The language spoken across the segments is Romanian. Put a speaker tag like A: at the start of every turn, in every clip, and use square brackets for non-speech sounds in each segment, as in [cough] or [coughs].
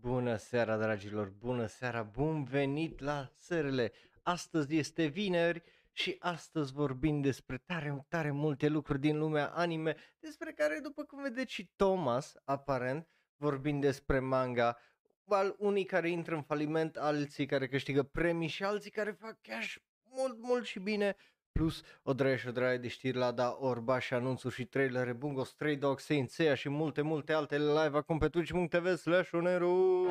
A: Bună seara, dragilor! Bună seara! Bun venit la serele! Astăzi este vineri și astăzi vorbim despre tare, tare multe lucruri din lumea anime, despre care, după cum vedeți și Thomas, aparent, vorbim despre manga, al unii care intră în faliment, alții care câștigă premii și alții care fac cash mult, mult și bine, plus o draie și o draie de știri la da orbaș și anunțuri și trailere, Bungo, Stray Dogs, Saint Seiya și multe, multe altele live acum pe twitch.tv slash oneru.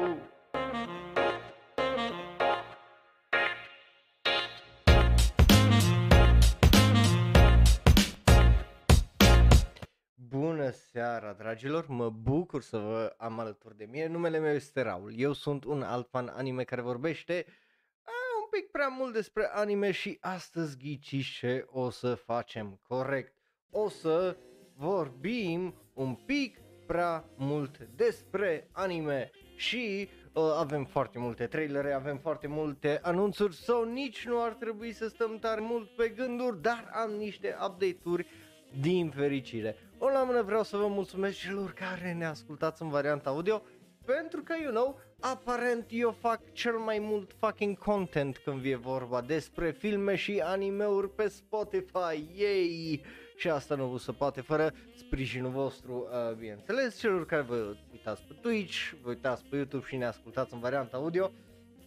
A: Bună seara, dragilor! Mă bucur să vă am alături de mine. Numele meu este Raul. Eu sunt un alt fan anime care vorbește pic prea mult despre anime și astăzi ghiciți ce o să facem corect. O să vorbim un pic prea mult despre anime și uh, avem foarte multe trailere, avem foarte multe anunțuri sau nici nu ar trebui să stăm tare mult pe gânduri, dar am niște update-uri din fericire. O la mână vreau să vă mulțumesc celor care ne ascultați în varianta audio pentru că, you know, aparent eu fac cel mai mult fucking content când vine vorba despre filme și animeuri pe Spotify, yay! Și asta nu se poate fără sprijinul vostru, uh, bineînțeles, celor care vă uitați pe Twitch, vă uitați pe YouTube și ne ascultați în varianta audio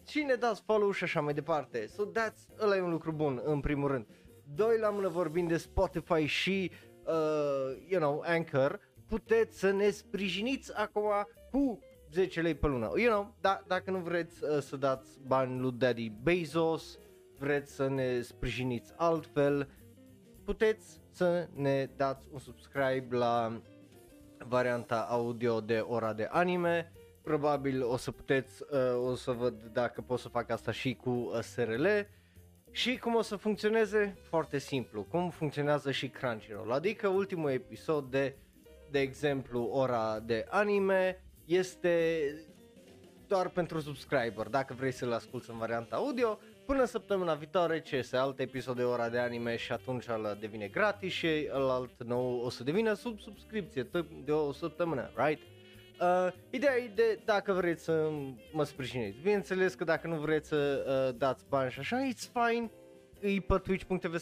A: și ne dați follow și așa mai departe. So that's, ăla e un lucru bun, în primul rând. Doi la mână vorbind de Spotify și, uh, you know, Anchor, puteți să ne sprijiniți acum cu 10 lei pe lună. You know, da, dacă nu vreți uh, să dați bani lui Daddy Bezos, vreți să ne sprijiniți altfel, puteți să ne dați un subscribe la varianta audio de ora de anime. Probabil o să puteți, uh, o să văd dacă pot să fac asta și cu uh, SRL. Și cum o să funcționeze? Foarte simplu. Cum funcționează și Crunchyroll. Adică ultimul episod de, de exemplu, ora de anime este doar pentru subscriber, dacă vrei să-l asculti în varianta audio, până săptămâna viitoare ce este alt episod de ora de anime și atunci ăla devine gratis și alt nou o să devină sub subscripție de o săptămână, right? Uh, ideea e de dacă vreți să mă sprijiniți. Bineînțeles că dacă nu vreți să uh, dați bani și așa, it's fine. E pe twitch.tv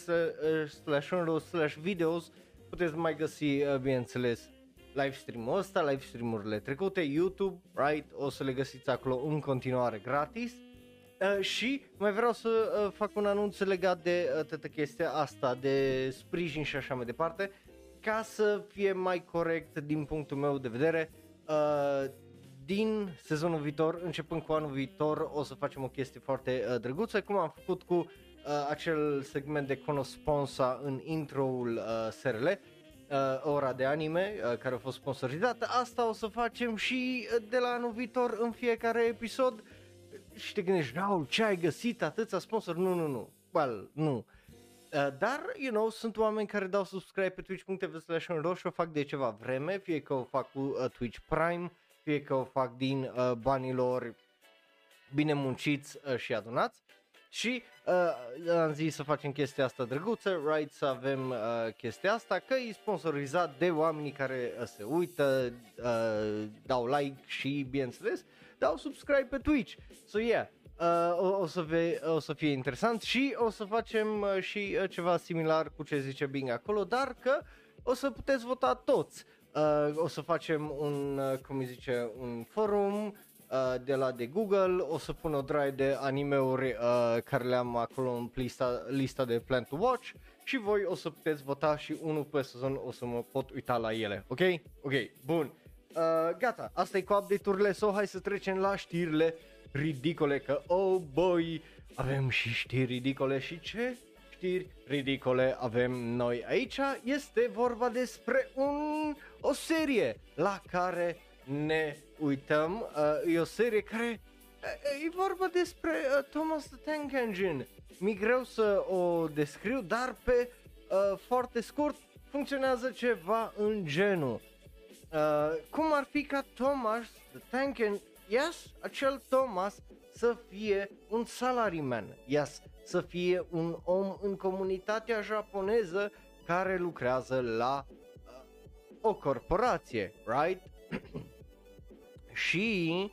A: slash slash videos puteți mai găsi, uh, bineînțeles, live stream-ul ăsta, live stream-urile trecute, YouTube, right, o să le găsiți acolo în continuare gratis. Uh, și mai vreau să uh, fac un anunț legat de uh, toată chestia asta, de sprijin și așa mai departe, ca să fie mai corect din punctul meu de vedere. Uh, din sezonul viitor, începând cu anul viitor, o să facem o chestie foarte uh, drăguță, cum am făcut cu uh, acel segment de Conosponsa în intro-ul uh, SRL uh, ora de anime uh, care a fost sponsorizată, asta o să facem și uh, de la anul viitor în fiecare episod. Și te gândești, Raul, ce ai găsit atâția sponsor? Nu, nu, nu. Well, nu. Uh, dar, you know, sunt oameni care dau subscribe pe twitch.tv slash și o fac de ceva vreme, fie că o fac cu uh, Twitch Prime, fie că o fac din uh, banilor bine munciți uh, și adunați. Și uh, am zis să facem chestia asta drăguță, right, să avem uh, chestia asta, că e sponsorizat de oamenii care uh, se uită, uh, dau like și, bineînțeles, dau subscribe pe Twitch. So, yeah, uh, o, o, să ve, o să fie interesant și o să facem uh, și uh, ceva similar cu ce zice Bing acolo, dar că o să puteți vota toți. Uh, o să facem un, uh, cum îi zice, un forum Uh, de la de Google, o să pun o drive de animeuri uh, care le-am acolo în lista, lista de Plan to Watch și voi o să puteți vota și unul pe sezon o să mă pot uita la ele, ok? Ok, bun. Uh, gata, asta e cu update-urile, so hai să trecem la știrile ridicole, că oh boy, avem și știri ridicole și ce știri ridicole avem noi aici? Este vorba despre un, o serie la care ne uităm, uh, e o serie care uh, e vorba despre uh, Thomas the Tank Engine. Mi greu să o descriu, dar pe uh, foarte scurt funcționează ceva în genul. Uh, cum ar fi ca Thomas the Tank Engine, yes, acel Thomas să fie un salaryman, yes, să fie un om în comunitatea japoneză care lucrează la uh, o corporație, right? [clears throat] și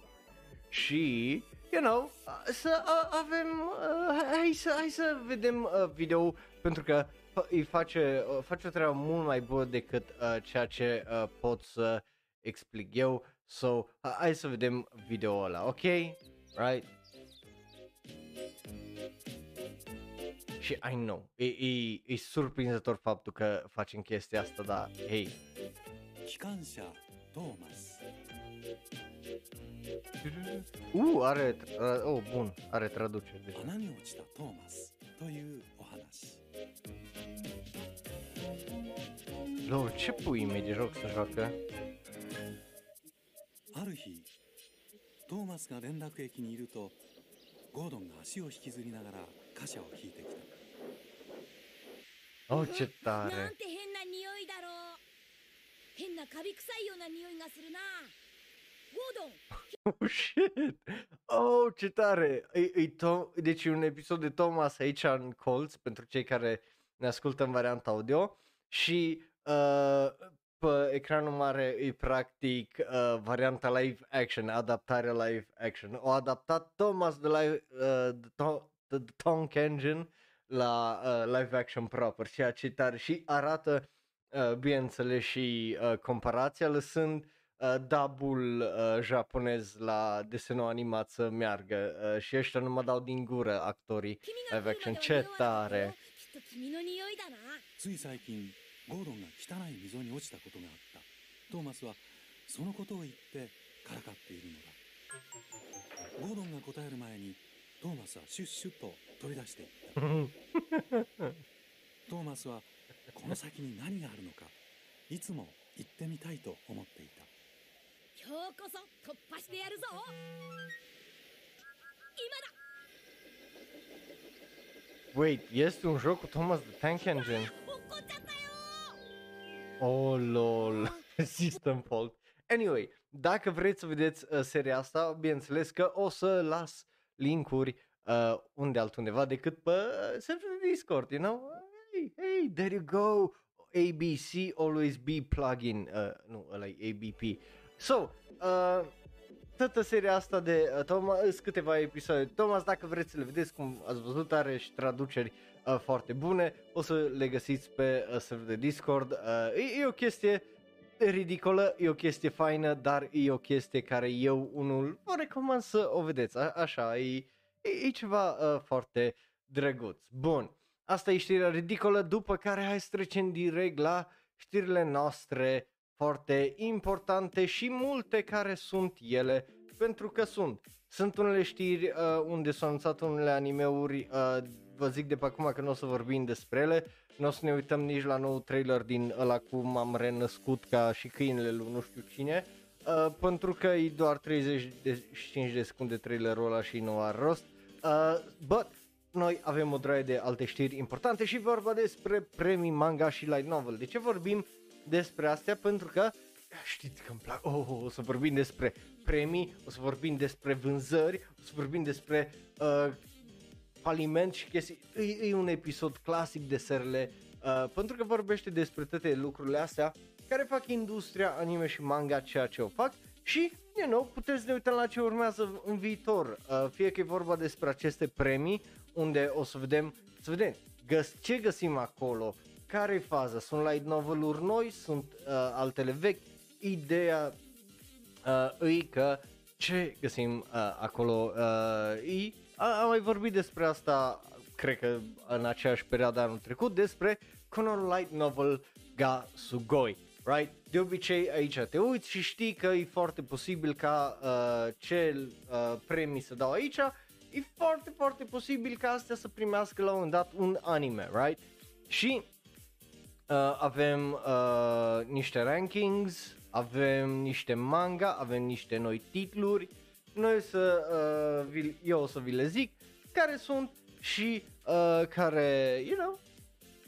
A: și, you know, să uh, avem, uh, hai, să, hai să vedem uh, video pentru că îi face, uh, face o treabă mult mai bună decât uh, ceea ce uh, pot să explic eu. So, uh, hai să vedem video ăla, ok? Right? Și I know, e, e, e surprinzător faptul că facem chestia asta, dar hei. 機関車トーマス Uh, are, uh, oh, bun, are traducere deja. 穴に落ちたトーマスというお話 Lol, ce pui mei de joc să joacă? ある日トーマスが連絡駅にいるとゴードンが足を引きずりながら貨車を引いてきた Oh, ce
B: なん
A: tare!
B: て変な匂いだろう変なカビ臭いような匂いがするなゴードン [laughs]
A: Oh, shit! Oh, ce tare! E, e to- deci e un episod de Thomas aici în colț, pentru cei care ne ascultă în varianta audio și uh, pe ecranul mare e practic uh, varianta live action, adaptarea live action. O adaptat Thomas de, live, uh, de, to- de, de Tonk Engine la uh, live action proper, ceea ce e tare și arată, uh, bineînțeles, și uh, comparația lăsând uh, dubul uh, japonez la desenul animat să meargă uh, și ăștia nu mă dau din gură actorii live action. Ce tare!
C: つい最近ゴードンが汚い溝に落ちたことがあったトーマスはそのことを言ってからかっているのだゴードンが答える前にトーマスはシュッシュッと取り出していったトーマスはこの先に何があるのかいつも行ってみたいと思っていた
B: 今日こそ突破してやるぞ今だ
A: Wait, este un joc cu Thomas the Tank Engine?
B: 落っこっちゃったよ
A: Oh, lol. [laughs] System fault. Anyway, dacă vreți să vedeți uh, seria asta, bineînțeles că o să las linkuri uh, unde altundeva decât pe uh, serverul de Discord, you know? Hey, hey, there you go. ABC always be plugin. Uh, nu, ăla e ABP. So, uh, toată seria asta de uh, Thomas, sunt câteva episoade. Thomas, dacă vreți să le vedeți, cum ați văzut, are și traduceri uh, foarte bune. O să le găsiți pe uh, serverul de Discord. Uh, e, e o chestie ridicolă, e o chestie faină, dar e o chestie care eu unul vă recomand să o vedeți. A- așa, e, e, e ceva uh, foarte drăguț. Bun, asta e știrea ridicolă, după care hai să trecem direct la știrile noastre foarte importante și multe care sunt ele, pentru că sunt. Sunt unele știri uh, unde s-au anunțat unele animeuri, uh, vă zic de pe acum că nu o să vorbim despre ele, nu o să ne uităm nici la nou trailer din ăla cu m-am renăscut ca și câinele lui nu știu cine, uh, pentru că e doar 35 de secunde trailerul ăla și nu are rost. Uh, but noi avem o draie de alte știri importante și vorba despre premii manga și light novel. De ce vorbim despre astea? Pentru că știți că îmi plac, oh, oh, o să vorbim despre premii, o să vorbim despre vânzări, o să vorbim despre uh, faliment și chestii. E, e un episod clasic de serele uh, pentru că vorbește despre toate lucrurile astea care fac industria anime și manga ceea ce o fac și, you know, puteți ne uita la ce urmează în viitor. Uh, fie că e vorba despre aceste premii unde o să vedem, să vedem găs- ce găsim acolo, care e faza, sunt light novel-uri noi, sunt uh, altele vechi, ideea uh, e că ce găsim uh, acolo uh, e, a, am mai vorbit despre asta, cred că în aceeași perioadă anul trecut, despre Kono Light Novel ga Sugoi, right? De obicei aici te uiți și știi că e foarte posibil ca uh, ce uh, premii să dau aici, e foarte, foarte posibil ca astea să primească la un moment dat un anime, right? Și uh, avem uh, niște rankings, avem niște manga, avem niște noi titluri. Noi să, uh, vi, eu o să vi le zic care sunt și uh, care, you know,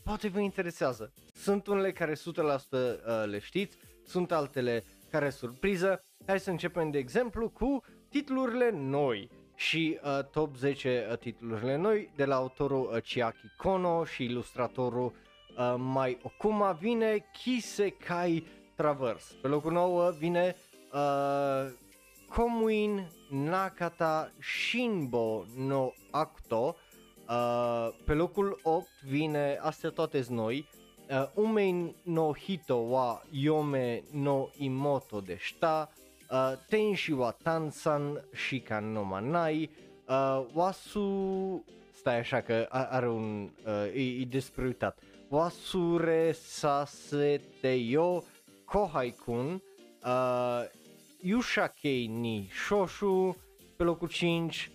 A: poate vă interesează. Sunt unele care 100% uh, le știți, sunt altele care surpriză. Hai să începem de exemplu cu titlurile noi și uh, top 10 uh, titlurile noi de la autorul uh, Chiaki Kono și ilustratorul uh, Mai Okuma vine Kisekai Traverse. Pe locul 9 vine uh, Komuin Nakata Shinbo no Akuto. Uh, pe locul 8 vine, astea toate noi, uh, Umei no Hito wa Yome no Imoto de Shita, uh, Tenshi wa Tansan Shikan no Manai, uh, Wasu... Stai așa că a- are un... Uh, e, e despre uitat. Wasure Sasete Yo Kohai-kun, uh, Yushakei ni Shoshu, pe locul 5,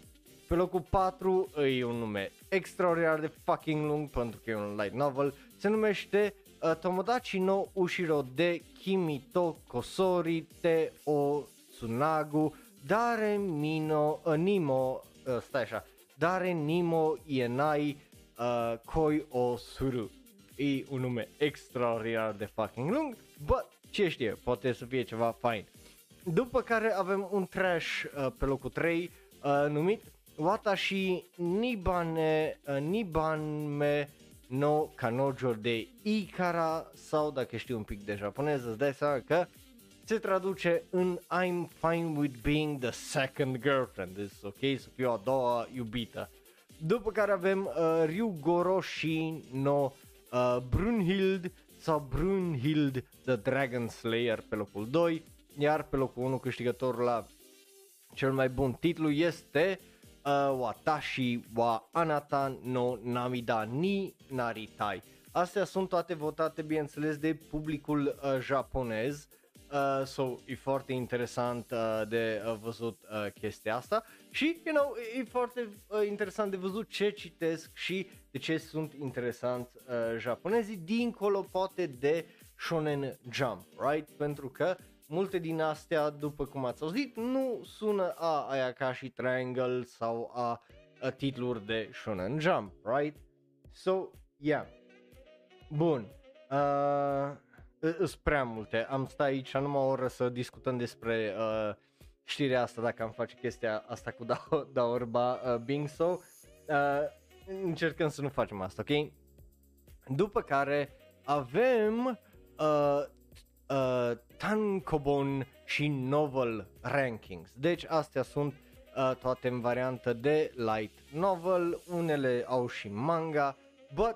A: pe locul 4 e un nume extraordinar de fucking lung pentru că e un light novel, se numește uh, Tomodachi no Ushiro de Kimito Kosori te o Tsunagu Dare Mino uh, Nimo, uh, stai așa, Dare Nimo Ienai uh, Koi o Suru. E un nume extraordinar de fucking lung, but ce știe, poate să fie ceva fain. După care avem un trash uh, pe locul 3 uh, numit Watashi Nibane uh, Nibanme no Kanojo de Ikara sau dacă știi un pic de japoneză îți dai seama că se traduce în I'm fine with being the second girlfriend, it's ok să fiu a doua iubită. După care avem uh, Ryugoroshi no uh, Brunhild sau Brunhild the Dragon Slayer pe locul 2, iar pe locul 1 câștigătorul la cel mai bun titlu este uh, Watashi wa Anata no Namida ni Naritai. Astea sunt toate votate, bineînțeles, de publicul uh, japonez. Uh, so, e foarte interesant uh, de uh, văzut uh, chestia asta și, you know, e, e foarte uh, interesant de văzut ce citesc și de ce sunt interesanți uh, japonezii dincolo poate de Shonen Jump, right? Pentru că multe din astea, după cum ați auzit, nu sună a Ayakashi Triangle sau a, a titluri de Shonen Jump, right? So, yeah. Bun. Uh, sunt prea multe. Am stat aici numai o oră să discutăm despre uh, știrea asta dacă am face chestia asta cu [laughs] da, da orba uh, Bing so. Uh, încercăm să nu facem asta, ok? După care avem uh, uh, tankobon și novel rankings. Deci astea sunt uh, toate în variantă de light novel, unele au și manga, but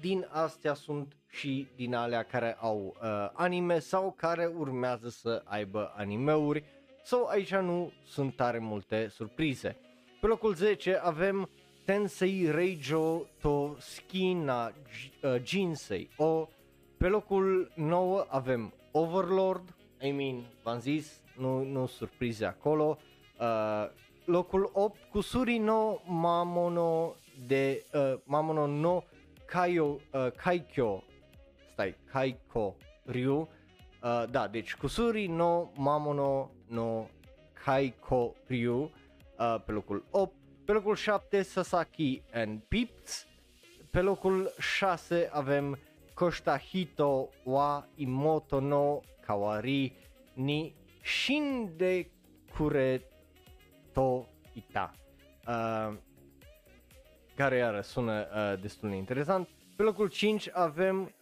A: din astea sunt și din alea care au uh, anime sau care urmează să aibă animeuri. Sau so, aici nu sunt tare multe surprize. Pe locul 10 avem Tensei Reijo to Skina uh, Jinsei o pe locul 9 avem Overlord, I mean, v-am zis, nu, nu surprize acolo. Uh, locul 8, Kusuri no Mamono de uh, Mamono no Kaio, uh, Kaikyo, stai, Kaiko Ryu. Uh, da, deci Kusuri no Mamono no Kaiko Ryu uh, pe locul 8. Pe locul 7, Sasaki and Pips. Pe locul 6 avem Koshitahito wa Imoto no Kawari ni Shinde Kure to Ita. Uh, care iară sună uh, destul de interesant. Pe locul 5 avem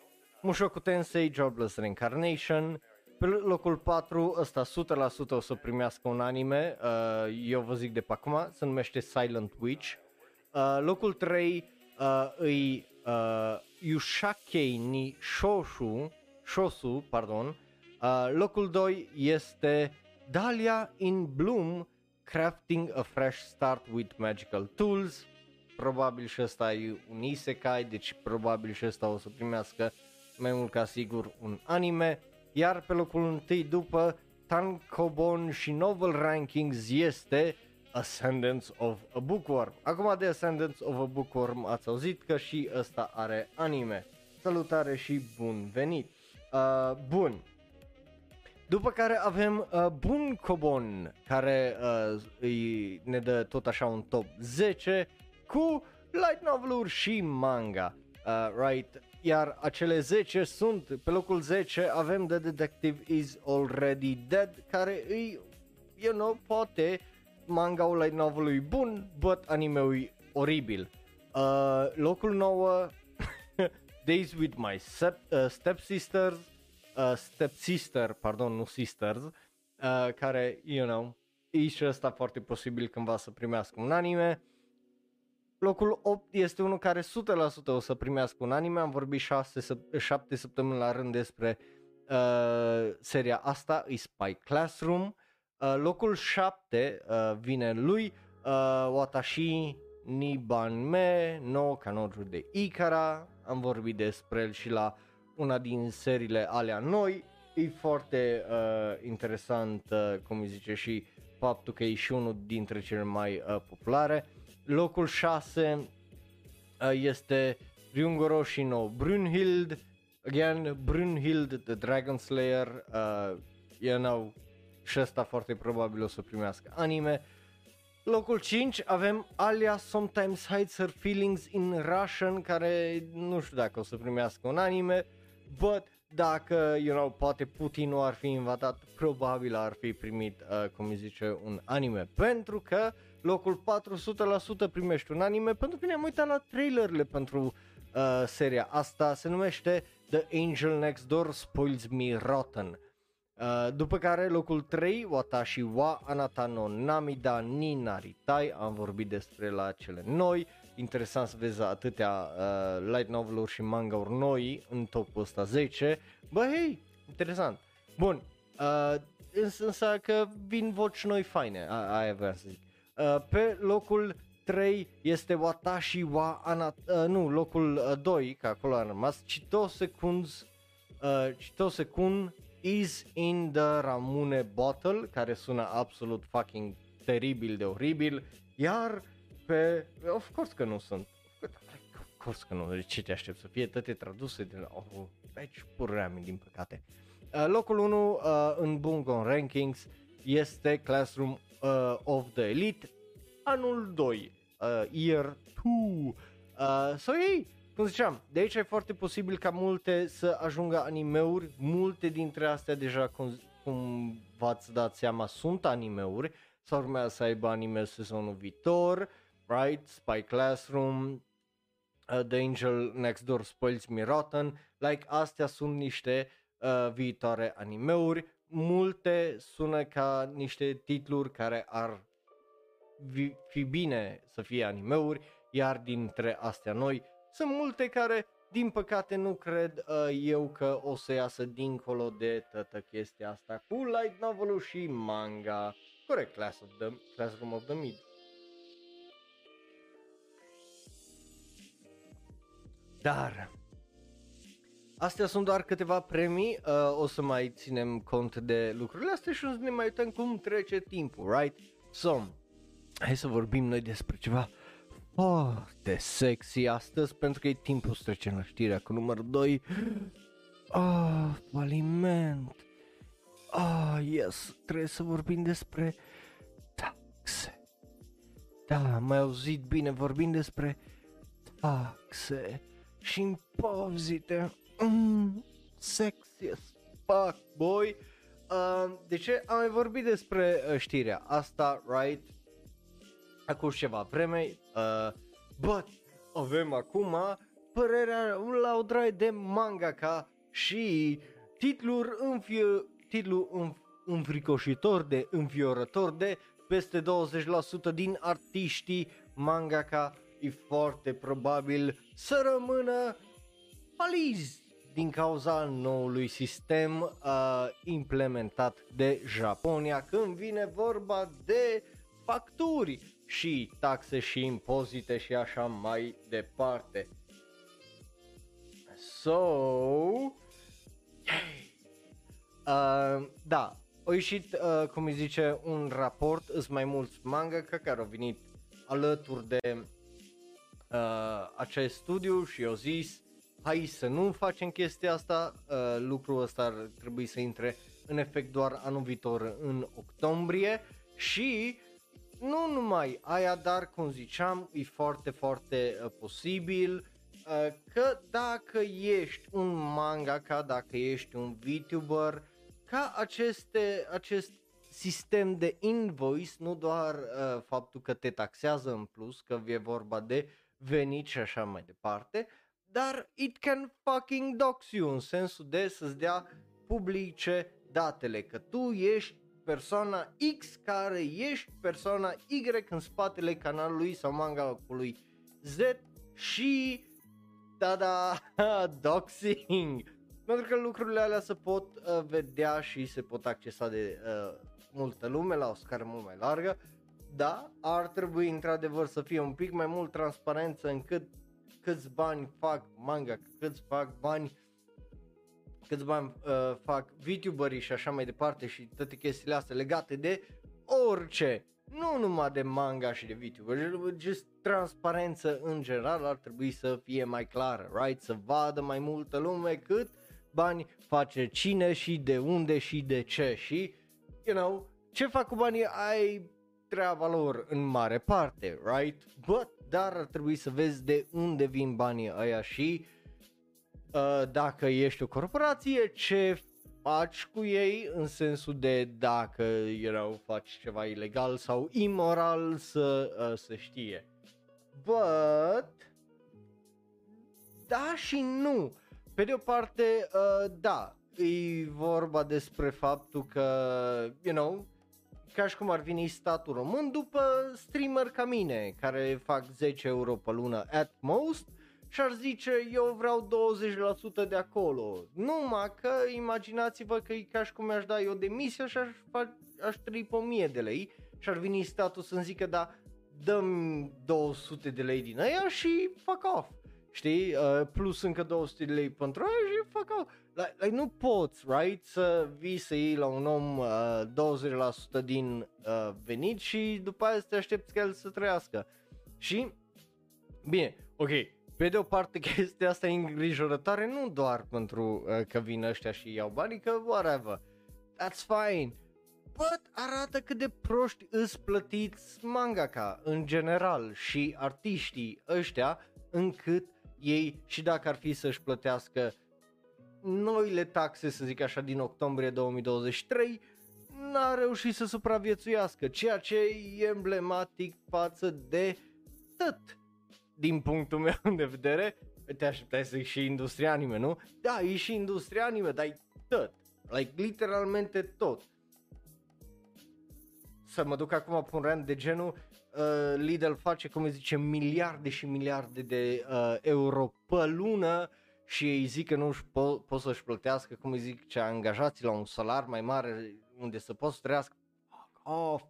A: Mushoku Tensei Jobless Reincarnation. Pe locul 4, ăsta 100% o să primească un anime, uh, eu vă zic de pe acum, se numește Silent Witch. Uh, locul 3 uh, îi uh, Yushakei ni Shoshu, Shosu, pardon. Uh, locul 2 este Dahlia in Bloom, Crafting a Fresh Start with Magical Tools. Probabil și ăsta e un isekai, deci probabil și ăsta o să primească mai mult ca sigur un anime. Iar pe locul întâi după Tankobon și Novel Rankings este Ascendance of a Bookworm. Acum de Ascendance of a Bookworm ați auzit că și ăsta are anime. Salutare și bun venit! Uh, bun, după care avem uh, Bun Cobon, care uh, îi ne dă tot așa un top 10 cu light novel și manga. Uh, right? Iar acele 10 sunt, pe locul 10 avem The Detective is Already Dead, care îi, you know, poate manga-ul light novel e bun, but anime-ul e oribil. Uh, locul 9, [laughs] Days with My step, uh, Stepsisters, uh, Stepsister, pardon, nu Sisters, uh, care, you know, e și ăsta foarte posibil cândva să primească un anime. Locul 8 este unul care 100% o să primească un anime, am vorbit 6, 7 săptămâni la rând despre uh, seria asta, e Spy Classroom. Uh, locul 7 uh, vine lui uh, Watashi Nibanme, nou canonul de Ikara, am vorbit despre el și la una din seriile alea noi, e foarte uh, interesant, uh, cum îi zice, și faptul că e și unul dintre cele mai uh, populare. Locul 6 uh, este Ryungoro Shino Brunhild, again Brunhild the Dragon Slayer, uh, you know, și ăsta foarte probabil o să primească anime. Locul 5 avem Alia Sometimes Hides Her Feelings in Russian, care nu știu dacă o să primească un anime, but dacă, you know, poate Putin nu ar fi invadat, probabil ar fi primit, uh, cum îi zice, un anime. Pentru că locul 400% primește un anime, pentru că ne-am uitat la trailerele pentru uh, seria asta, se numește The Angel Next Door Spoils Me Rotten. Uh, după care locul 3, Watashi wa Anata no Namida ni Naritai, am vorbit despre la cele noi, interesant să vezi atâtea uh, light novel-uri și manga-uri noi în topul ăsta 10, bă, hei, interesant. Bun, uh, însă că vin voci noi faine, a, aia vreau să zic. Uh, pe locul 3 este Watashi wa Anata, uh, nu, locul uh, 2, că acolo a rămas, Chitose Kun's, uh, Chitose Kun is in the Ramune bottle, care sună absolut fucking teribil de oribil, iar pe... Of course că nu sunt. Of course că nu, ce te aștept să fie toate traduse de la... Oh, aici pur din păcate. Uh, locul 1 uh, în Bungon Rankings este Classroom uh, of the Elite, anul 2, uh, year 2. Uh, so, hey, cum ziceam, de aici e foarte posibil ca multe să ajungă animeuri, multe dintre astea deja, cum, cum v-ați dat seama, sunt animeuri, sau urmează să aibă anime sezonul viitor, right, Spy Classroom, uh, The Angel Next Door Spoils Me Rotten, like astea sunt niște uh, viitoare animeuri, multe sună ca niște titluri care ar fi bine să fie animeuri, iar dintre astea noi sunt multe care, din păcate, nu cred uh, eu că o să iasă dincolo de toată chestia asta cu light novel și manga. Corect, Class of the, Classroom of the Mid. Dar Astea sunt doar câteva premii, uh, o să mai ținem cont de lucrurile astea și o să ne mai uităm cum trece timpul, right? So, hai să vorbim noi despre ceva foarte sexy astăzi pentru că e timpul să trecem la știrea cu numărul 2. Ah, faliment. Ah, yes, trebuie să vorbim despre taxe. Da, am mai auzit bine, vorbim despre taxe și impozite. Mm, sexy as fuck, boy. Uh, de ce am mai vorbit despre uh, știrea asta, right? acum ceva vreme, uh, but avem acum părerea la o draie de mangaka și titluri înfie, titlu înf, înfricoșitor de înfiorător de peste 20% din artiștii mangaka e foarte probabil să rămână palizi din cauza noului sistem uh, implementat de Japonia când vine vorba de facturi și taxe și impozite și așa mai departe. So, uh, da, a ieșit, uh, cum îi zice, un raport, îs mai mulți manga care au venit alături de uh, acest studiu și au zis hai să nu facem chestia asta, uh, lucrul ăsta ar trebui să intre în efect doar anul viitor în octombrie. Și nu numai aia, dar cum ziceam, e foarte, foarte uh, posibil uh, că dacă ești un manga, ca dacă ești un VTuber, ca aceste, acest sistem de invoice, nu doar uh, faptul că te taxează în plus, că e vorba de venit și așa mai departe, dar it can fucking dox you în sensul de să-ți dea publice datele, că tu ești persoana X care ești persoana Y în spatele canalului sau manga-ului Z și da da [laughs] doxing. Pentru că lucrurile alea se pot uh, vedea și se pot accesa de uh, multă lume la o scară mult mai largă da, ar trebui într-adevăr să fie un pic mai mult transparență încât câți bani fac manga, câți fac bani câți bani uh, fac VTuberii și așa mai departe și toate chestiile astea legate de orice, nu numai de manga și de VTuber, just transparență în general ar trebui să fie mai clară, right? Să vadă mai multă lume cât bani face cine și de unde și de ce și, you know, ce fac cu banii ai treaba lor în mare parte, right? But, dar ar trebui să vezi de unde vin banii ăia și uh, dacă ești o corporație, ce faci cu ei în sensul de dacă, you know, faci ceva ilegal sau imoral să uh, se știe. But, da și nu. Pe de o parte, uh, da, e vorba despre faptul că, you know, ca și cum ar veni statul român după streamer ca mine, care fac 10 euro pe lună at most și ar zice eu vreau 20% de acolo. Numai că imaginați-vă că e ca și cum mi-aș da eu demisia și aș, fac, aș trăi pe 1000 de lei și ar veni statul să-mi zică da dăm 200 de lei din aia și fuck off. Știi? Uh, plus încă 200 de lei pentru aia și fuck off like, like nu poți, right, să vii să iei la un om uh, 20% din uh, venit și după aia să te aștepți ca el să trăiască. Și, bine, ok, pe de o parte [laughs] chestia asta e îngrijorătoare nu doar pentru uh, că vin ăștia și iau banii, că whatever, that's fine. But arată cât de proști îți plătiți mangaka în general și artiștii ăștia încât ei și dacă ar fi să-și plătească noile taxe, să zic așa, din octombrie 2023, n-a reușit să supraviețuiască, ceea ce e emblematic față de tot din punctul meu [laughs] de vedere. Te așteptai să și industria anime, nu? Da, e și industria anime, dar e tot. Like, literalmente tot. Să mă duc acum pe un rand de genul, uh, Lidl face, cum zice, miliarde și miliarde de uh, euro pe lună și îi zic că nu po- pot să-și plătească, cum îi zic, ce angajații la un salar mai mare unde să poți să trăiască, off,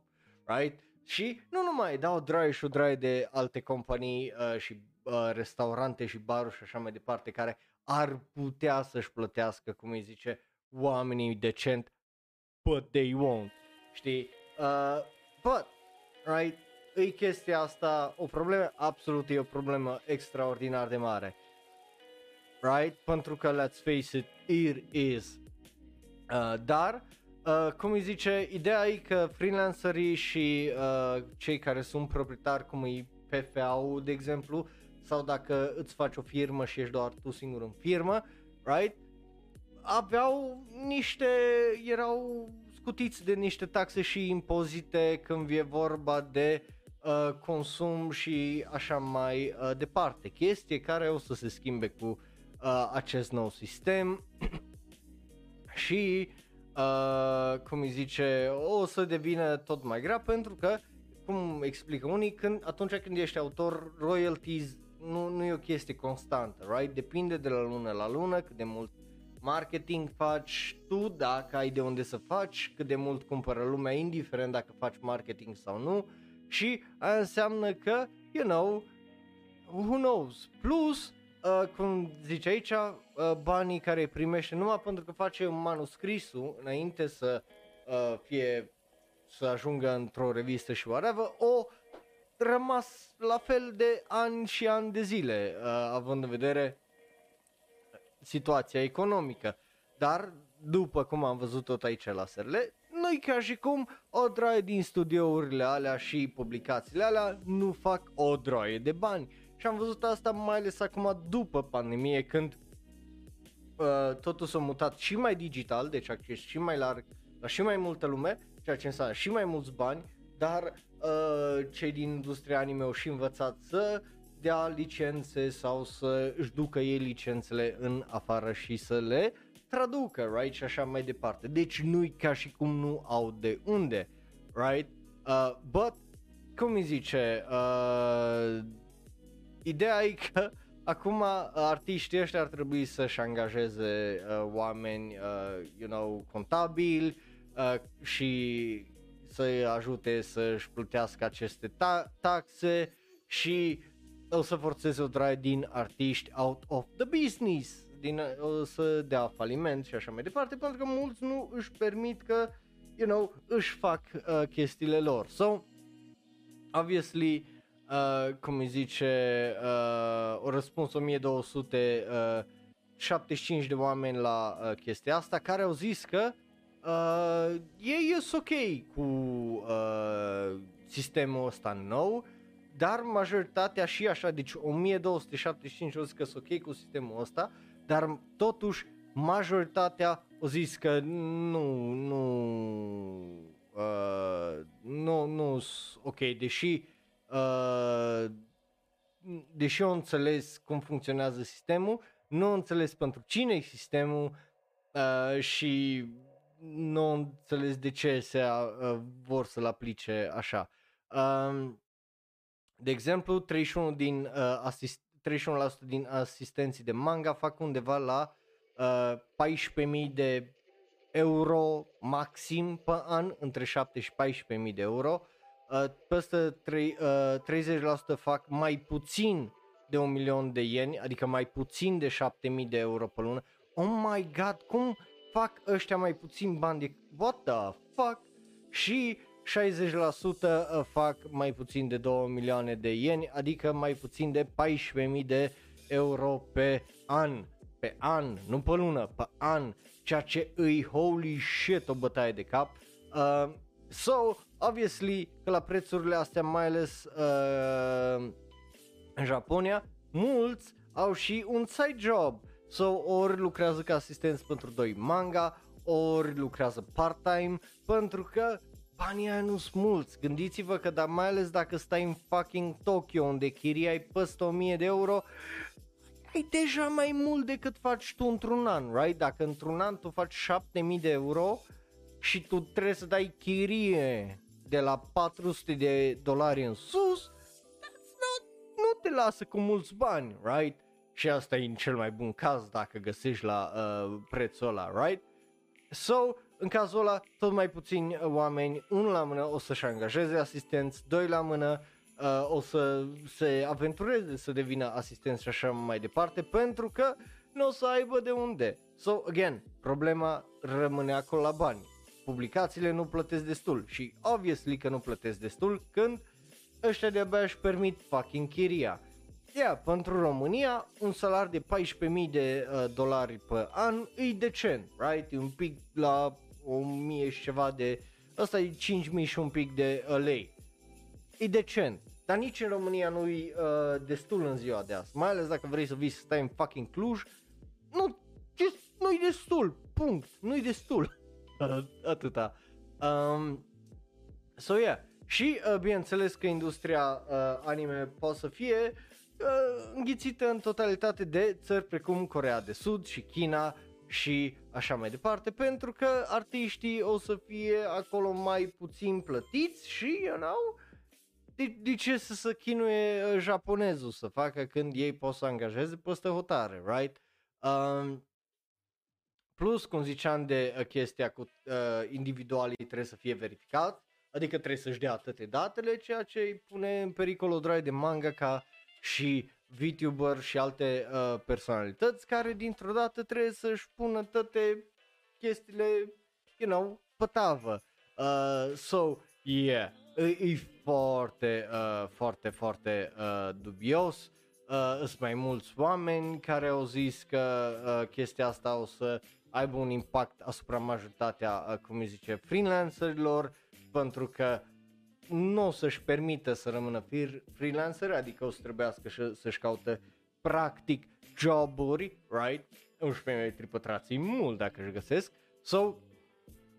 A: right? Și nu numai, dau drag și o drag de alte companii uh, și uh, restaurante și baruri și așa mai departe care ar putea să-și plătească, cum îi zice, oamenii decent, but they won't, știi? Uh, but, right, e chestia asta o problemă, absolut e o problemă extraordinar de mare right? Pentru că, let's face it, it is. Uh, dar, uh, cum îi zice, ideea e că freelancerii și uh, cei care sunt proprietari, cum e PFA-ul, de exemplu, sau dacă îți faci o firmă și ești doar tu singur în firmă, right? Aveau niște, erau scutiți de niște taxe și impozite când e vorba de uh, consum și așa mai uh, departe. Chestie care o să se schimbe cu uh, acest nou sistem [clears throat] și, uh, cum îi zice, o să devină tot mai grea pentru că, cum explică unii, când, atunci când ești autor, royalties nu, nu e o chestie constantă, right? Depinde de la lună la lună cât de mult marketing faci tu, dacă ai de unde să faci, cât de mult cumpără lumea, indiferent dacă faci marketing sau nu și aia înseamnă că, you know, who knows, plus uh, cum zice aici, uh, banii care îi primește numai pentru că face un manuscrisul înainte să uh, fie să ajungă într-o revistă și whatever, o rămas la fel de ani și ani de zile, uh, având în vedere situația economică. Dar, după cum am văzut tot aici la serle, nu ca și cum o droaie din studiourile alea și publicațiile alea nu fac o droaie de bani. Și am văzut asta mai ales acum după pandemie când uh, totul s-a mutat și mai digital, deci acces și mai larg la și mai multă lume, ceea ce înseamnă și mai mulți bani, dar uh, cei din industria anime au și învățat să dea licențe sau să își ducă ei licențele în afară și să le traducă, right, și așa mai departe. Deci nu-i ca și cum nu au de unde, right? Uh, but, cum îi zice, uh, ideea e că [laughs] acum uh, artiștii ăștia ar trebui să-și angajeze uh, oameni, uh, you know, contabili uh, și să-i ajute să-și plătească aceste ta- taxe și o să forțeze o draie din artiști out of the business, din, o să dea faliment și așa mai departe, pentru că mulți nu își permit că, you know, își fac uh, chestiile lor. So, obviously, uh, cum îi zice, uh, au răspuns 1275 uh, de oameni la uh, chestia asta care au zis că uh, ei sunt ok cu uh, sistemul ăsta nou, dar majoritatea și așa, deci 1275 au zis că sunt ok cu sistemul ăsta, dar totuși majoritatea au zis că nu, nu, uh, nu, nu ok, deși uh, deși eu înțeles cum funcționează sistemul, nu înțeles pentru cine e sistemul uh, și nu înțeles de ce se uh, vor să-l aplice așa. Uh, de exemplu, 31 din, uh, asist, 31% din asistenții de manga fac undeva la uh, 14.000 de euro maxim pe an, între 7 și 14.000 de euro. Uh, peste 3, uh, 30% fac mai puțin de un milion de ieni, adică mai puțin de 7.000 de euro pe lună. Oh my god, cum fac ăștia mai puțin bani de... What the fuck? Și 60% uh, fac mai puțin de 2 milioane de ieni, adică mai puțin de 14.000 de euro pe an. Pe an, nu pe lună, pe an, ceea ce îi holy shit o bătaie de cap. Uh, so, obviously, că la prețurile astea, mai ales uh, în Japonia, mulți au și un side job. So, ori lucrează ca asistenți pentru doi manga, ori lucrează part-time, pentru că banii aia nu sunt mulți. Gândiți-vă că da, mai ales dacă stai în fucking Tokyo unde chiria ai peste 1000 de euro, ai deja mai mult decât faci tu într-un an, right? Dacă într-un an tu faci 7000 de euro și tu trebuie să dai chirie de la 400 de dolari în sus, not, nu te lasă cu mulți bani, right? Și asta e în cel mai bun caz dacă găsești la uh, prețul ăla, right? So, în cazul ăla, tot mai puțini oameni, unul la mână o să-și angajeze asistenți, doi la mână uh, o să se aventureze să devină asistenți și așa mai departe, pentru că nu o să aibă de unde. So, again, problema rămâne acolo la bani. Publicațiile nu plătesc destul și obviously că nu plătesc destul când ăștia de-abia își permit fucking chiria. Yeah, pentru România, un salar de 14.000 de uh, dolari pe an e decent, right? E un pic la 1000 și ceva de... Asta e 5000 și un pic de uh, lei. E decent. Dar nici în România nu e uh, destul în ziua de azi. Mai ales dacă vrei să vii să stai în fucking Cluj. Nu, nu e destul. Punct. Nu e destul. [laughs] Atâta. Um, so yeah. Și uh, bineînțeles că industria uh, anime poate să fie uh, înghițită în totalitate de țări precum Corea de Sud și China și așa mai departe, pentru că artiștii o să fie acolo mai puțin plătiți și, you know, de, de ce să se chinuie uh, japonezul să facă când ei pot să angajeze peste hotare, right? Um, plus, cum ziceam de uh, chestia cu uh, individualii trebuie să fie verificat, adică trebuie să-și dea atâtea datele, ceea ce îi pune în pericol o draie de manga ca și VTuber și alte uh, personalități care dintr-o dată trebuie să-și pună toate chestiile, you know, pe tavă. Uh, so, yeah, e, e foarte, uh, foarte, foarte uh, dubios. Uh, sunt mai mulți oameni care au zis că uh, chestia asta o să aibă un impact asupra majoritatea, uh, cum îi zice, freelancerilor, pentru că nu o să-și permită să rămână freelancer, adică o să trebuiască să-și caute practic joburi, right? 11 metri pătrați mult dacă își găsesc. So,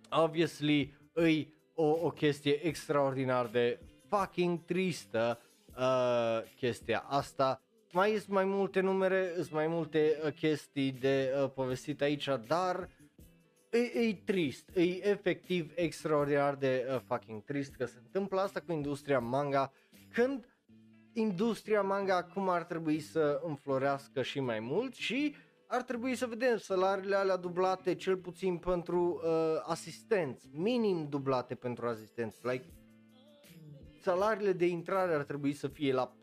A: obviously, îi o, o chestie extraordinar de fucking tristă uh, chestia asta, mai sunt mai multe numere, sunt mai multe uh, chestii de uh, povestit aici, dar e, e trist, e efectiv extraordinar de uh, fucking trist că se întâmplă asta cu industria manga când industria manga acum ar trebui să înflorească și mai mult și ar trebui să vedem salariile alea dublate cel puțin pentru uh, asistenți, minim dublate pentru asistenți, like salariile de intrare ar trebui să fie la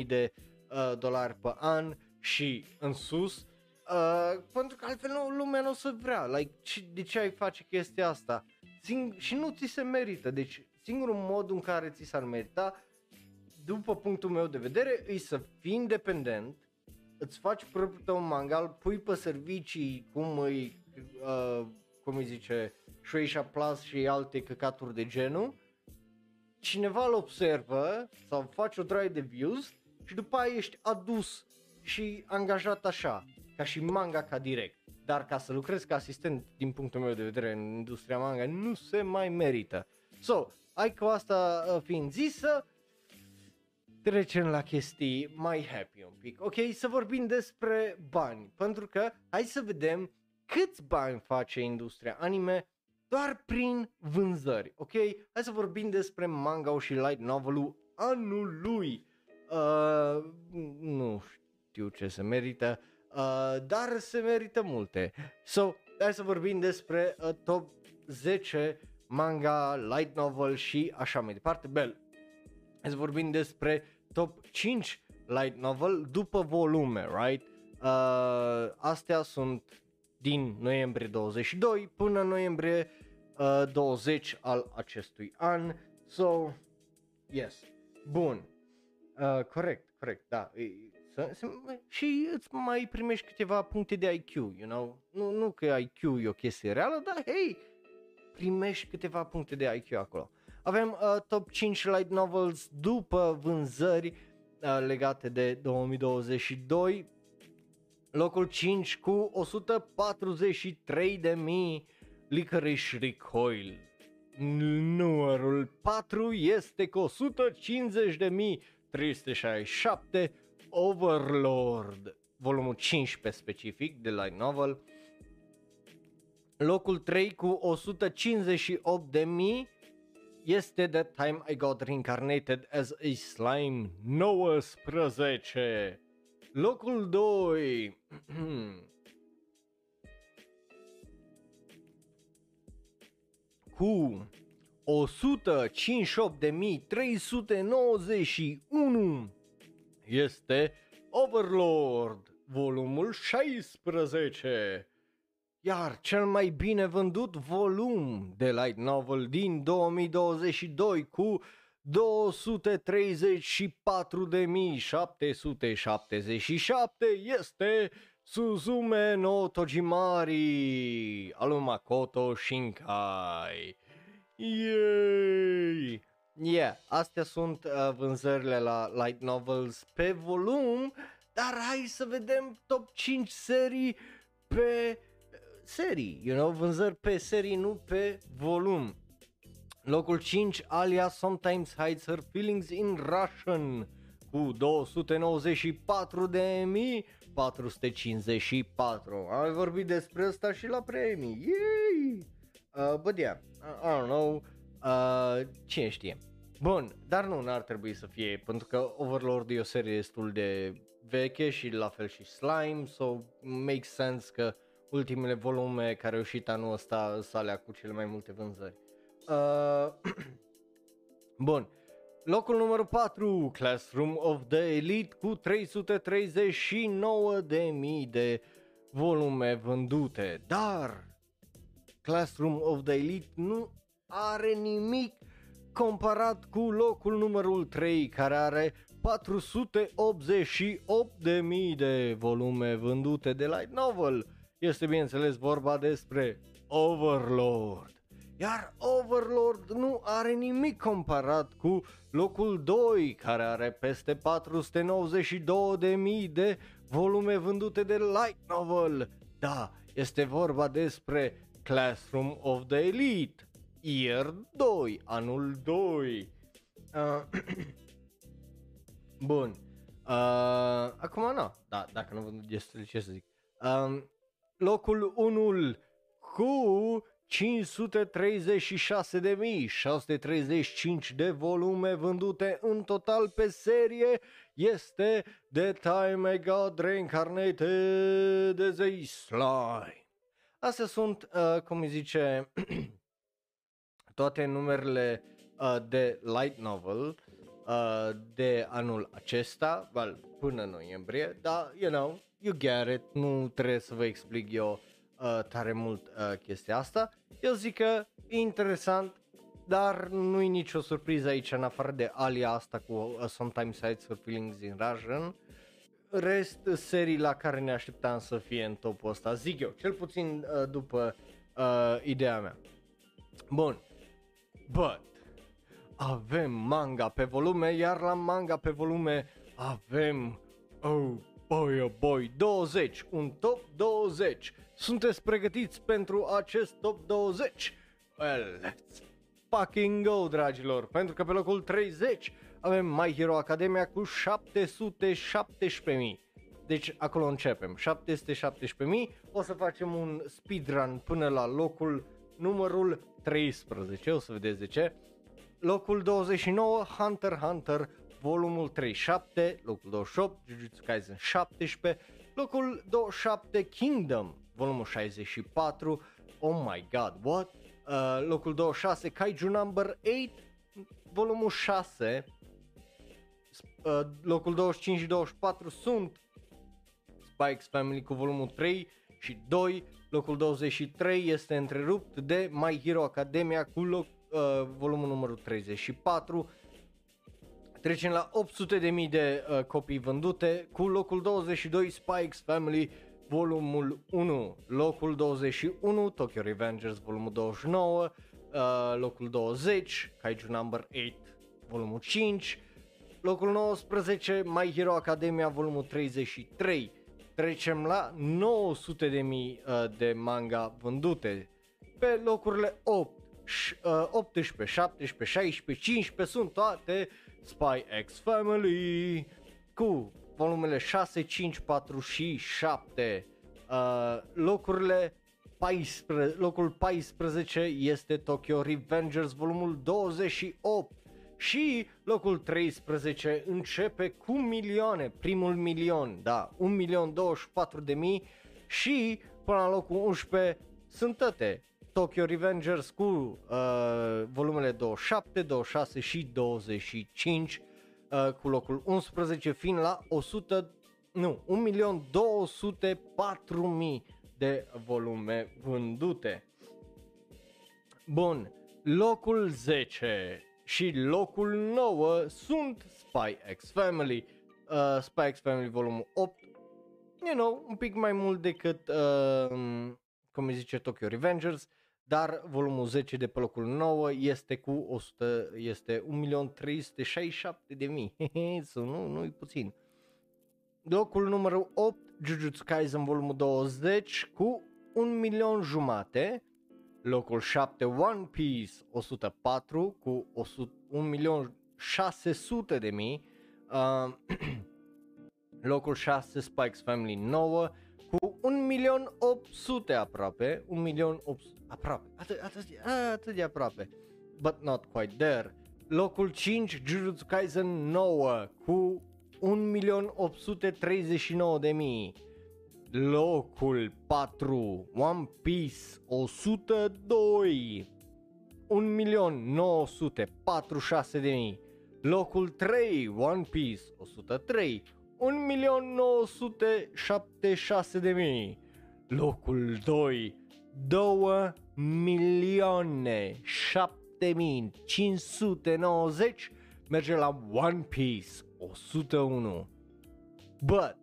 A: 14.000 de uh, dolari pe an și în sus, uh, pentru că altfel nu, lumea nu o să vrea, like, de ce ai face chestia asta? Sing- și nu ți se merită, deci singurul mod în care ți s-ar merita, după punctul meu de vedere, e să fii independent, îți faci propriul tău manga, îl pui pe servicii, cum îi, uh, cum îi zice, Shueisha Plus și alte căcaturi de genul, cineva îl observă sau face o draie de views și după aia ești adus și angajat așa, ca și manga ca direct. Dar ca să lucrezi ca asistent, din punctul meu de vedere, în industria manga, nu se mai merită. So, ai cu asta uh, fiind zisă, trecem la chestii mai happy un pic. Ok, să vorbim despre bani, pentru că hai să vedem câți bani face industria anime doar prin vânzări, ok? Hai să vorbim despre manga și light novelul anului. Uh, nu știu ce se merită, uh, dar se merită multe. So, hai să vorbim despre uh, top 10 manga, light novel și așa mai departe. Bel, hai să vorbim despre top 5 light novel după volume, right? Uh, astea sunt din noiembrie 22 până noiembrie uh, 20 al acestui an. So, yes. Bun. Uh, corect, corect, da. E, să, să, și îți mai primești câteva puncte de IQ, you know? Nu, nu că IQ e o chestie reală, dar hei, primești câteva puncte de IQ acolo. Avem uh, top 5 light novels după vânzări uh, legate de 2022. Locul 5 cu 143 de mii Licorice Recoil. Numărul 4 este cu 150 de mii 367 Overlord, volumul 15 specific de light novel. Locul 3 cu 158 de mii este The Time I Got Reincarnated as a Slime 19. Locul 2 [clears throat] cu 158.391 este Overlord, volumul 16. Iar cel mai bine vândut volum de light novel din 2022 cu 234.777 este Suzume no Tojimari al lui Makoto Shinkai. Yay! Yeah, astea sunt uh, vânzările la light novels pe volum, dar hai să vedem top 5 serii pe serii, you know, vânzări pe serii, nu pe volum. Locul 5, Alia Sometimes Hides Her Feelings in Russian cu 294 de mii 454. Am vorbit despre asta și la premii. Yay! Uh, but yeah, I, I don't know. Uh, cine știe. Bun, dar nu, n-ar trebui să fie, pentru că Overlord e o serie destul de veche și la fel și Slime, so makes sense că ultimele volume care au ieșit anul ăsta sunt alea cu cele mai multe vânzări. Uh, [clears throat] bun, locul numărul 4, Classroom of the Elite cu 339 de mii de volume vândute, dar Classroom of the Elite nu are nimic comparat cu locul numărul 3 care are 488 de mii de volume vândute de light novel. Este bineînțeles vorba despre Overlord. Iar Overlord nu are nimic comparat cu locul 2 care are peste 492 de mii de volume vândute de light novel. Da, este vorba despre Classroom of the Elite, Year 2, anul 2. Uh, [clears throat] bun. Uh, acum nu, da, dacă nu vândut destul, ce să zic. Um, locul 1 cu 536.635 de volume vândute în total pe serie este The Time I Got Reincarnated as a Slime. Astea sunt, uh, cum îi zice, [clears throat] toate numerele uh, de light novel uh, de anul acesta, well, până în noiembrie, dar, you know, you get it, nu trebuie să vă explic eu uh, tare mult uh, chestia asta. Eu zic că e interesant, dar nu e nicio surpriză aici în afară de alia asta cu uh, Sometimes Sites for Feelings in Russian. Rest serii la care ne așteptam să fie în topul ăsta, zic eu, cel puțin uh, după uh, ideea mea. Bun, but avem manga pe volume, iar la manga pe volume avem, oh boy, oh boy, 20, un top 20. Sunteți pregătiți pentru acest top 20? Well, let's fucking go, dragilor, pentru că pe locul 30 avem My Hero Academia cu 717.000. Deci acolo începem, 717.000, o să facem un speedrun până la locul numărul 13, o să vedeți de ce. Locul 29, Hunter x Hunter, volumul 37, locul 28, Jujutsu Kaisen 17, locul 27, Kingdom, volumul 64, oh my god, what? Uh, locul 26, Kaiju number 8, volumul 6, uh, locul 25 și 24 sunt Spikes Family cu volumul 3 și 2, locul 23 este întrerupt de My Hero Academia cu loc, uh, volumul numărul 34. Trecem la 800.000 de, mii de uh, copii vândute cu locul 22 Spikes Family volumul 1, locul 21 Tokyo Revengers volumul 29, uh, locul 20 Kaiju Number 8 volumul 5, locul 19 My Hero Academia volumul 33. Trecem la 900 de mii uh, de manga vândute. Pe locurile 8, uh, 18, 17, 16, 15 sunt toate Spy X Family cu volumele 6, 5, 4 și 7. Uh, locurile 14, locul 14 este Tokyo Revengers volumul 28 și locul 13 începe cu milioane, primul milion, da, 1 milion 24 de mii. Și până la locul 11 sunt toate. Tokyo Revengers cu uh, volumele 27, 26 și 25 uh, cu locul 11 fiind la 100, nu, 1 milion 204 mii de volume vândute. Bun, locul 10 și locul 9 sunt Spy X Family. Uh, Spy X Family volumul 8, you know, un pic mai mult decât, uh, cum îi zice, Tokyo Revengers, dar volumul 10 de pe locul 9 este cu 100, este 1.367.000, so [laughs] nu, nu e puțin. Locul numărul 8, Jujutsu Kaisen volumul 20 cu 1 milion jumate, Locul 7 One Piece 104 cu 1 milion 600 de mii. Uh, [clears throat] locul 6 Spikes Family 9 cu 1 milion 800 aproape, 1 milion 800 aproape, atât, atât, atât de aproape, but not quite there. Locul 5 Jujutsu Kaisen 9 cu 1 locul 4 One Piece 102 1.946.000 Locul 3 One Piece 103 1.976.000 Locul 2 2 milioane 7590 merge la One Piece 101 But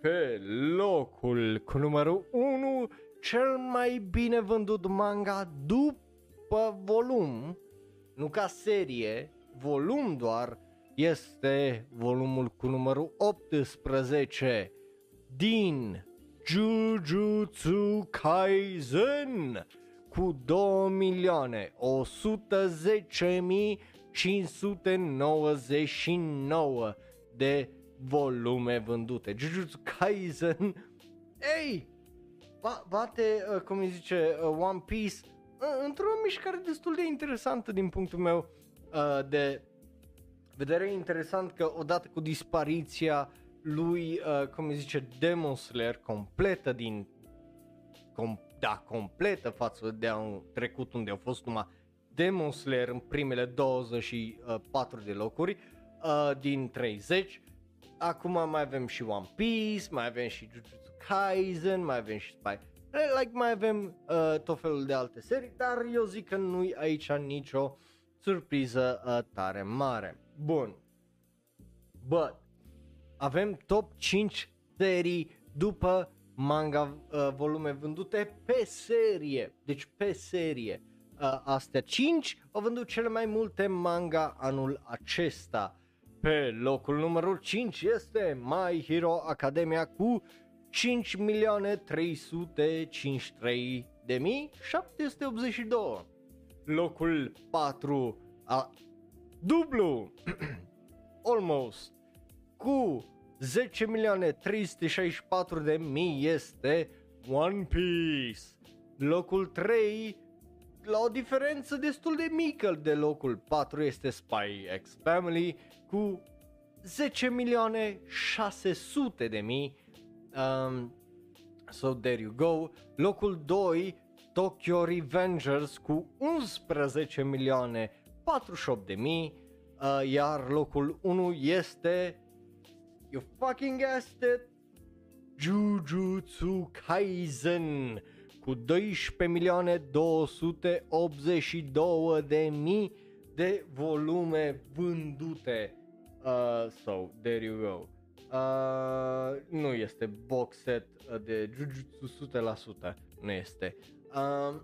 A: pe locul cu numărul 1 cel mai bine vândut manga după volum, nu ca serie, volum doar, este volumul cu numărul 18 din Jujutsu Kaisen cu 2 milioane 110 599 de volume vândute. Jujutsu Kaisen, ei, ba- bate, uh, cum îi zice, uh, One Piece uh, într-o mișcare destul de interesantă din punctul meu uh, de vedere. Interesant că odată cu dispariția lui, uh, cum îi zice, Demon Slayer completă din com- da, completă față de un trecut unde au fost numai Demon Slayer în primele 24 de locuri uh, din 30. Acum mai avem și One Piece, mai avem și Jujutsu Kaisen, mai avem și Spy. Like mai avem uh, tot felul de alte serii, dar eu zic că nu-i aici nicio surpriză uh, tare mare. Bun. But, avem top 5 serii după manga uh, volume vândute pe serie. Deci pe serie. Uh, astea 5 au vândut cele mai multe manga anul acesta. Pe locul numărul 5 este My Hero Academia cu 5 milioane 353 de mii 782. Locul 4 a dublu [clears throat] almost cu 10 milioane 364 de mii este One Piece. Locul 3 la o diferență destul de mică de locul 4 este Spy X Family cu 10 milioane 600 de mii. Um, so there you go. Locul 2 Tokyo Revengers cu 11 milioane 48 de mii. Uh, iar locul 1 este You fucking guessed it Jujutsu Kaisen cu 12 milioane 282 de mii de volume vândute. Uh, so, there you go. Uh, nu este box set uh, de Jujutsu 100%, nu este. Uh,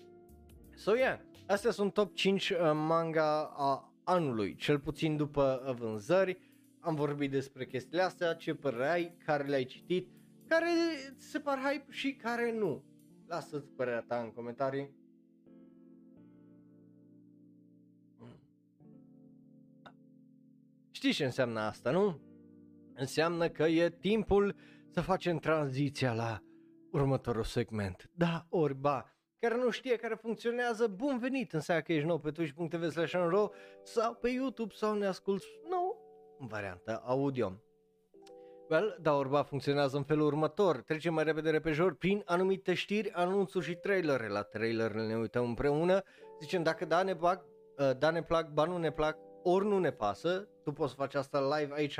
A: [clears throat] so yeah, astea sunt top 5 uh, manga a anului, cel puțin după uh, vânzări. Am vorbit despre chestiile astea, ce părere ai, care le-ai citit, care ți se par hype și care nu. Lasă-ți părerea ta în comentarii. Știi ce înseamnă asta, nu? Înseamnă că e timpul să facem tranziția la următorul segment. Da, ori ba, care nu știe care funcționează, bun venit, înseamnă că ești nou pe twitch.tv slash sau pe YouTube sau ne asculti nou în variantă audio. Well, da, orba funcționează în felul următor. Trecem mai repede repejor prin anumite știri, anunțuri și trailere. La trailerele ne uităm împreună. Zicem dacă da ne plac, uh, da ne plac, ba nu ne plac, ori nu ne pasă. Tu poți face asta live aici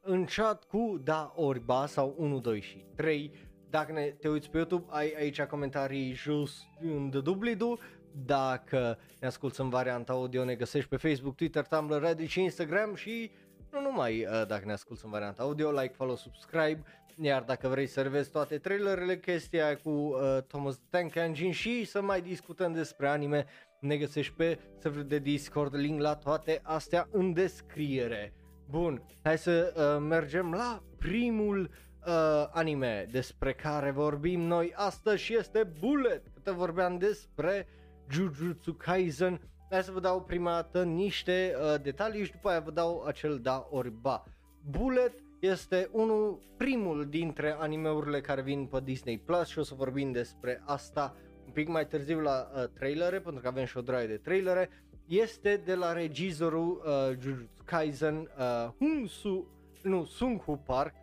A: în chat cu da ori ba sau 1, 2 și 3. Dacă ne, te uiți pe YouTube, ai aici comentarii jos în de dublidu. Dacă ne asculti în varianta audio, ne găsești pe Facebook, Twitter, Tumblr, Reddit și Instagram și nu numai uh, dacă ne asculti în varianta audio, like, follow, subscribe, iar dacă vrei să revezi toate trailerele, chestia cu uh, Thomas Tank Engine și să mai discutăm despre anime, ne găsești pe serverul de Discord, link la toate astea în descriere. Bun, hai să uh, mergem la primul uh, anime despre care vorbim noi astăzi și este Bullet. Câte vorbeam despre Jujutsu Kaisen, Hai să vă dau prima dată niște uh, detalii și după aia vă dau acel da ori ba. Bullet este unul, primul dintre animeurile care vin pe Disney Plus și o să vorbim despre asta un pic mai târziu la uh, trailere, pentru că avem și o draie de trailere. Este de la regizorul uh, Jujutsu Kaisen, uh, Hunsu, nu, Sung Hu Park,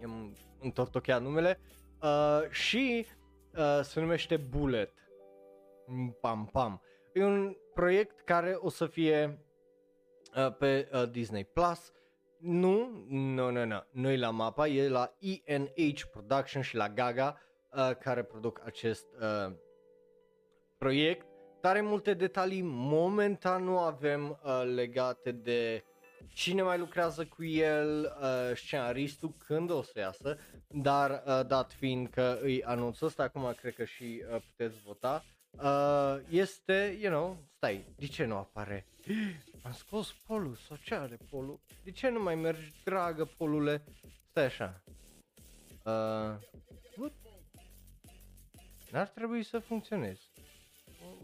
A: i-am întortocheat numele, uh, și uh, se numește Bullet. Pam, pam. E un proiect care o să fie uh, pe uh, Disney Plus. Nu, nu, nu, nu, nu e la mapa, e la ENH Production și la Gaga uh, care produc acest uh, proiect. Tare multe detalii momentan nu avem uh, legate de cine mai lucrează cu el, uh, scenaristul, când o să iasă, dar uh, dat fiind că îi anunț ăsta, acum cred că și uh, puteți vota, uh, este, you know, stai, de ce nu apare? [gasps] Am scos polul, sau ce are polul? De ce nu mai mergi, dragă polule? Stai așa. Uh, what? N-ar trebui să funcționeze.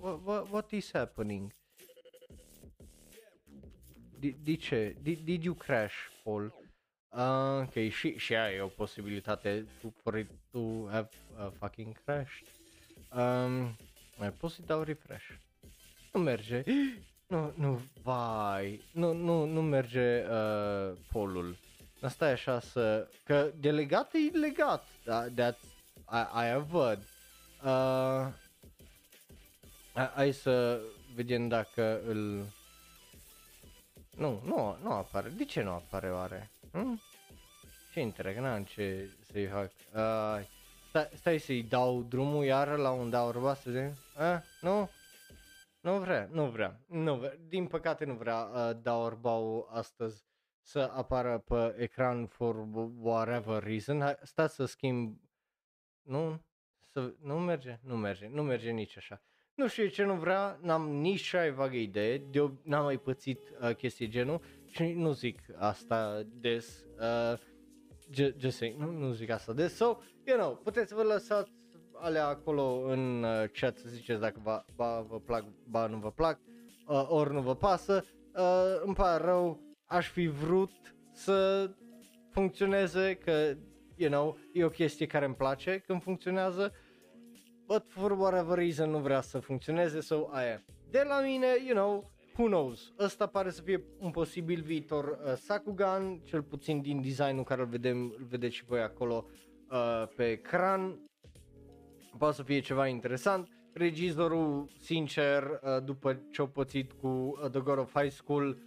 A: What, what, what is happening? De, de ce? Did, did you crash, Paul? Uh, ok, și, și aia e o posibilitate to, for it to have uh, fucking crashed. Um, mai pot să dau refresh. Nu merge. [gasps] Nu, nu, vai. Nu, nu, nu merge uh, polul. Asta e așa să... Că de legat e legat. Da, that, aia văd. Uh, hai să vedem dacă îl... Nu, nu, nu apare. De ce nu apare oare? Hmm? Ce interes, n-am ce să-i fac. Uh, stai, stai să-i dau drumul iară la un dau urba să vedem. Uh, nu? Nu vrea, nu vrea, nu vrea. Din păcate nu vrea uh, dau orbau astăzi să apară pe ecran for whatever reason. Hai, stați să schimb. Nu? Să, nu merge? Nu merge, nu merge nici așa. Nu știu ce nu vrea, n-am nici cea vagă idee, de n-am mai pățit uh, chestii genul și nu zic asta des, uh, just saying, nu, nu zic asta des, so, you know, puteți să vă lăsați alea acolo în uh, chat să ziceți dacă ba, ba vă plac, ba nu vă plac, uh, ori nu vă pasă, uh, îmi pare rău, aș fi vrut să funcționeze, că, you know, e o chestie care îmi place când funcționează, but for whatever reason nu vrea să funcționeze, so aia. De la mine, you know, who knows, ăsta pare să fie un posibil viitor uh, Sakugan, cel puțin din designul care îl vedem, îl vedeți și voi acolo uh, pe ecran, poate să fie ceva interesant. Regizorul, sincer, uh, după ce a pățit cu uh, The God of High School,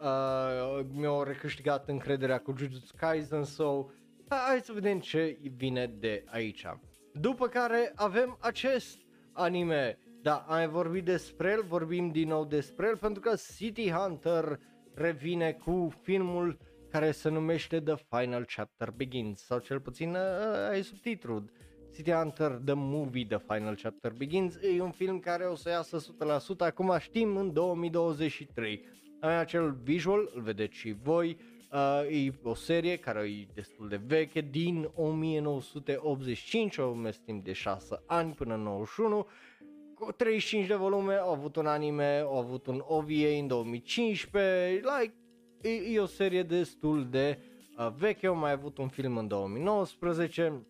A: uh, mi-a recâștigat încrederea cu Jujutsu Kaisen, so hai să vedem ce vine de aici. După care avem acest anime, da, am vorbit despre el, vorbim din nou despre el pentru că City Hunter revine cu filmul care se numește The Final Chapter Begins sau cel puțin uh, ai subtitrul. City Hunter The Movie The Final Chapter Begins e un film care o să iasă 100% acum știm în 2023 Am acel visual, îl vedeți și voi Uh, e o serie care e destul de veche, din 1985, o mers timp de 6 ani până în 91, cu 35 de volume, au avut un anime, au avut un OVA în 2015, like, e, e o serie destul de uh, veche, au mai avut un film în 2019,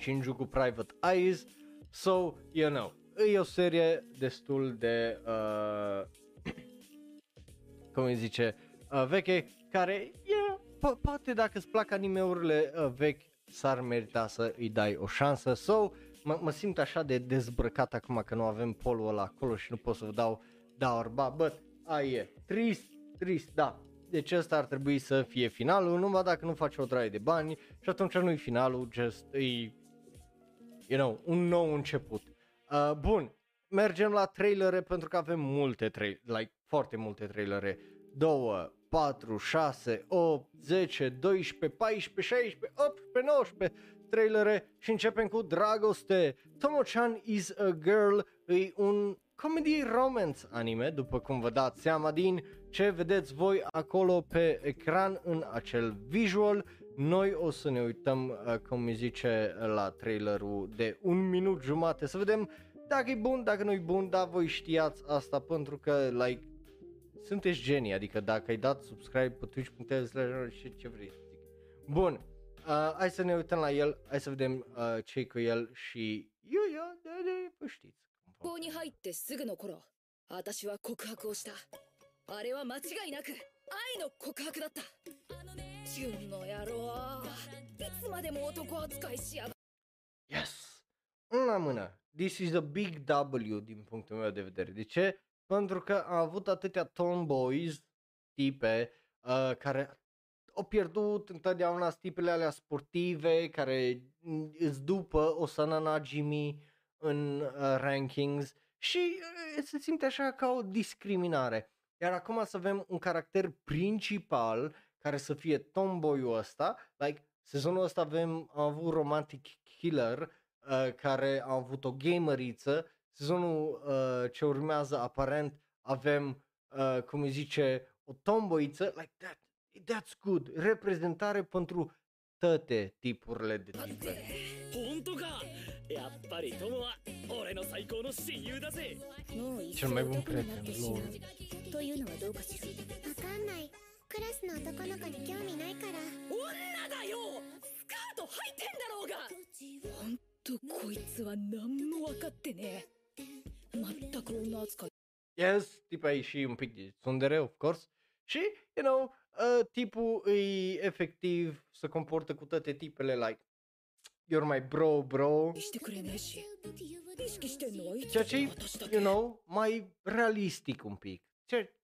A: Shinjuku Private Eyes, so, you know, e o serie destul de, uh, [clears throat] cum îi zice, uh, veche, care, yeah, po- poate dacă îți plac animeurile uh, vechi, s-ar merita să îi dai o șansă. So, mă, mă simt așa de dezbrăcat acum că nu avem polul ăla acolo și nu pot să vă dau da orba, but ai e. Trist, trist, da. Deci ăsta ar trebui să fie finalul, numai dacă nu faci o draie de bani și atunci nu-i finalul, just e, you know, un nou început. Uh, bun, mergem la trailere pentru că avem multe trailere, like foarte multe trailere. Două, 4, 6, 8, 10, 12, 14, 16, 18, 19 trailere și începem cu Dragoste. Tomo-chan is a girl e un comedy romance anime, după cum vă dați seama din ce vedeți voi acolo pe ecran în acel visual. Noi o să ne uităm, uh, cum îi zice, la trailerul de un minut jumate să vedem dacă e bun, dacă nu e bun, dar voi știați asta pentru că, like, sunteți genii, adică dacă ai dat subscribe pe twitch.tv și ce vrei să zic. Bun, uh, hai să ne uităm la el, hai să vedem uh, ce cu el și eu, eu, de, de, vă știți.
B: 校に入ってすぐの頃私は告白をしたあれは間違いなく愛の告白だったあのねチュンの野郎いつまでも男扱いしやが
A: Yes! Una mână. This is a big W din punctul meu de vedere. De ce? Pentru că a avut atâtea tomboys, tipe, uh, care au pierdut întotdeauna tipele alea sportive, care îți după Osana Najimi în uh, rankings și uh, se simte așa ca o discriminare. Iar acum să avem un caracter principal care să fie tomboy-ul ăsta, like sezonul ăsta avem, am avut Romantic Killer, uh, care a avut o gameriță, sezonul uh, ce urmează aparent avem, uh, cum îi zice, o tomboiță, like that, that's good, reprezentare pentru toate tipurile de tipe.
D: 本当か やっぱり友は俺の最高の親友だぜ。
B: もう一
A: 緒に
B: 僕になってしまうというのはどうかしら。
E: わかんない。クラスの男の子に興味ないから。
B: 女だよ！スカート履いてんだろうが！ほんこいつは何も分かってね全く女扱い。
A: Yes, tipa e și un pic de of course. Și, you know, uh, tipul e efectiv, se comportă cu toate like, you're my bro, bro. Ceea ce you know, mai realistic un pic. Ce,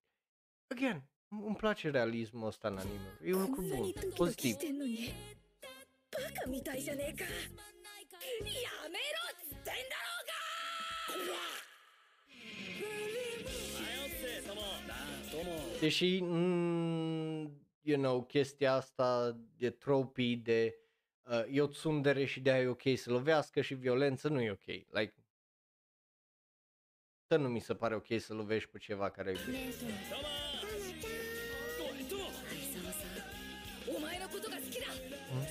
A: again, îmi place realismul ăsta în anime. E un lucru bun, pozitiv. Deși, mm, you know, chestia asta de tropii, de uh, e o tsundere și de aia e ok să lovească și violență nu e ok. Like, Tă nu mi se pare ok să lovești pe ceva care e iubești.
E: ねえその
D: Tomo. おい、Tomo.
B: 相沢さんお前のことが好きだ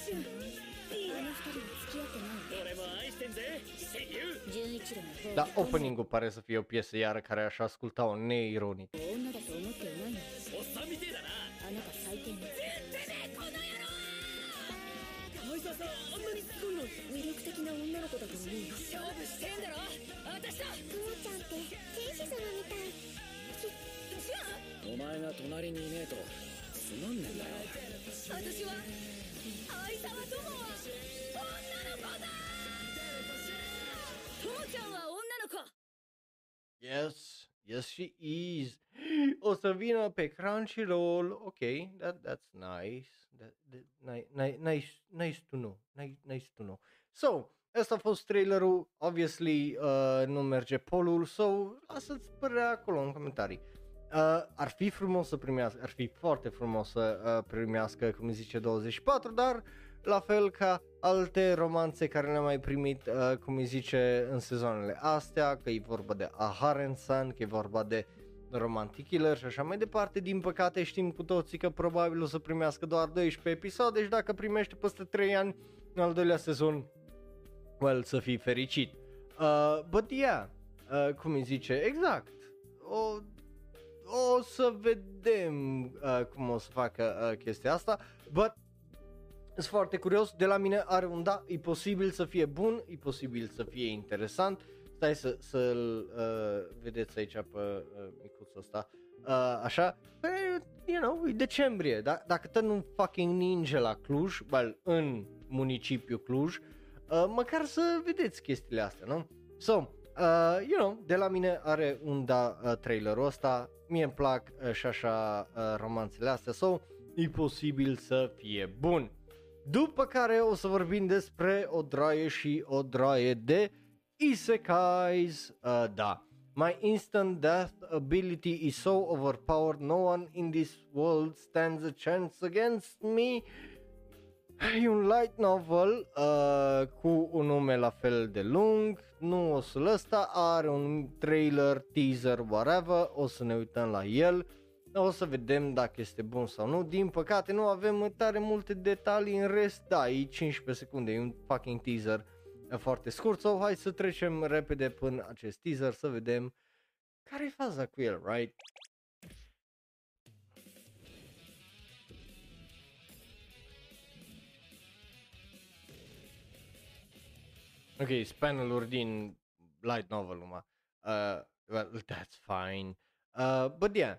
E: シュンあの二人は付き合ってない
D: 俺も愛してんぜ親友
E: 純一郎の方
A: Dar opening-ul pare să fie o piesă iară care aș asculta-o neironic.
E: 女だと思っていないの
D: おっさんみてえだな
E: あなた最低ね
D: 相沢さんあんなにすごいのに
E: 魅力的な女の子だと思う
B: 勝負してんだろ。私だ
E: クモちゃんって天使様みたい
B: じゃあ
D: お前が隣にいねえと。つまんねえんだよ
B: 私は相沢友は女の子だ。友ちゃんは女の子。
A: Yes, yes she is. [gasps] O să vină pe Crunchyroll. Ok, that, that's nice. That, that, nice, nice, nice, nice to know. Nice, nice to know. So, ăsta a fost trailerul. Obviously, uh, nu merge polul. So, lasă-ți părerea acolo în comentarii. Uh, ar fi frumos să primească, ar fi foarte frumos să uh, primească, cum zice, 24, dar la fel ca alte romanțe care le-am mai primit, uh, cum îi zice, în sezoanele astea, că e vorba de Aharen San, că e vorba de Romantic Killer și așa mai departe. Din păcate știm cu toții că probabil o să primească doar 12 episoade și dacă primește peste 3 ani în al doilea sezon, well, să fii fericit. Uh, but yeah, uh, cum îi zice, exact, o, o să vedem uh, cum o să facă uh, chestia asta, but sunt foarte curios, de la mine are un da, e posibil să fie bun, e posibil să fie interesant. Stai să, să-l uh, vedeți aici pe uh, micuțul ăsta. Uh, așa, pe, you know, e decembrie, da? dacă tot nu fucking ninge la Cluj, well, în municipiul Cluj, uh, măcar să vedeți chestiile astea, nu? So, uh, you know, de la mine are un da uh, trailerul ăsta, mie îmi plac uh, și așa uh, romanțele astea, so, e posibil să fie bun. După care o să vorbim despre o draie și o draie de isekais. Uh, da. My instant death ability is so overpowered, no one in this world stands a chance against me. E un light novel uh, cu un nume la fel de lung, nu o să-l ăsta, are un trailer, teaser, whatever, o să ne uităm la el, o să vedem dacă este bun sau nu. Din păcate nu avem tare multe detalii în rest, da, e 15 secunde, e un fucking teaser uh, foarte scurt, so hai să trecem repede până acest teaser să vedem care e faza cu el, right? Ok, paneluri din light novel numai. Uh, well, that's fine. Uh, but yeah,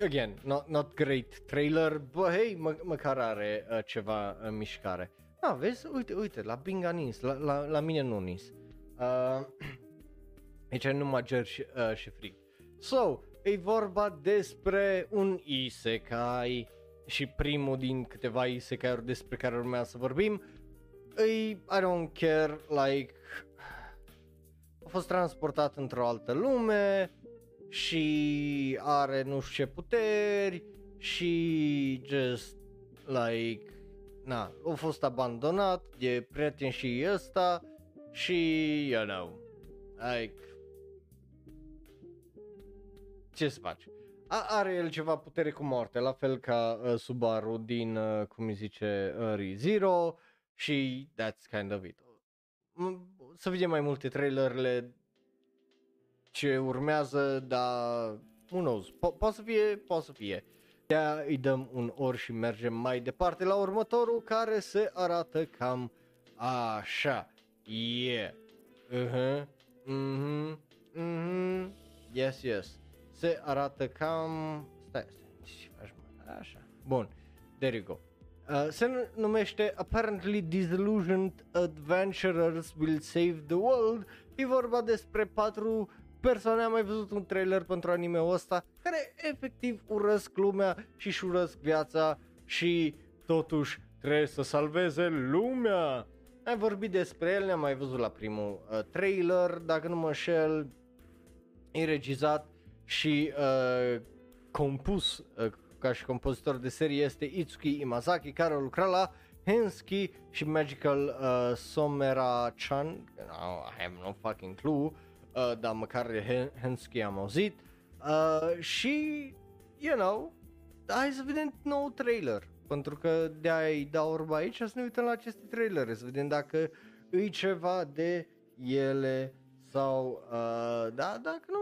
A: again, not, not great trailer, but hey, mă, măcar are uh, ceva în mișcare. Ah, vezi? Uite, uite, la Bing a nins, la, la, la mine nu nins. Uh, aici [clears throat] nu mă ger și, uh, și frig. So, e vorba despre un isekai și primul din câteva isekai despre care urmează să vorbim. E, I don't care, like, a fost transportat într-o altă lume și are nu știu ce puteri și just like na, a fost abandonat de prieten și ăsta și you know like ce să faci? A, are el ceva putere cu moarte, la fel ca uh, Subaru din, uh, cum îi zice, uh, ReZero și that's kind of it. M- Să vedem mai multe trailerele ce urmează, dar who knows, po- poate să fie, poate să fie. de îi dăm un or și mergem mai departe la următorul care se arată cam așa. Yeah. Uh-huh. Mhm. Mhm. Yes, yes. Se arată cam... Stai, stai, aș mai- așa. Bun. There you go. Uh, se nu- numește Apparently Disillusioned Adventurers Will Save the World. E vorba despre patru persoane, am mai văzut un trailer pentru anime-ul ăsta, care efectiv urăsc lumea și își urăsc viața și totuși trebuie să salveze lumea. Am vorbit despre el, ne-am mai văzut la primul uh, trailer, dacă nu mă înșel, e regizat și uh, compus uh, ca și compozitor de serie este Itsuki Imazaki care a lucrat la Hensky și Magical uh, Somera-chan, no, I have no fucking clue, uh, dar măcar de Hen- Hensky am auzit uh, și, you know, hai să vedem nou trailer, pentru că de-aia îi dau orba aici să ne uităm la aceste trailere, să vedem dacă îi ceva de ele sau, uh, da, dacă nu,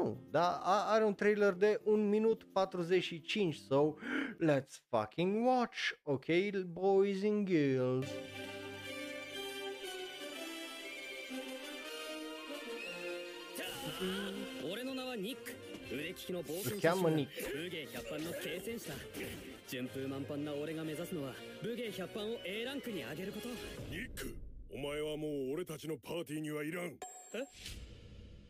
A: nu, da, a- are un trailer de 1 minut 45, so let's fucking watch, ok, boys and girls.
D: 俺の名はニック腕利きの冒険
A: Se cheamă
D: 家
A: Nick.
D: 武芸百般の継戦士だ順風満帆な俺が目指すのは武芸百般を A ランクに上げること
F: ニックお前はもう俺たちのパーティーにはいらん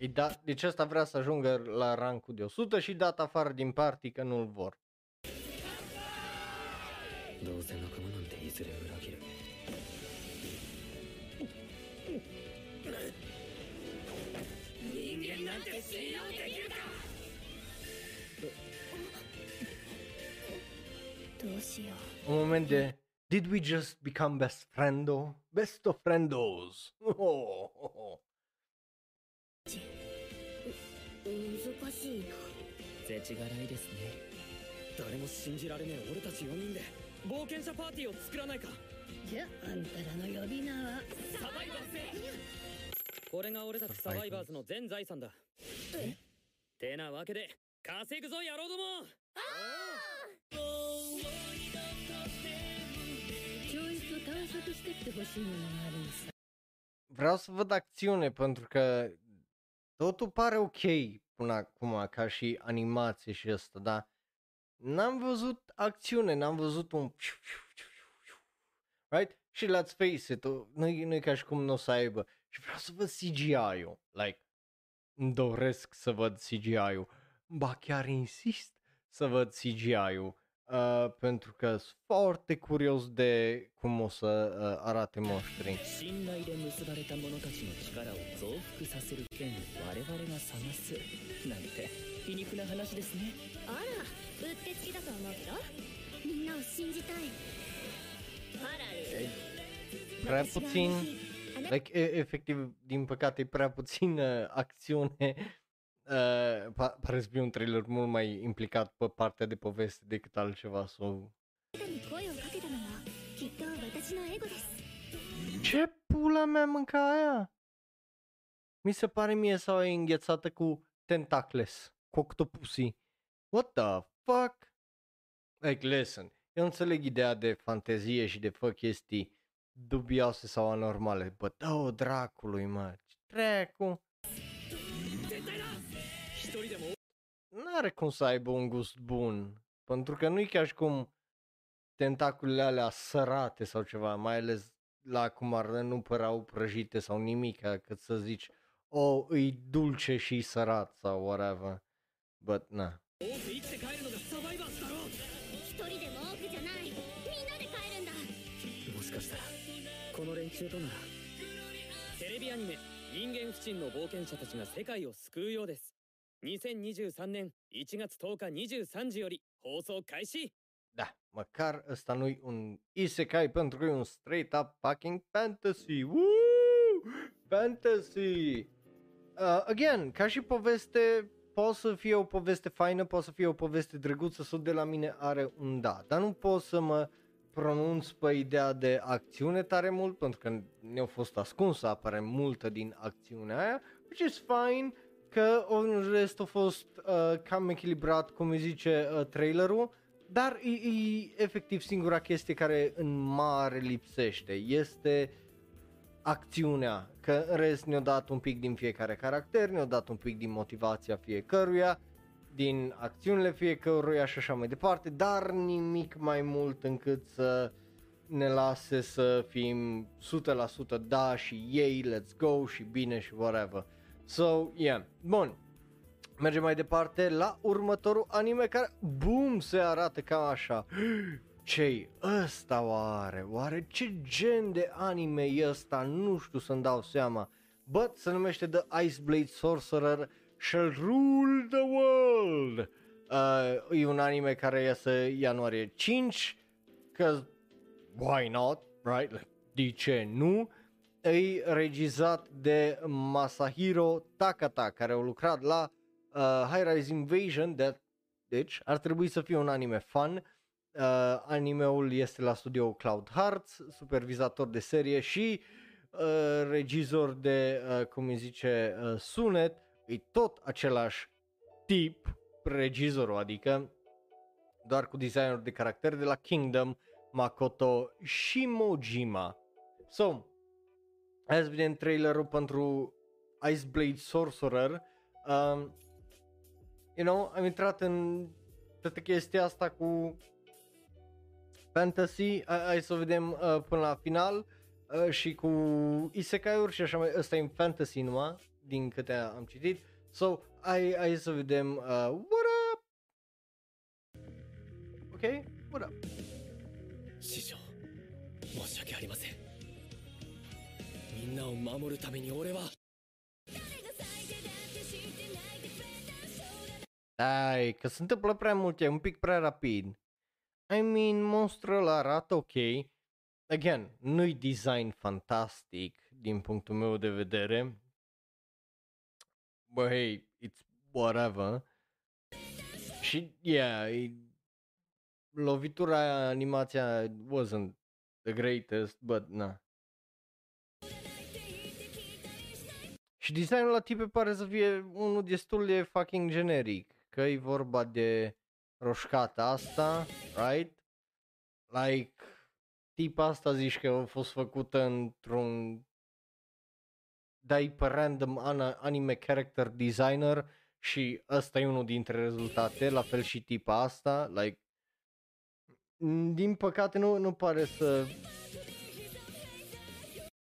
A: E da, deci ăsta vrea să ajungă la rancul de 100 și dat afară din party că nu-l vor.
D: どうせ仲間なんていずれ裏 信用できるか
E: どうしよ
A: Un moment de Did we just become best friendo? Best of friendos. Oh, [laughs] oh, oh.
E: う難しいな
D: 世知辛いですね誰も信じられねえ俺たち4人で冒険者パーティーを作らないか
B: じゃああんたらの呼び名は
D: サバイバーズこれが俺たちサバイバーズの全財産だてなわけで稼ぐぞ野郎ども
B: 教室を探索してってほしいものがあるんです
A: Vreau să văd acțiune pentru că totul pare ok până acum ca și animație și asta, dar n-am văzut acțiune, n-am văzut un right? Și let's face it, nu-i, nu-i ca și cum nu o să aibă. și vreau să văd CGI-ul. Like, îmi doresc să văd CGI-ul. Ba chiar insist să văd CGI-ul. Uh, pentru că sunt foarte curios de cum o să uh, arate moștrii. Prea puțin Like, efectiv, din păcate, e prea puțină [laughs] acțiune. Uh, pa- pare să fie un trailer mult mai implicat pe partea de poveste decât altceva. So... Ce pula mea mânca aia? Mi se pare mie sau e înghețată cu tentacles, cu octopusii. What the fuck? Like, listen, eu înțeleg ideea de fantezie și de fă chestii dubioase sau anormale. Bă, dă-o dracului, mă, ce
D: trecu. Nu
A: are cum să aibă un gust bun, pentru că nu-i ca și cum tentaculele alea sărate sau ceva, mai ales la cum ar nu păreau prăjite sau nimic, că să zici, o, oh, îi dulce și sărat sau whatever. But, na,
D: の連中とならテレビアニメ「人間不信の冒険者たちが世界を救うようです」2023年1月10日23時より放送開始
A: Da, măcar ăsta nu-i un isekai pentru că e un straight up fucking fantasy. Woo! Fantasy! Uh, again, ca și poveste, poate să fie o poveste faină, poate să fie o poveste drăguță sau de la mine are un da, dar nu pot să mă uh, pronunț pe ideea de acțiune tare mult, pentru că ne-a fost ascunsă apare multă din acțiunea aia, which is fine, că în rest a fost uh, cam echilibrat, cum îi zice uh, trailerul, dar e, e efectiv singura chestie care în mare lipsește. Este acțiunea, că în rest ne-a dat un pic din fiecare caracter, ne-a dat un pic din motivația fiecăruia, din acțiunile fiecăruia și așa mai departe, dar nimic mai mult încât să ne lase să fim 100% da și ei, let's go și bine și whatever. So, yeah. Bun. Mergem mai departe la următorul anime care, boom, se arată ca așa. [gasps] ce ăsta oare? Oare ce gen de anime e ăsta? Nu știu să-mi dau seama. But se numește The Ice Blade Sorcerer shall rule the world. Uh, e un anime care iese ianuarie 5, că why not, right? De ce nu? E regizat de Masahiro Takata, care a lucrat la uh, High Rise Invasion, de, deci ar trebui să fie un anime fun. Uh, animeul este la studio Cloud Hearts, supervizator de serie și uh, regizor de, uh, cum îi zice, uh, sunet, e tot același tip, regizorul, adică doar cu designer de caracter de la Kingdom, Makoto Shimojima. So, azi vedem trailerul pentru Ice Blade Sorcerer. Um, you know, am intrat în toată chestia asta cu fantasy, hai să o vedem uh, până la final uh, și cu isekai-uri și așa mai, ăsta e fantasy numai, din câte am citit. So, hai, hai să vedem uh, what up? Ok? What up?
D: 師匠申し訳ありませんみんなを守るために俺は
A: Ai, că se întâmplă prea multe, un pic prea rapid. I mean, monstrul arată ok. Again, nu-i design fantastic din punctul meu de vedere. But hey, it's whatever. Și, yeah, e, lovitura aia, animația wasn't the greatest, but na. Și designul la tipe pare să fie unul destul de fucking generic. Că e vorba de roșcata asta, right? Like, tipa asta zici că a fost făcută într-un dai pe random ana- anime character designer și ăsta e unul dintre rezultate, la fel și tipa asta, like din păcate nu, nu pare să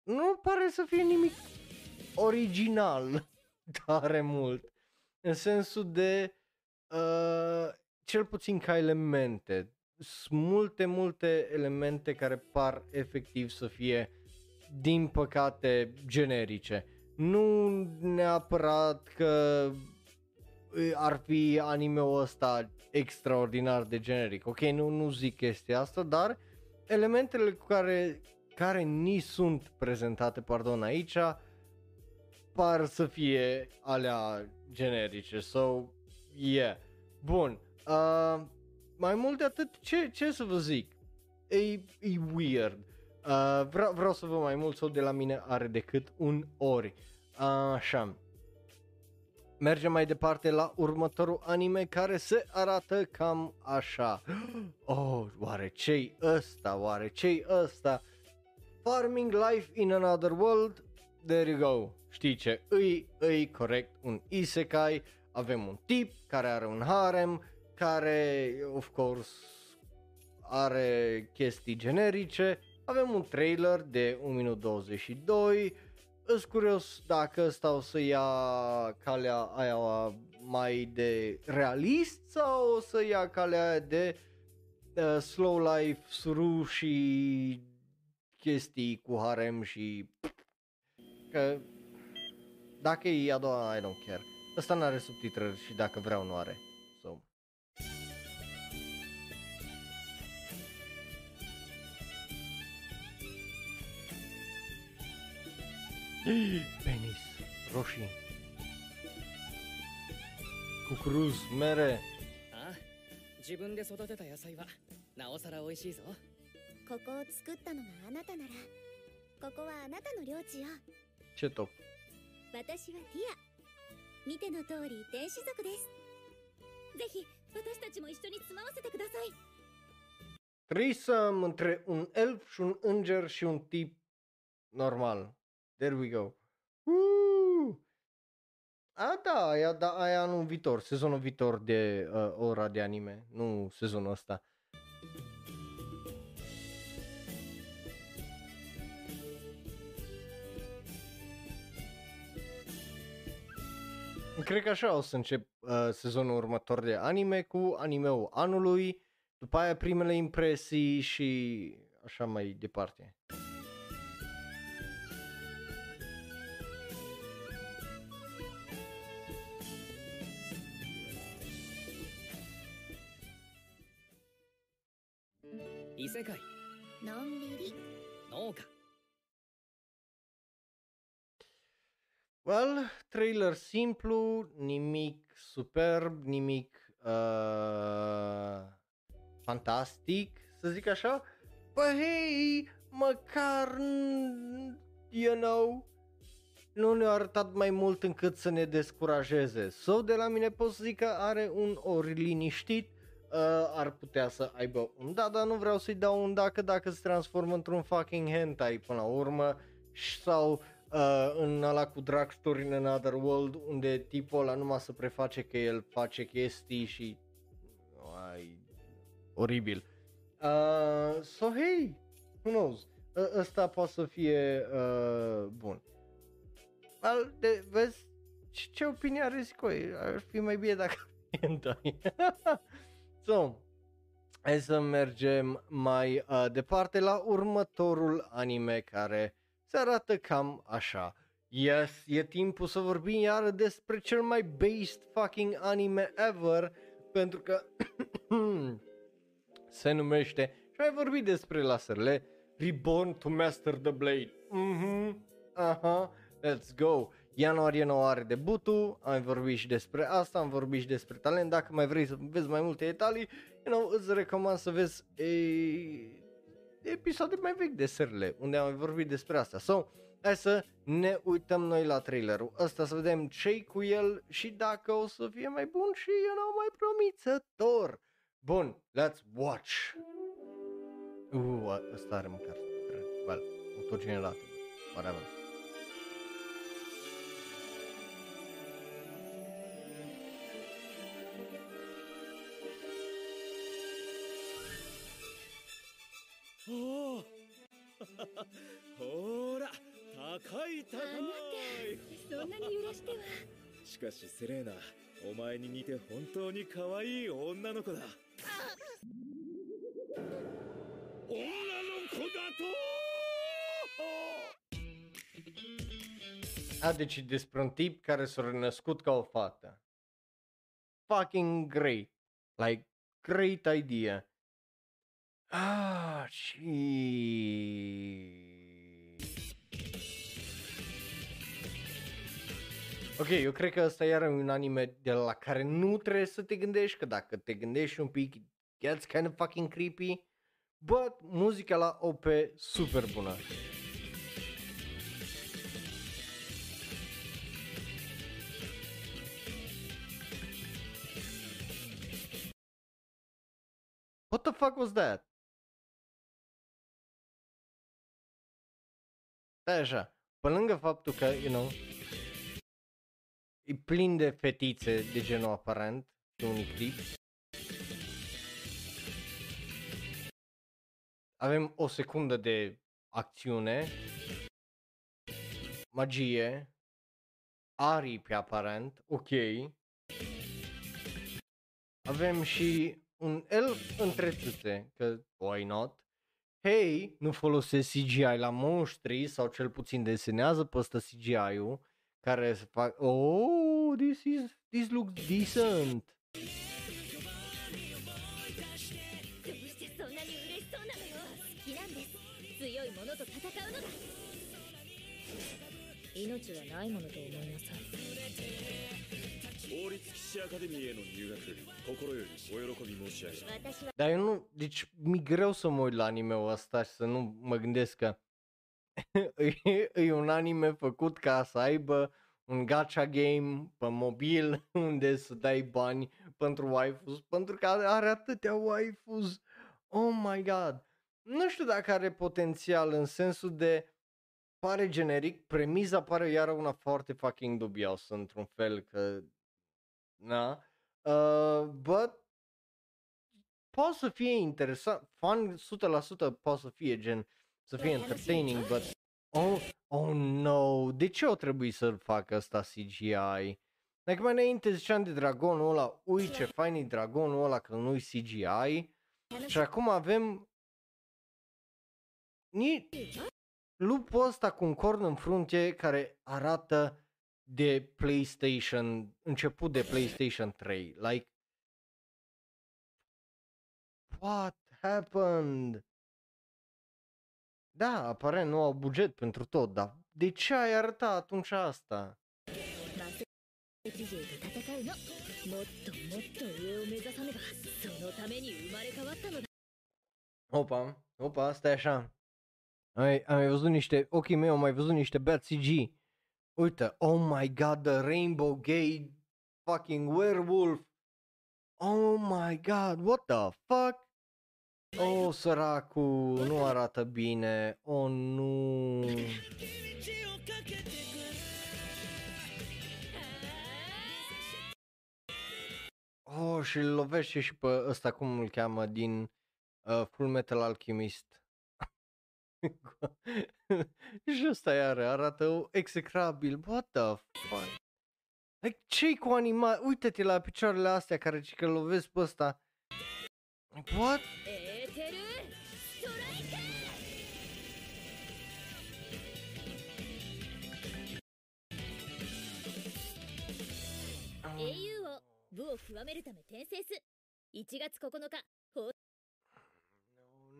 A: nu pare să fie nimic original [laughs] tare mult în sensul de uh, cel puțin ca elemente. Sunt multe, multe elemente care par efectiv să fie din păcate generice nu neapărat că ar fi anime-ul ăsta extraordinar de generic. Ok, nu, nu zic chestia asta, dar elementele cu care, care ni sunt prezentate, pardon, aici, par să fie alea generice. So, yeah. Bun. Uh, mai mult de atât, ce, ce să vă zic? E, e weird. Uh, vreau, vreau să vă mai mult sau de la mine are decât un ori. Uh, așa. Mergem mai departe la următorul anime care se arată cam așa. [gasps] Oh, oare ce-i ăsta? Oare ce-i ăsta? Farming Life in Another World. There you go. Știi ce? Îi, îi corect un isekai. Avem un tip care are un harem, care, of course, are chestii generice. Avem un trailer de 1 minut 22 Îs curios dacă ăsta o să ia calea aia mai de realist sau o să ia calea aia de uh, slow life, suru și chestii cu harem și că dacă e a doua, I don't care. Ăsta nu are subtitrări și dacă vreau nu are. Penis, roșii. Cucuruz, mere.
D: ああ自分で育てた野菜はなおさら美味しいぞ
E: ここを作ったのがあなたならここはあなたの領地よ
A: Ce top.
E: 私はティア見ての通り天使族ですぜひ私たちも一緒に住まわせてください
A: Threesome între un elf și un înger și un tip normal. There we go. Woo! A, da, aia, da, aia anul viitor, sezonul viitor de uh, ora de anime, nu sezonul ăsta. Cred că așa o să încep uh, sezonul următor de anime cu animeul anului, după aia primele impresii și așa mai departe.
D: Isekai,
E: のんびり
D: 農家
A: Well, trailer simplu, nimic superb, nimic uh, fantastic, să zic așa. But hey, măcar, n- you know, nu ne-a arătat mai mult încât să ne descurajeze. So, de la mine pot să zic că are un ori liniștit, uh, ar putea să aibă un da, dar nu vreau să-i dau un da, că dacă se transformă într-un fucking hentai până la urmă, și- sau uh, în ăla cu Drugstore in Another World, unde tipul ăla numai să preface că el face chestii și... Ai, oribil. Uh, so, hey, who knows? Ă- Ăsta poate să fie uh, bun. Al, de, vezi ce, ce opinie are Zicoi? Ar fi mai bine dacă hentai. [laughs] so, hai să mergem mai uh, departe la următorul anime care se arată cam așa. Yes, e timpul să vorbim iar despre cel mai based fucking anime ever, pentru că [clears throat] se numește, și mai vorbit despre laserele, Reborn to Master the Blade. Mhm, aha, let's go. Ianuarie 9 are debutul, am vorbit și despre asta, am vorbit și despre talent, dacă mai vrei să vezi mai multe detalii, you know, îți recomand să vezi e, episoade mai vechi de serile, unde am mai vorbit despre asta. So, hai să ne uităm noi la trailerul ăsta, să vedem ce cu el și dacă o să fie mai bun și, you know, mai promițător. Bun, let's watch. Uh, ăsta are măcar, well, autogenerat, whatever.
F: ほら高い高い
E: そんなに揺らしては
F: しかしセレーナお前に似て本当に可愛い女の子だ女の子だと
A: A, deci e despre un tip care s-a renăscut ca o fată. Fucking great. Like, great idea. Ah, și... Ok, eu cred că ăsta iar e un anime de la care nu trebuie să te gândești, că dacă te gândești un pic, it gets kind of fucking creepy. But muzica la OP super bună. What the fuck was that? Da, așa. Pe lângă faptul că, you know, e plin de fetițe de genul aparent și unii clip. Avem o secundă de acțiune, magie, aripi aparent, ok. Avem și un elf între țâțe, că why not? Hei, nu folosesc CGI la monștri sau cel puțin desenează pe ăsta CGI-ul care să fac Oh, this is this looks decent.
F: 王立騎士アカデミーへの入学心よりお喜び申し上げ
E: 私は
A: Dar eu nu, deci mi greu să mă uit la anime-ul ăsta și să nu mă gândesc că e, e [laughs] un anime făcut ca să aibă un gacha game pe mobil [laughs] unde să dai bani pentru waifus, pentru că are atâtea waifus. Oh my god. Nu știu dacă are potențial în sensul de pare generic, premiza pare iară una foarte fucking dubioasă într-un fel că na, uh, but poate să fie interesant, fun 100% poate să fie gen, să fie entertaining, but oh, oh no, de ce o trebuie să-l facă ăsta CGI? Like mai înainte ziceam de dragonul ăla, ui ce fain e dragonul ăla că nu-i CGI și. Acum avem ni lupul ăsta cu un corn în frunte care arată de PlayStation, început de PlayStation 3, like, what happened? Da, apare nu au buget pentru tot, dar de ce ai arătat atunci asta? Opa, opa, asta așa. Am mai văzut niște, ochii mei au mai văzut niște bad CG Uite, oh my god, the rainbow gay fucking werewolf. Oh my god, what the fuck? Oh, săracu, nu arată bine. Oh, nu. Oh, și îl lovește și pe ăsta, cum îl cheamă, din uh, Full Metal Alchemist. [laughs] și ăsta iară arată execrabil, what the fuck? Like, ce cu anima? Uite-te la picioarele astea care că lovesc pe ăsta. What?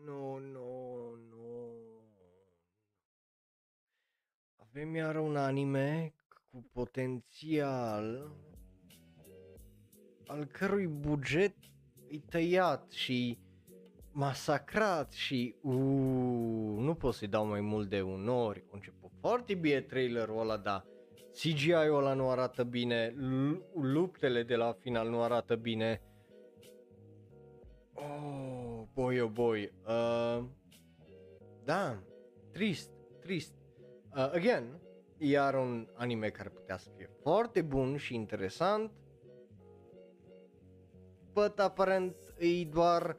A: No, no, no. Avem iară un anime cu potențial al cărui buget e tăiat și masacrat și uu, nu pot să-i dau mai mult de un ori. A început foarte bine trailerul ăla, dar CGI-ul ăla nu arată bine, lu- luptele de la final nu arată bine. Oh, boy, oh boy. Uh, da, trist, trist. Uh, again, iar un anime care putea să fie foarte bun și interesant, but aparent e doar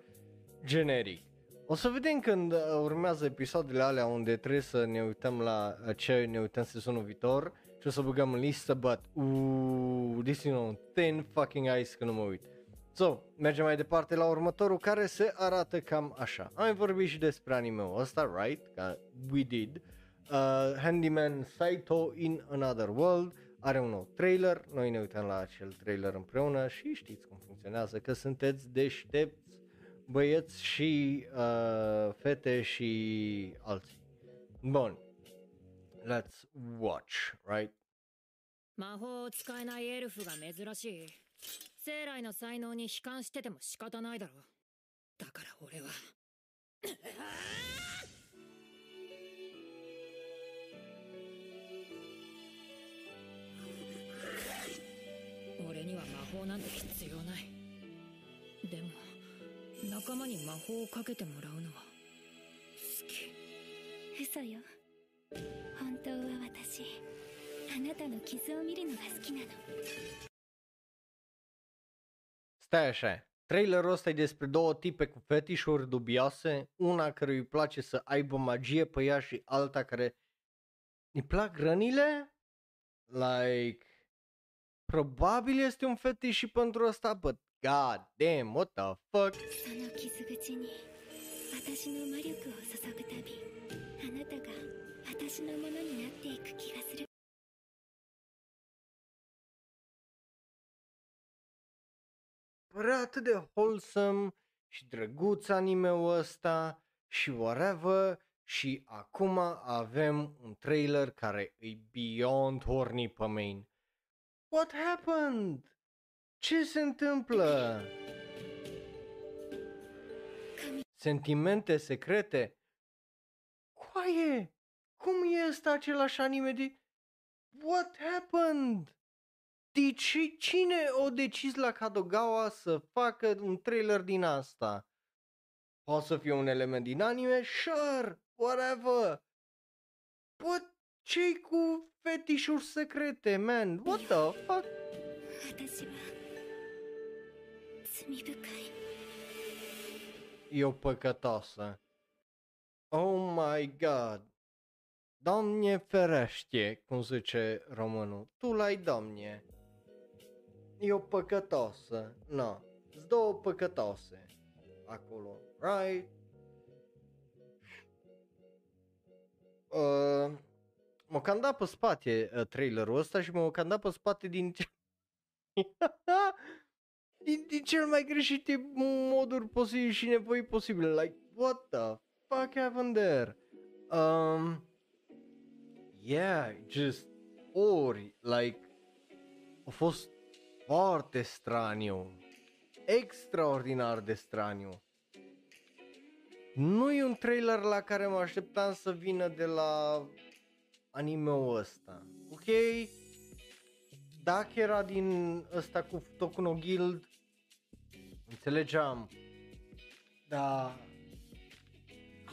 A: generic. O să vedem când uh, urmează episoadele alea unde trebuie să ne uităm la uh, ce ne uităm sezonul viitor și o să băgăm în listă, but uuuu, this is on thin fucking ice că nu mă uit. So, mergem mai departe la următorul care se arată cam așa. Am mai vorbit și despre anime-ul ăsta, right? Că we did. Uh, Handyman Saito in Another World are un nou trailer, noi ne uităm la acel trailer împreună și știți cum funcționează, că sunteți deștepți băieți și uh, fete și alții. Bun, let's watch, right?
B: 魔法を使えないエルフが珍しい生来の才能に悲観してても仕方ないだろうだから俺は なんて必要ないでも仲間に魔法をかけてもらうのは好き
E: 嘘よ本当は私あなたの傷を見るのが好きなの
A: Stai așa, trailerul ăsta e despre două tipe cu fetișuri dubioase, una care îi place să aibă magie pe ea și alta care îi plac rănile? Like, probabil este un fetiș și pentru ăsta, but god damn, what the fuck?
E: その傷口に私の魔力を注ぐたびあなたが私のものになっていく気がする
A: Părea atât de wholesome și drăguț anime-ul ăsta și whatever și acum avem un trailer care e beyond horny pe main. What happened? Ce se întâmplă? Sentimente secrete? Coaie! Cum e ăsta același anime de... What happened? De ce, cine o decis la Kadogawa să facă un trailer din asta? poate să fie un element din anime, sure, whatever. But ce cu fetișuri secrete, man? What the fuck? E o păcătoasă. Oh my god. Doamne ferește, cum zice românul. Tu l-ai, doamne. E o păcătoasă. No. Sunt două păcătoase acolo. Right? Uh, mă cam dat pe spate uh, trailerul ăsta și mă cam dat pe spate din ce... [laughs] din, din cel mai greșite moduri posibile și nevoi posibile. Like, what the fuck happened there? Um, yeah, just ori, like, a fost foarte straniu. Extraordinar de straniu. Nu e un trailer la care mă așteptam să vină de la anime-ul ăsta. Ok? Dacă era din ăsta cu Toku no Guild, înțelegeam. Dar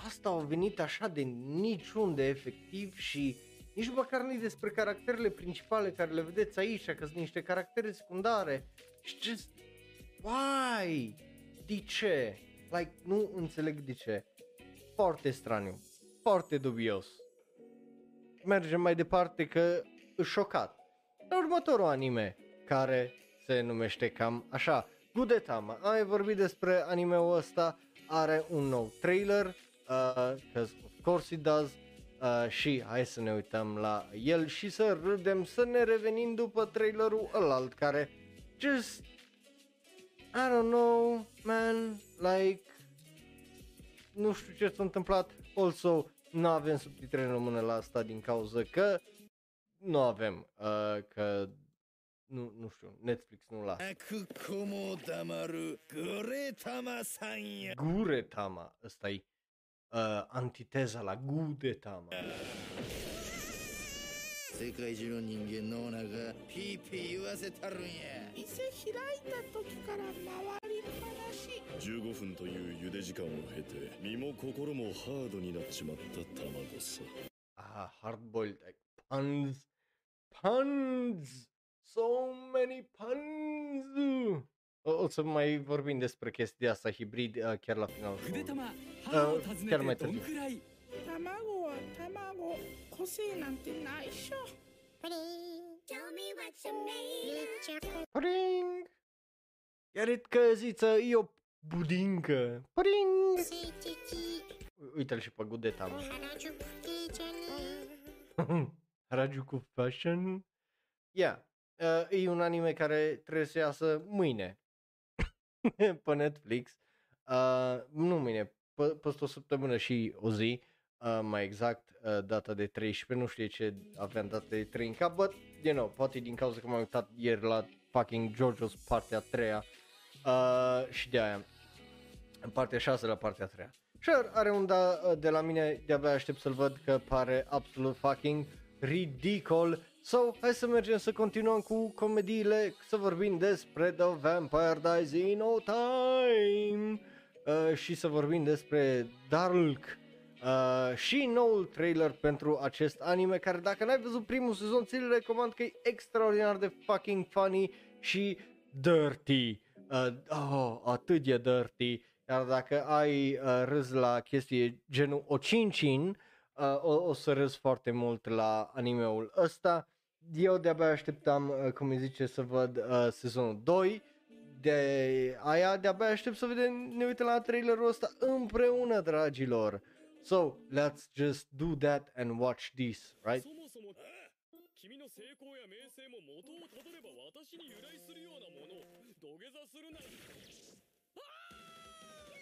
A: asta a venit așa de niciunde efectiv și nici măcar nu despre caracterele principale care le vedeți aici, că sunt niște caractere secundare. Și just, why? De ce? Like, nu înțeleg de ce. Foarte straniu. Foarte dubios. Mergem mai departe că îs șocat. La următorul anime, care se numește cam așa. Gudetama. Am mai vorbit despre anime-ul ăsta. Are un nou trailer. Uh, cause of course it does. Uh, și hai să ne uităm la el și să râdem, să ne revenim după trailerul ălalt care just I don't know, man, like nu știu ce s-a întâmplat. Also, nu avem subtitre în română la asta din cauza că nu avem, uh, că nu, nu știu, Netflix nu lasă. Guretama, ăsta e uh, antiteza la Gudetama.
G: 世界中の人間のお腹がピーピー言わせたるんや
H: 店開いた時から回りっぱなし
F: 15分という茹で時間を経て身も心もハードになっちまった卵さ
A: あーハードボイルドパンズパンズ so many パンズお、お、そ、まあ、ボルビンです。
D: プ
A: レケスディアサヒブリディア、キャラフィナル。腕
D: 玉、歯を尋ねてどんくらい？
H: 卵は卵。個性なんてないっしょ
E: Tell me what you made
A: Pring. Iar e căziță, e o budincă. Pring. U- Uite-l și pe gudeta mă. Harajuku [laughs] Fashion. Yeah. Uh, e un anime care trebuie să iasă mâine [coughs] pe Netflix. Uh, nu mâine, pe, peste o săptămână și o zi, uh, mai exact, uh, data de 13, nu știu ce aveam data de 3 în cap, but, you know, poate din cauza că m-am uitat ieri la fucking JoJo's partea a treia uh, și de aia, în partea 6 la partea a treia. Sure, are un da uh, de la mine, de-abia aștept să-l văd că pare absolut fucking ridicol. So, hai să mergem să continuăm cu comediile, să vorbim despre The Vampire Dies in No Time uh, și să vorbim despre Dark uh, și noul trailer pentru acest anime care dacă n-ai văzut primul sezon ți-l recomand că e extraordinar de fucking funny și dirty. Uh, oh, atât de dirty. Iar dacă ai uh, râs la chestii genul Ocincin, uh, o, o să râs foarte mult la animeul ăsta. Eu de-abia așteptam, uh, cum îi zice, să văd uh, sezonul 2. De aia de-abia aștept să vedem, ne uităm la trailerul ăsta împreună, dragilor. So, let's just do that and watch this, right?
F: そもそも君の成功や名声も元をたどれば私に由来するようなものを土下座するなあー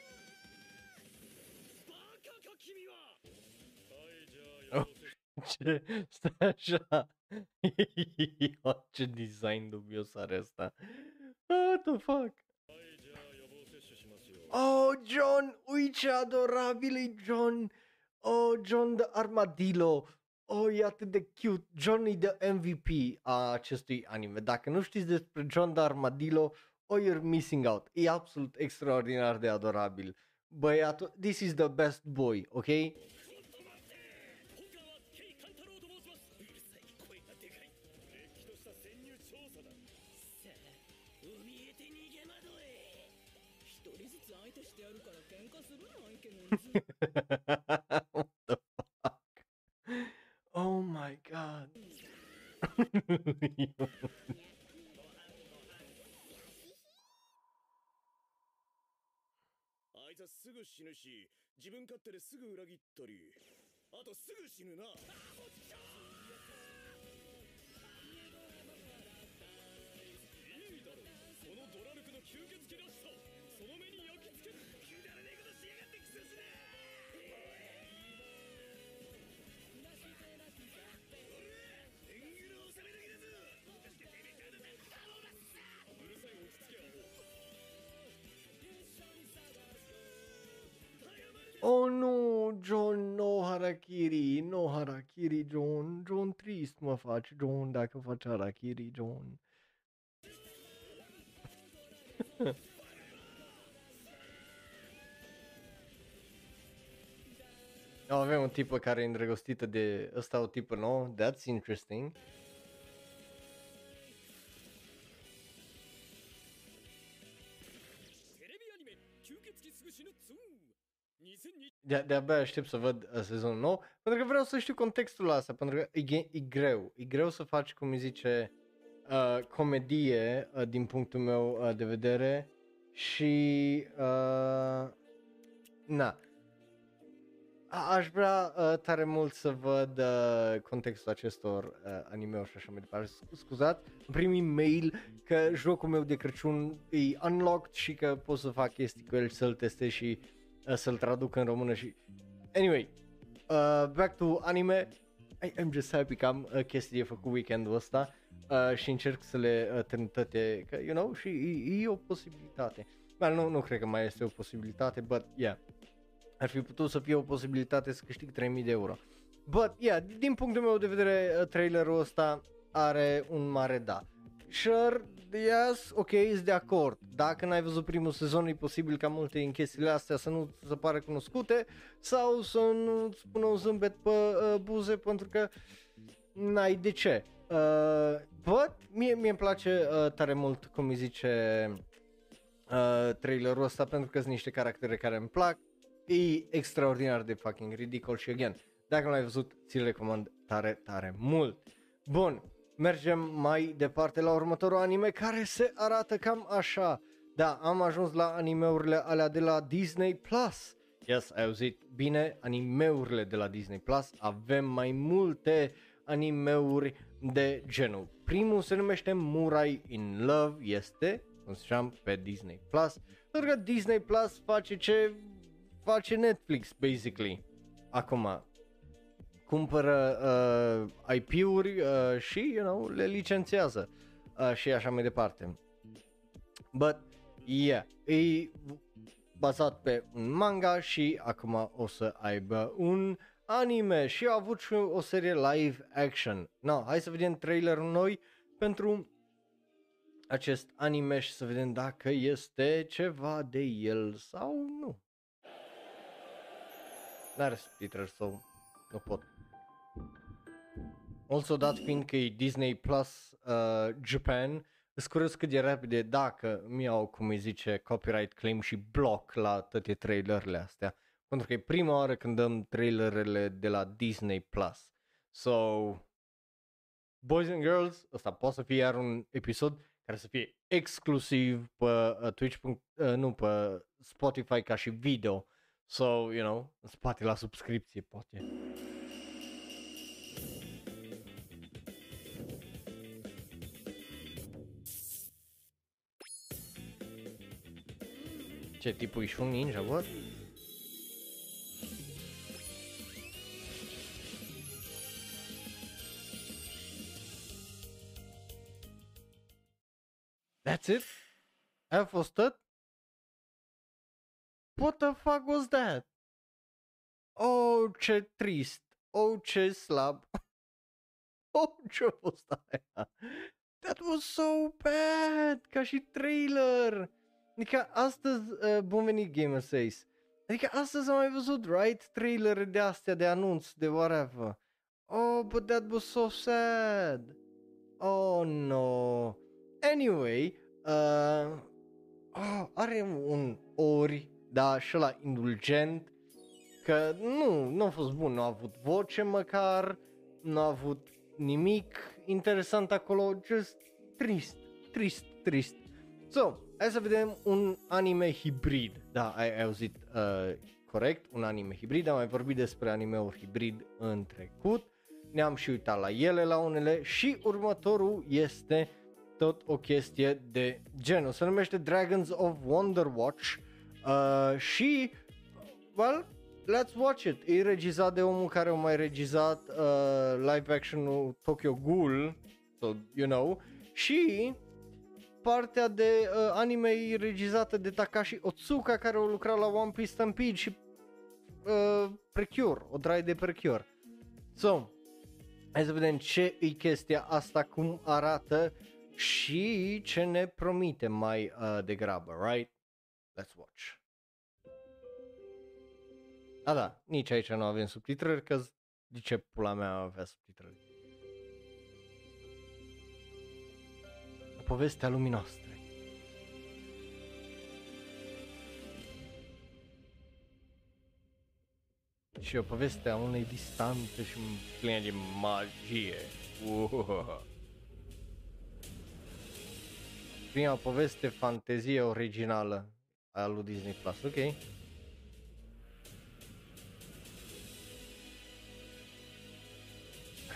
F: バカか君ははいじゃあよろせ [laughs]
A: Ce, stai așa. [laughs] Ia, ce design dubios are asta. What the fuck? Oh, John! Ui, ce adorabil e John! Oh, John de Armadillo! Oh, e atât de cute! John e de MVP a acestui anime. Dacă nu știți despre John de Armadillo, oh, you're missing out. E absolut extraordinar de adorabil. băiatul, this is the best boy, ok? [laughs] what the fuck? Oh [laughs]
F: あいつはすぐ死ぬし、自分勝手ですぐ裏切ったり、あとすぐ死ぬな。あ
A: Oh nu, John, no harakiri, no harakiri, John. John trist mă faci, John, dacă faci harakiri, John. Oh, [laughs] avem un tipă care e îndrăgostită de ăsta, o tipă nouă. That's interesting. De- de-abia aștept să văd uh, sezonul nou, pentru că vreau să știu contextul la asta, pentru că e, ge- e greu. E greu să faci, cum îi zice, uh, comedie uh, din punctul meu uh, de vedere și uh, na. A- aș vrea uh, tare mult să văd uh, contextul acestor uh, anime-uri și așa mai departe. Sc- Scuzați, îmi primi mail că jocul meu de Crăciun e unlocked și că pot să fac chestii cu el, să-l testez și uh, să-l traduc în română și... Anyway, uh, back to anime. I, I'm just happy că am uh, chestii de făcut weekendul ăsta uh, și încerc să le uh, termin toate, că, you know, și e, e o posibilitate. Well, nu, nu cred că mai este o posibilitate, but yeah. Ar fi putut să fie o posibilitate să câștig 3000 de euro. But, yeah, din punctul meu de vedere, uh, trailerul ăsta are un mare da. Sure, yes, ok, sunt de acord. Dacă n-ai văzut primul sezon, e posibil ca multe din chestiile astea să nu ți se pare cunoscute sau să nu ți pună un zâmbet pe uh, buze pentru că n-ai de ce. Uh, but, mie, mie îmi place uh, tare mult, cum îi zice, uh, trailerul ăsta pentru că sunt niște caractere care îmi plac. E extraordinar de fucking ridicol și again, dacă nu l-ai văzut, ți-l recomand tare, tare mult. Bun, mergem mai departe la următorul anime care se arată cam așa. Da, am ajuns la animeurile alea de la Disney Plus. Yes, ai auzit bine, animeurile de la Disney Plus. Avem mai multe animeuri de genul. Primul se numește Murai in Love, este, cum ziceam, pe Disney Plus. Pentru că Disney Plus face ce face Netflix, basically. Acum, cumpără uh, IP-uri uh, și, you know, le licențiază uh, și așa mai departe. But, yeah, e bazat pe un manga și acum o să aibă un anime și a avut și o serie live action. No, hai să vedem trailerul noi pentru acest anime și să vedem dacă este ceva de el sau nu. N-are subtitrări sau nu pot. Also dat fiind că e Disney Plus uh, Japan, îți curios cât de repede dacă mi-au, cum îi zice, copyright claim și bloc la toate trailerele astea. Pentru că e prima oară când dăm trailerele de la Disney Plus. So, boys and girls, ăsta poate să fie iar un episod care să fie exclusiv pe uh, Twitch, uh, nu, pe Spotify ca și video. So, you know, în spate la subscripție, poate. Ce, tipul e și un ninja, what? That's it? Aia a fost tot? What the fuck was that? Oh, ce trist. Oh, ce slab. [laughs] Oh, ce a fost aia? That was so bad, ca și trailer. Adică astăzi, uh, bun venit Gamer Says. Adică astăzi am mai văzut, right? Trailere de astea, de anunț, de whatever. Oh, but that was so sad. Oh, no. Anyway, uh, oh, are un ori, da, și la indulgent, că nu, nu a fost bun, nu a avut voce măcar, nu a avut nimic interesant acolo, just trist, trist, trist. So, hai să vedem un anime hibrid, da, ai, ai auzit uh, corect, un anime hibrid, am mai vorbit despre anime-uri hibrid în trecut, ne-am și uitat la ele la unele. Și următorul este tot o chestie de genul, se numește Dragons of Wonder Watch uh, și, well, let's watch it. E regizat de omul care a mai regizat uh, live action-ul Tokyo Ghoul, so, you know, și partea de uh, anime e regizată de Takashi Otsuka care a lucrat la One Piece Stampede și uh, Precure, o draie de Precure. So, hai să vedem ce e chestia asta, cum arată și ce ne promite mai uh, degrabă, right? Let's watch. A, da, nici aici nu avem subtitrări, că de ce pula mea avea subtitrări? Povestea lumii noastre. Și o poveste a unei distante și plină de magie. Uhuh. Prima poveste fantezie originală a lui Disney Plus, ok.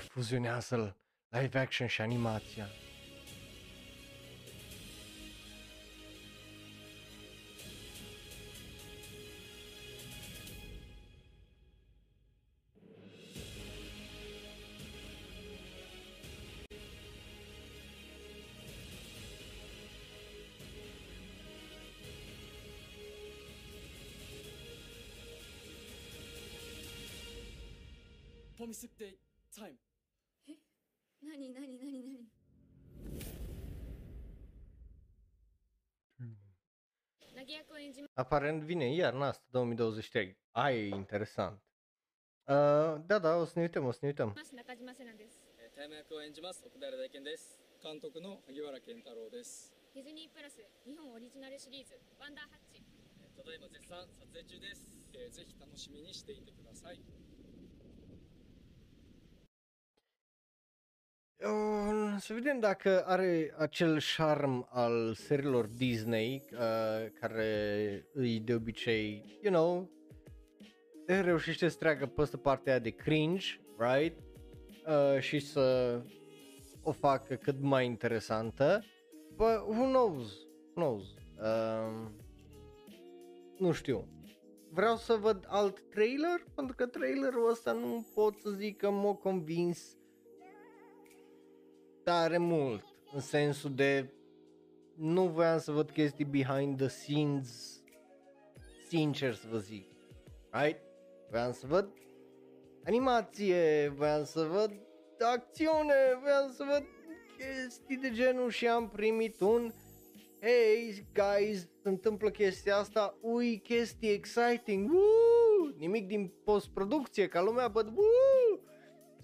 A: Fuzionează live action și animația.
F: Promise Day Time.
B: なになになになに投げ役を演じ
A: Aparent vine iarna asta 2023. Aia e interesant. Uh, da, da, o să ne uităm, o să ne uităm.
B: ます中島瀬奈です。
F: タイム役を演じます奥平大健です。監督の萩原健太郎です。
B: ディズニープラス日本オリジナルシリーズ「ワンダーハッチ。
F: ただいま絶賛撮影中です、えーぜひ楽しみにしていてください
A: Uh, să vedem dacă are acel charm al serilor Disney uh, care îi de obicei, you know, reușește să treacă peste partea de cringe, right? Uh, și să o facă cât mai interesantă. But who knows? Who knows? Uh, nu știu. Vreau să văd alt trailer, pentru că trailerul ăsta nu pot să zic că m-a convins tare mult, în sensul de nu voiam să văd chestii behind the scenes, sincer să vă zic, right? Voiam să văd animație, voiam să văd acțiune, voiam să văd chestii de genul și am primit un Hey guys, se întâmplă chestia asta, ui chestii exciting, Woo! nimic din postproducție ca lumea, but Woo!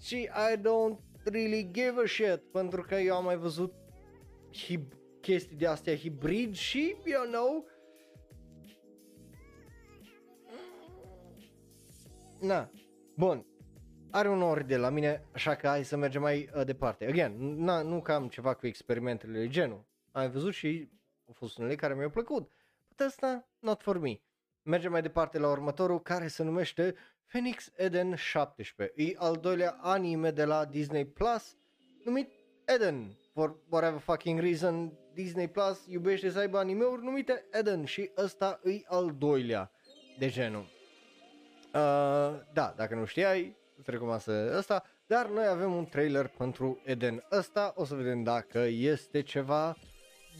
A: și I don't really give a shit pentru că eu am mai văzut hib- chestii de astea hibrid și, you know, na, bun, are un ori de la mine, așa că hai să mergem mai uh, departe. Again, na, nu că am ceva cu experimentele de genul, am mai văzut și au fost unele care mi-au plăcut, but asta, not for me. Mergem mai departe la următorul care se numește Phoenix Eden 17. E al doilea anime de la Disney Plus numit Eden. For whatever fucking reason, Disney Plus iubește să aibă anime-uri numite Eden și ăsta e al doilea de genul. Uh, da, dacă nu știai, îți recomand să ăsta, dar noi avem un trailer pentru Eden ăsta, o să vedem dacă este ceva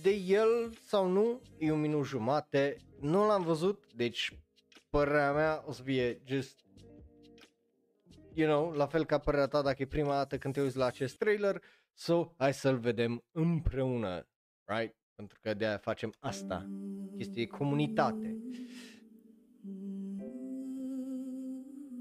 A: de el sau nu, e un minut jumate, nu l-am văzut, deci părerea mea o să fie just you know, la fel ca părerea ta dacă e prima dată când te uiți la acest trailer, so hai să-l vedem împreună, right? Pentru că de-aia facem asta, chestie de comunitate.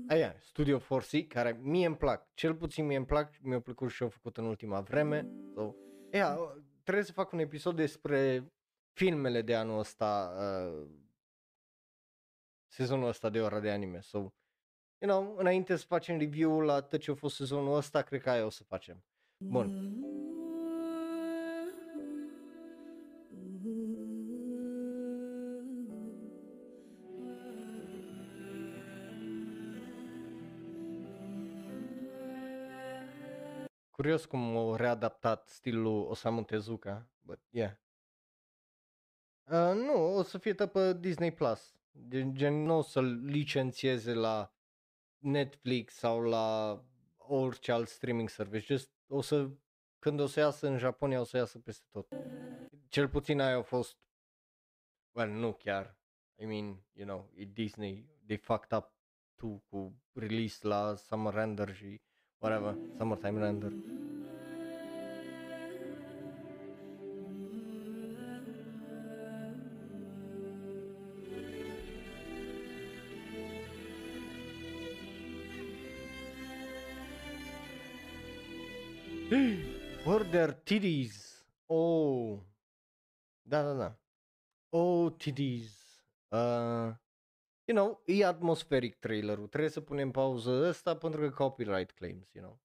A: Aia, Studio 4C, care mie îmi plac, cel puțin mie îmi plac, mi-a plăcut și au făcut în ultima vreme. So, yeah, trebuie să fac un episod despre filmele de anul ăsta, uh, sezonul ăsta de ora de anime. So, you know, înainte să facem review-ul la tot ce a fost sezonul ăsta, cred că aia o să facem. Bun. Curios cum au readaptat stilul Osamu Tezuka, but yeah. Uh, nu, o să fie tot pe Disney Plus. Gen, gen nu o să-l licențieze la Netflix sau la orice alt streaming service. Just o să, când o să iasă în Japonia, o să iasă peste tot. Cel puțin aia a fost, well, nu chiar. I mean, you know, e Disney, they fucked up tu cu release la Summer Render și whatever, Summertime Render. [gasps] Were there titties? Oh. Da, da, da. Oh, titties. Uh, you know, e atmosferic trailerul. Trebuie să punem pauză ăsta pentru că copyright claims, you know.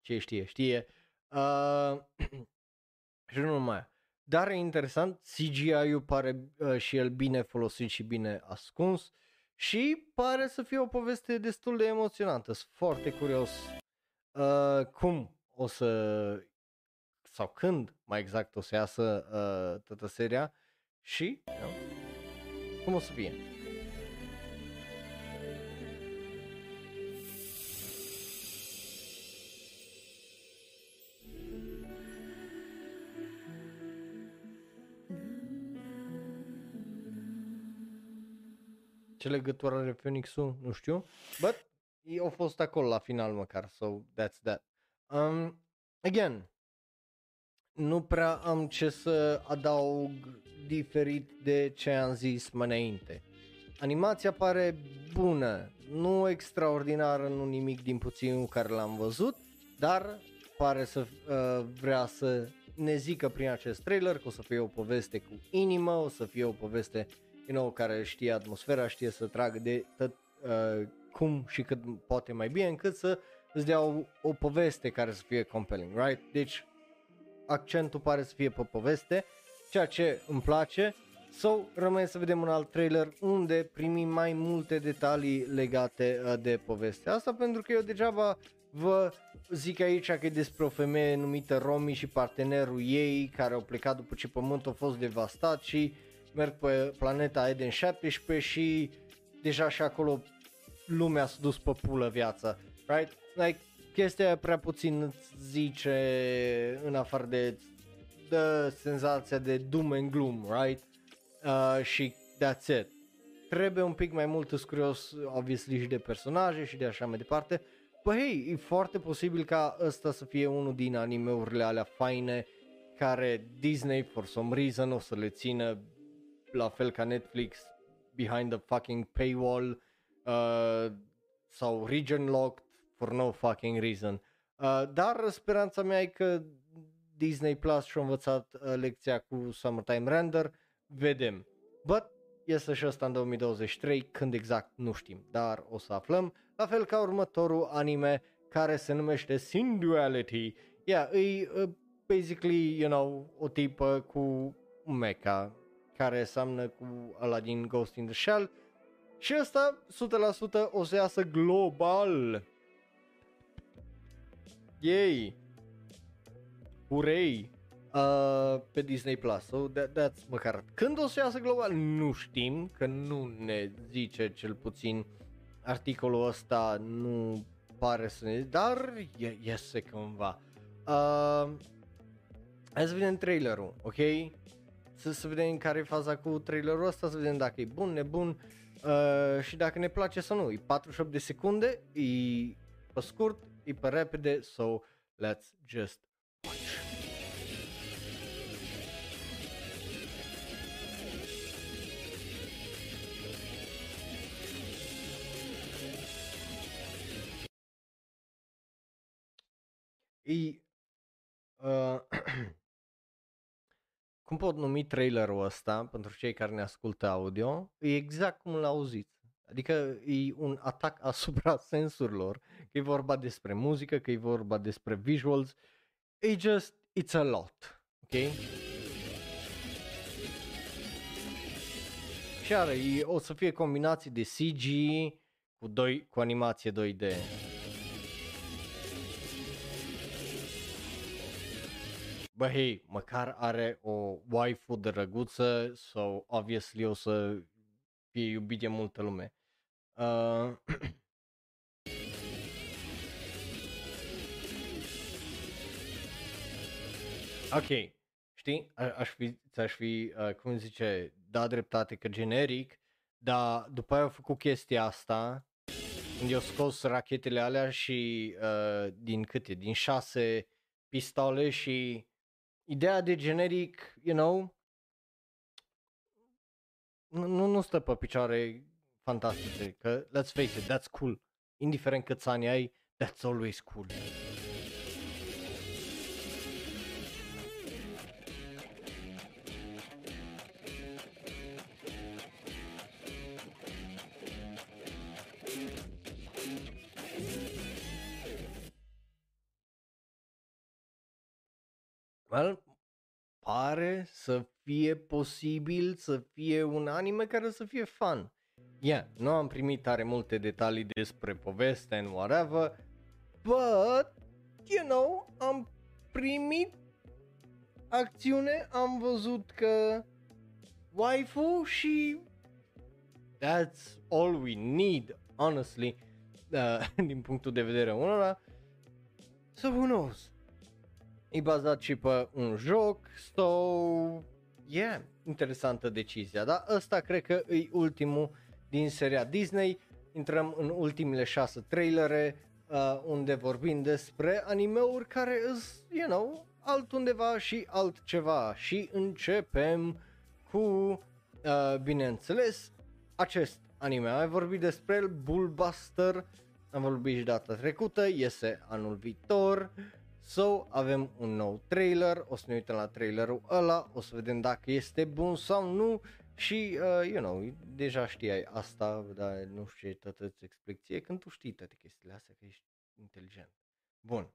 A: Ce știe, știe. Uh, [clears throat] și nu numai. Dar e interesant, CGI-ul pare uh, și el bine folosit și bine ascuns și pare să fie o poveste destul de emoționantă. Sunt foarte curios uh, cum o să sau când mai exact o să iasă uh, toată seria și you know, cum o să fie. Ce legătură are Phoenix-ul? Nu știu. But, ei au fost acolo la final măcar, so that's that. Um, again, nu prea am ce să adaug diferit de ce am zis mai înainte. Animația pare bună, nu extraordinară, nu nimic din puținul care l-am văzut, dar pare să uh, vrea să ne zică prin acest trailer că o să fie o poveste cu inimă, o să fie o poveste you know, care știe atmosfera, știe să tragă de tot uh, cum și cât poate mai bine, încât să îți dea o, o poveste care să fie compelling, right? Deci accentul pare să fie pe poveste, ceea ce îmi place. So, rămâne să vedem un alt trailer unde primim mai multe detalii legate uh, de povestea asta, pentru că eu degeaba vă zic aici că e despre o femeie numită Romi și partenerul ei care au plecat după ce pământul a fost devastat și merg pe planeta Eden 17 și deja și acolo lumea s-a dus pe pulă viața, right? Like, chestia aia prea puțin îți zice în afară de dă senzația de doom and gloom, right? Uh, și that's it. Trebuie un pic mai mult curios, obviously, și de personaje și de așa mai departe. Păi, hey, e foarte posibil ca ăsta să fie unul din animeurile alea faine care Disney, for some reason, o să le țină la fel ca Netflix behind the fucking paywall uh, sau region locked for no fucking reason. Uh, dar speranța mea e că Disney Plus și-a învățat uh, lecția cu Summertime Render, vedem. But iese și ăsta în 2023, când exact nu știm, dar o să aflăm. La fel ca următorul anime care se numește Sinduality. Yeah, e uh, basically, you know, o tipă cu un mecha care seamnă cu ăla din Ghost in the Shell și ăsta 100% o să iasă global. Yay! Urei! Uh, pe Disney Plus. So that, that's măcar. Când o să iasă global? Nu știm, că nu ne zice cel puțin articolul ăsta, nu pare să ne dar iese cumva. Uh, hai să vedem trailerul, ok? Să, să vedem care e faza cu trailerul ăsta, să vedem dacă e bun, nebun uh, și dacă ne place sau nu. E 48 de secunde, e pe scurt, e pe repede, so let's just watch. E, uh, [clears throat] cum pot numi trailerul ăsta pentru cei care ne ascultă audio? E exact cum l-auziți Adică e un atac [laughs] asupra sensurilor, că e vorba despre muzică, că e vorba despre visuals. E just, it's a lot, ok? Și are, e, o să fie combinații de CG cu, 2, cu animație 2D. Bă, hei, măcar are o waifu de răguță sau so obviously o să fie iubit de multă lume. Uh, [clears throat] ok, știi, A- aș fi, ți-aș fi, uh, cum zice, da dreptate că generic, dar după aia au făcut chestia asta, când i-au scos rachetele alea și uh, din câte, din șase pistole și ideea de generic, you know, nu, nu, nu stă pe picioare fantastice, că let's face it, that's cool. Indiferent câți ani ai, that's always cool. Well, pare să fie posibil să fie un anime care să fie fun. Yeah, nu am primit tare multe detalii despre poveste and whatever, but, you know, am primit acțiune, am văzut că waifu și that's all we need, honestly, uh, [laughs] din punctul de vedere unora. So who knows? E bazat și pe un joc, so yeah, interesantă decizia, dar ăsta cred că e ultimul din seria Disney. Intrăm în ultimele șase trailere uh, unde vorbim despre animeuri care îs, you know, altundeva și altceva și începem cu, uh, bineînțeles, acest anime. Am vorbit despre el, Bullbuster, am vorbit și data trecută, iese anul viitor. So, avem un nou trailer, o să ne uităm la trailerul ăla, o să vedem dacă este bun sau nu și, uh, you know, deja știai asta, dar nu știu ce tătă îți explic ție, când tu știi toate chestiile astea, că ești inteligent. Bun.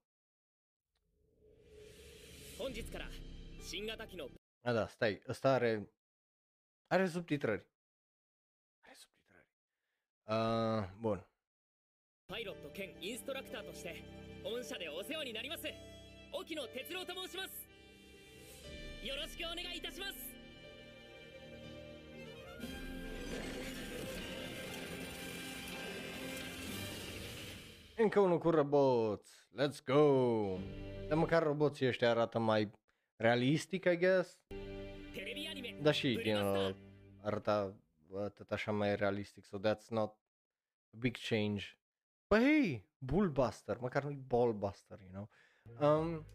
A: A, da, stai, ăsta are, are subtitrări. Are subtitrări. Uh, bun.
D: パイロット兼インストラクターとして御社でお世話になります。沖野哲郎と申します。よろしくお願いいします。
A: エンカーのコラボーツレッゴーで
D: もカーロボー。
A: ツよ
D: して
A: あ
D: らたまい
A: realistic, アニメだし、you know, あらた、たしゃまい realistic, so that's not big change. But hey, Bullbuster, măcar nu-i Ballbuster, you know. Um,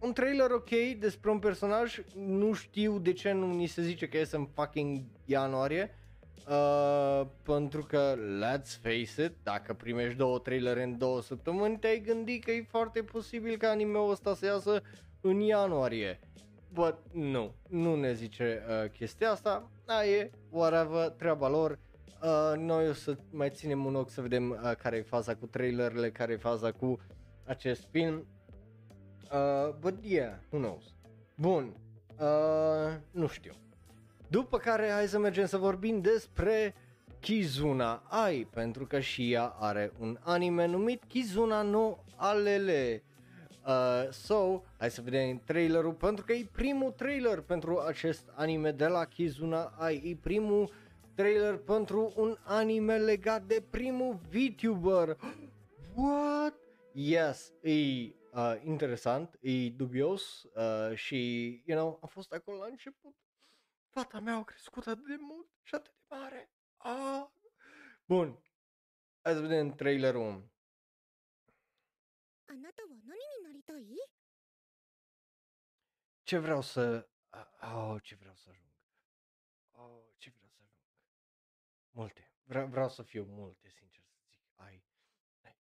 A: un trailer ok despre un personaj, nu știu de ce nu ni se zice că iese în fucking ianuarie. Uh, pentru că, let's face it, dacă primești două trailere în două săptămâni, te-ai gândit că e foarte posibil ca anime-ul ăsta să iasă în ianuarie. But nu, nu ne zice uh, chestia asta, da e, whatever, treaba lor. Uh, noi o să mai ținem un ochi să vedem uh, care e faza cu trailerele, care e faza cu acest film. Uh, but yeah, who knows. Bun, uh, nu știu. După care hai să mergem să vorbim despre Kizuna Ai, pentru că și ea are un anime numit Kizuna no Alele. Uh, so, hai să vedem trailerul, pentru că e primul trailer pentru acest anime de la Kizuna Ai, e primul trailer pentru un anime legat de primul VTuber. What? Yes, e uh, interesant, e dubios uh, și, you know, am fost acolo la început. Fata mea a crescut atât de mult și atât de mare. Ah. Bun, hai să vedem trailerul.
E: あなたは何になりたい
A: Ce vreau să... Oh, ce vreau să ajung. Multe. Vre- vreau să fiu multe, sincer să zic. Ai. Ai.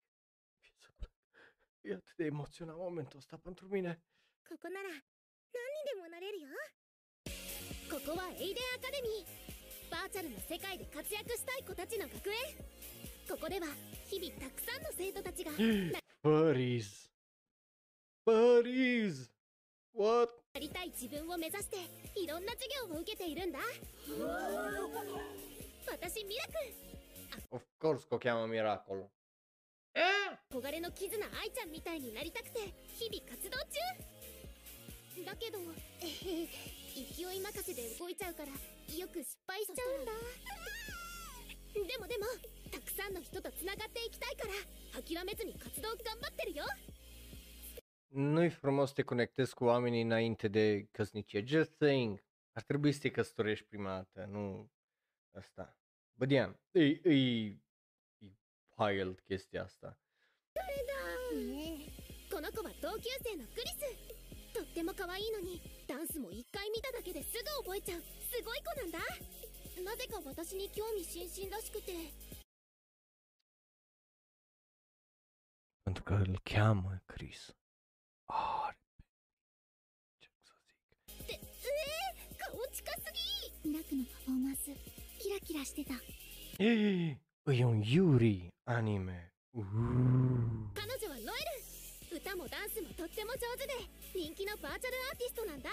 A: E atât de emoționat
E: ここなら何にでもなれるよここはエイデンアカデミーバーチャルの世界で活躍したい子たちの学園ここでは日々たくさんの生徒たちが
A: バリーズバリーズ What?
E: なりたい自分を目指してい私ミラクオフコースコキャンミラク
A: ルえぇ
E: 憧れの絆アイちゃんみたいになりたくて日々活動中だけど、えへへ、勢い任せで動いちゃうから、よく失敗しちゃうんだ。でもでも、たくさんの人とつながっていきたいから、諦めずに活動頑張ってるよ。
A: ノイフロモステコネクテスコワミニナインテデカスニチェジェスティング。アトリビスティカストレシプリマーテ、ノー。Asta. But yeah, e, e, e wild chestia asta.
E: この子は同級生のクリスとっても可愛いのにダンスも一回見ただけですぐ覚えちゃうすごい子なんだなぜか私に興味津々らしくて
A: Pentru că îl cheamă Chris. Are. Ce să zic?
E: ってえー、顔近すぎミラクのパフォーマンスキラキラしてた
A: E, e un Yuri anime. Uh.
E: 彼女はノエル歌もダンスもとっても上手で人気のバーチャルアーティストなんだ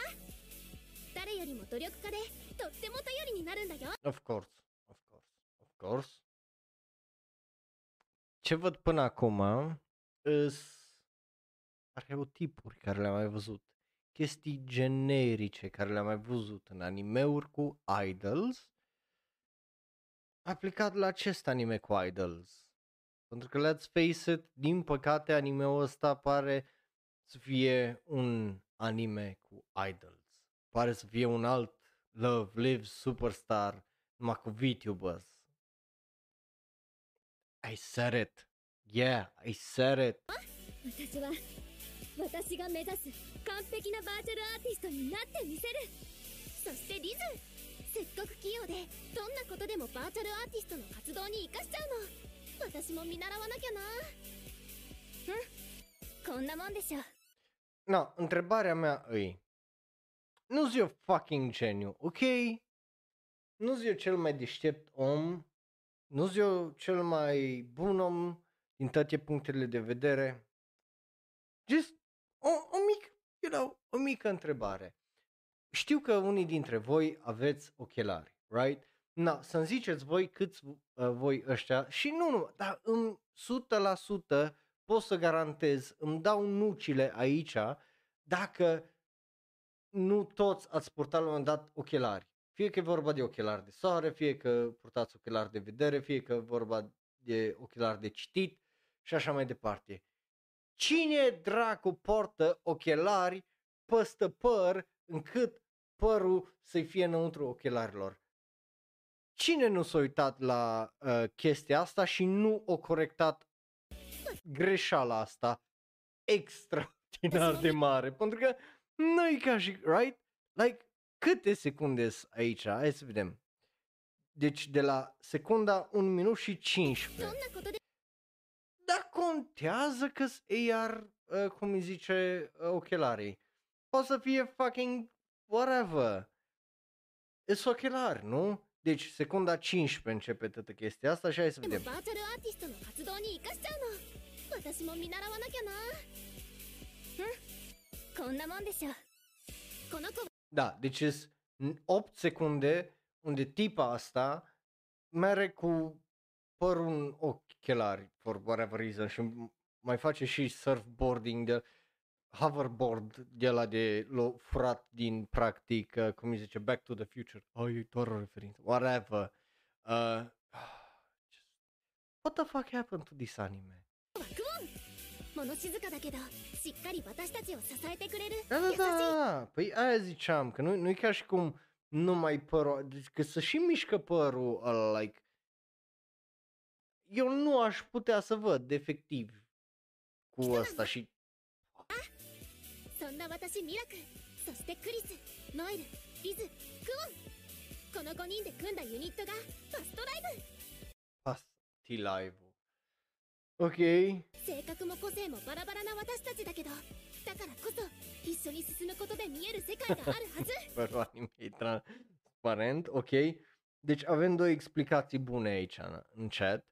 E: 誰よりも努力家でとっても頼りになるんだよ
A: Of course, of course, of course. Ce văd până acum îs stereotipuri care le-am mai văzut. Chestii generice care le-am mai văzut în animeuri cu idols aplicat la acest anime cu idols. Pentru că, let's face it, din păcate animeul ăsta pare să fie un anime cu idols. Pare să fie un alt Love Live Superstar numai cu VTubers. I said it. Yeah, I said it.
E: 私は私が目指す完璧なバーチャルアーティストになってみせるそしてリズ せっかく器用でどんなことでもバーチャルアーティストの活動に生かしちゃうの私も見習わなきゃなうんこんなもんでしょ
A: No, întrebarea mea e Nu zi eu fucking geniu, ok? Nu zi eu cel mai deștept om Nu zi eu cel mai bun om din toate punctele de vedere Just o, o mică, you know, o mică întrebare Știu că unii dintre voi aveți ochelari, right? Na, să-mi ziceți voi câți uh, voi ăștia și nu, nu, dar în 100% pot să garantez, îmi dau nucile aici dacă nu toți ați purtat la un moment dat ochelari. Fie că e vorba de ochelari de soare, fie că purtați ochelari de vedere, fie că e vorba de ochelari de citit și așa mai departe. Cine dracu portă ochelari păstă păr încât părul să-i fie înăuntru ochelarilor. Cine nu s-a uitat la uh, chestia asta și nu o corectat greșeala asta extraordinar de exact. mare? Pentru că nu e ca și, right? Like, câte secunde sunt aici? Hai să vedem. Deci de la secunda 1 minut și 15. Dar contează că AR, uh, ă, cum îi zice, uh, ochelarii. O să fie fucking whatever. e ochelar, nu? Deci, secunda 15 începe toată chestia asta și hai să vedem. Da, deci 8 secunde unde tipa asta mere cu părul în ochelari, for whatever reason, și mai face și surfboarding de hoverboard de la de l furat din practic, uh, cum îi zice, Back to the Future. Oh, e doar o referință. Whatever. Uh, just, what the fuck happened to this anime?
E: 物静かだけどしっかり私たちを支えてくれる
A: Da, da,
E: 優しい
A: da, păi aia ziceam, că nu, nu e ca și cum numai părul, deci că să și mișcă părul ăla, like, eu nu aș putea să văd defectiv cu ăsta și
E: そんな私ミラクそしてクリスノエルリズクオンこの5人で組んだユニットがファストライブ
A: Pasti live-ul. Ok.
E: 性格も個性もバラバラな私たちだけどだからこそ一緒に進むことで見える世界があるはず
A: Părul anime [laughs] e transparent, ok. Deci avem două explicații bune aici în, în chat.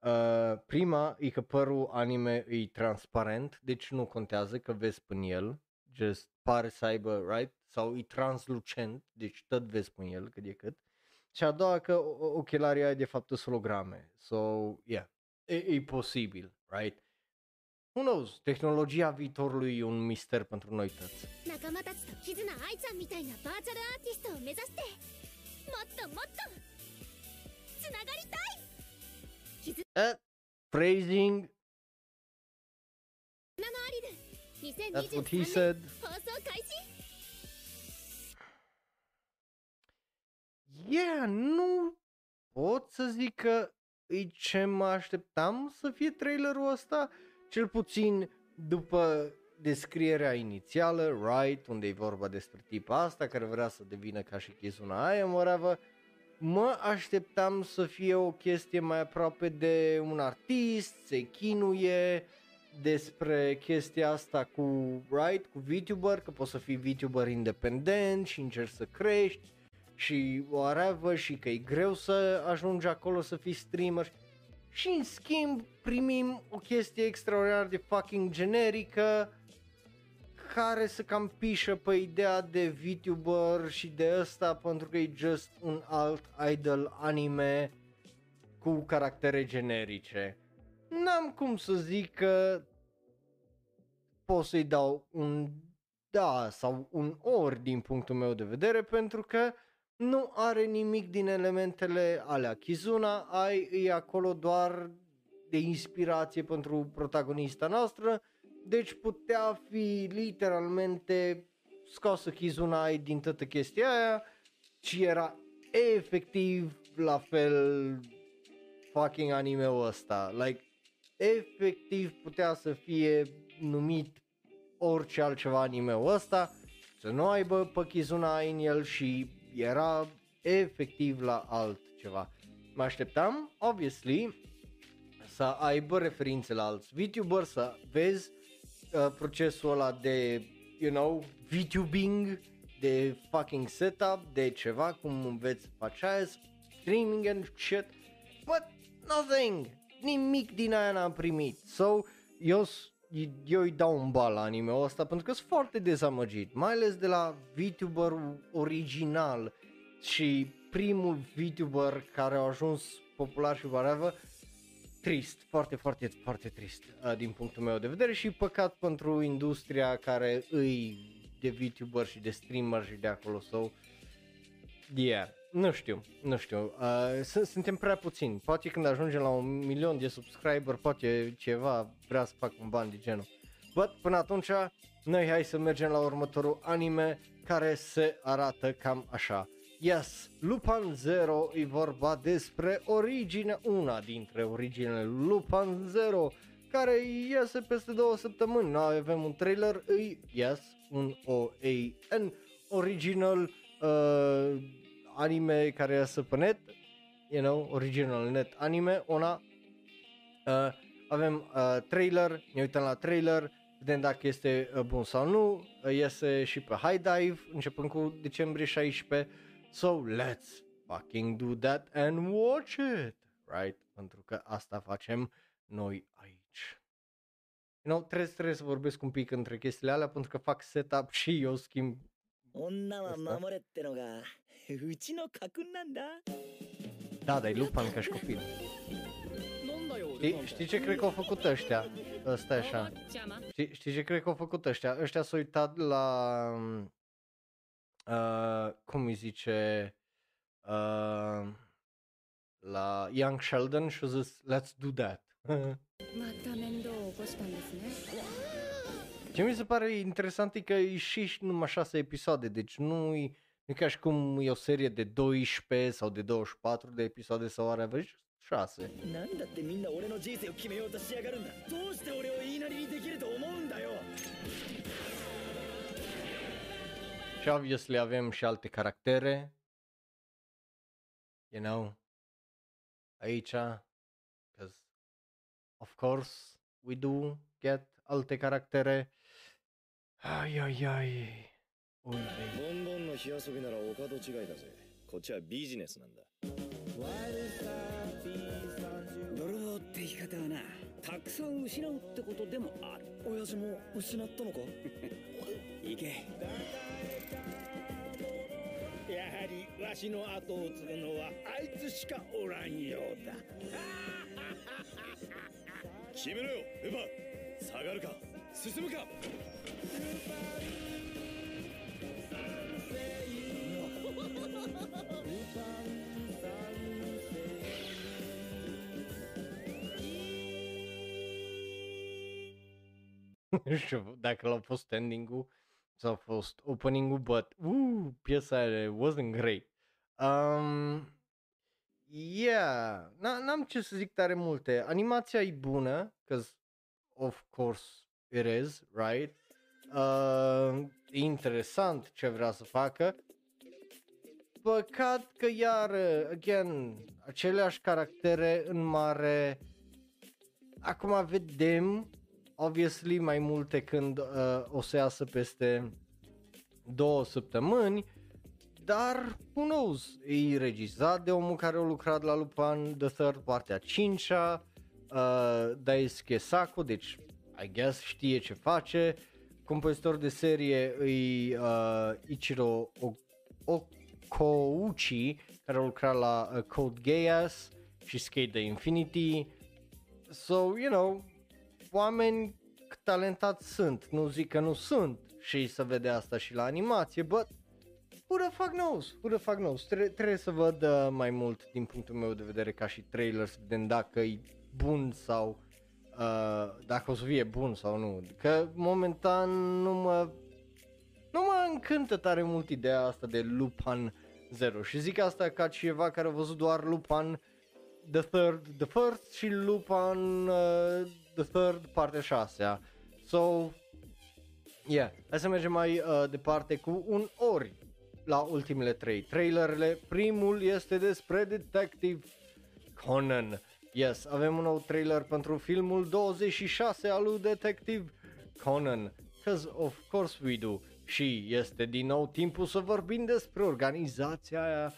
A: Uh, prima e că părul anime e transparent, deci nu contează că vezi până el, just pare să aibă, right? Sau e translucent, deci tot vezi până el cât de cât. Și a doua că o- o- ochelarii ai de fapt sunt holograme. So, yeah, e, e posibil, right? Who knows? Tehnologia viitorului e un mister pentru noi toți.
E: 仲間たちと絆愛ちゃんみたいなバーチャルアーティストを目指してもっともっとつながりたい
A: Uh, phrasing, That's what he said. Yeah, nu pot să zic că e ce mă așteptam să fie trailerul ăsta, cel puțin după descrierea inițială, right, unde e vorba despre tipa asta care vrea să devină ca și Kizuna aia, whatever, mă așteptam să fie o chestie mai aproape de un artist, se chinuie, despre chestia asta cu, right, cu VTuber, că poți să fii VTuber independent și încerci să crești și whatever și că e greu să ajungi acolo să fii streamer și în schimb primim o chestie extraordinar de fucking generică care să cam pișă pe ideea de VTuber și de ăsta pentru că e just un alt idol anime cu caractere generice. N-am cum să zic că pot să-i dau un da sau un ori din punctul meu de vedere pentru că nu are nimic din elementele alea. Kizuna ai, e acolo doar de inspirație pentru protagonista noastră, deci putea fi literalmente scoasă Kizuna ai din toată chestia aia și era efectiv la fel fucking anime-ul ăsta. Like, efectiv putea să fie numit orice altceva anime-ul ăsta, să nu aibă pe Kizuna ai în el și era efectiv la altceva. Mă așteptam, obviously, să aibă referințe la alți VTuber, să vezi uh, procesul ăla de, you know, VTubing, de fucking setup, de ceva, cum înveți să faci aia, streaming and shit, but nothing, nimic din aia n-am primit. So, eu, s- eu îi dau un bal la anime-ul ăsta pentru că sunt foarte dezamăgit, mai ales de la VTuberul original și primul VTuber care a ajuns popular și whatever, trist, foarte, foarte, foarte trist uh, din punctul meu de vedere și păcat pentru industria care îi de VTuber și de streamer și de acolo so, yeah, nu știu, nu știu, uh, sunt- suntem prea puțini, poate când ajungem la un milion de subscriber, poate ceva vrea să fac un ban de genul. But până atunci, noi hai să mergem la următorul anime care se arată cam așa. Yes, Lupin Zero e vorba despre origine, una dintre originele lui Lupin Zero, care iese peste două săptămâni. Noi avem un trailer, e, yes, un OAN original uh, anime care iese pe net, you know, original net anime, una. Uh, avem uh, trailer, ne uităm la trailer, vedem dacă este uh, bun sau nu, uh, iese și pe High Dive începând cu decembrie 16, so let's fucking do that and watch it, right? Pentru că asta facem noi aici. You know, trebuie, trebuie să vorbesc un pic între chestiile alea pentru că fac setup și eu schimb
F: 女は
A: Asta?
F: 守れってのが うちの家訓なんだ
A: Da, dar e Lupan ca și copil.
D: なんだよ
A: Știi, știi ce cred că au făcut ăștia? Ăsta e așa.
B: 邪魔
A: Știi, știi ce cred că au făcut ăștia? Ăștia s-au uitat la... Uh, cum îi zice... Uh, la Young Sheldon și au zis, let's do that. [laughs]
B: また面倒を起こしたんですね
A: Ce mi se pare interesant e că e și numai 6 episoade, deci nu e, nu e ca și cum e o serie de 12 sau de 24 de episoade sau are aveți 6.
F: なんだってみんな俺の人生を決めようとしやがるんだどうして俺を言いなりにできると思うんだよ
A: Și obviously avem și alte caractere. You know? Aici. Because au of course, we do get alte caractere. Ai, ai, ai.
F: ボンボンの火遊びならお門違いだぜ。こっちはビジネスなんだ。
I: 泥棒って言い方はな。たくさん失うってことでもある。
F: 親父も失ったのか？[laughs]
I: 行け。やはりわしの後を継ぐのはあいつしかおらんようだ。[laughs]
F: 決めろよルパン下がるか。進むか
A: Nu știu dacă l-a fost ending-ul sau a fost opening-ul, but uh, piesa aia wasn't great. Um, yeah, N- n-am ce să zic tare multe. Animația e bună, cause of course it is, right? Uh, e interesant ce vrea să facă. Păcat că iar, again, aceleași caractere în mare. Acum vedem obviously mai multe când uh, o să iasă peste două săptămâni, dar who knows, e regizat de omul care a lucrat la Lupin The Third, partea 5-a, uh, Daisuke Sako, deci I guess știe ce face, compozitor de serie e uh, Ichiro o- Okouchi, care a lucrat la uh, Code Geass și Skate the Infinity, so, you know, oameni talentați sunt, nu zic că nu sunt și să vede asta și la animație, but who the fuck knows, who the fuck knows, Tre- trebuie să văd uh, mai mult din punctul meu de vedere ca și trailer să vedem dacă e bun sau uh, dacă o să fie bun sau nu, că momentan nu mă nu mă încântă tare mult ideea asta de Lupin 0 și zic asta ca cineva care a văzut doar Lupin The Third, The First și Lupin uh, The Third, partea 6 So, yeah, hai să mergem mai uh, departe cu un ori la ultimele trei trailerele. Primul este despre Detective Conan. Yes, avem un nou trailer pentru filmul 26 al lui Detective Conan. Cause of course we do. Și este din nou timpul să vorbim despre organizația aia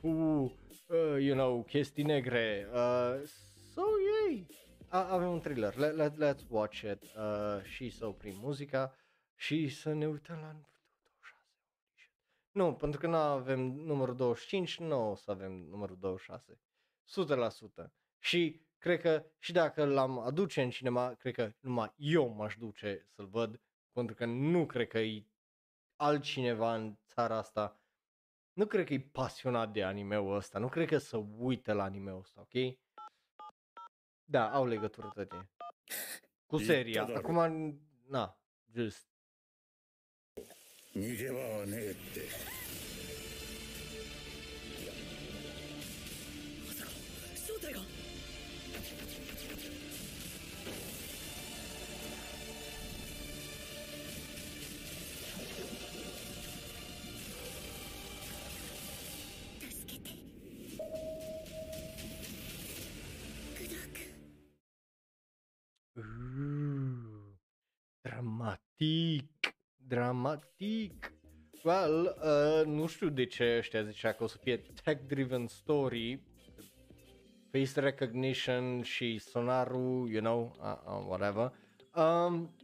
A: cu, uh, you know, chestii negre. Uh, so, yay! A- avem un thriller, let, let, let's watch it uh, și să oprim muzica și să ne uităm la numărul 26. Nu, pentru că nu avem numărul 25, nu o să avem numărul 26. 100%. Și cred că și dacă l-am aduce în cinema, cred că numai eu m-aș duce să-l văd, pentru că nu cred că e altcineva în țara asta, nu cred că e pasionat de anime-ul ăsta, nu cred că să uite la anime-ul ăsta, ok? Da, au legătură toate. Cu seria. Acum, na, just.
I: 逃げ場はねえって
A: dramatic. Well, uh, nu știu de ce ăștia zicea că o să fie tech-driven story, face recognition și sonarul, you know, uh, uh, whatever. Um,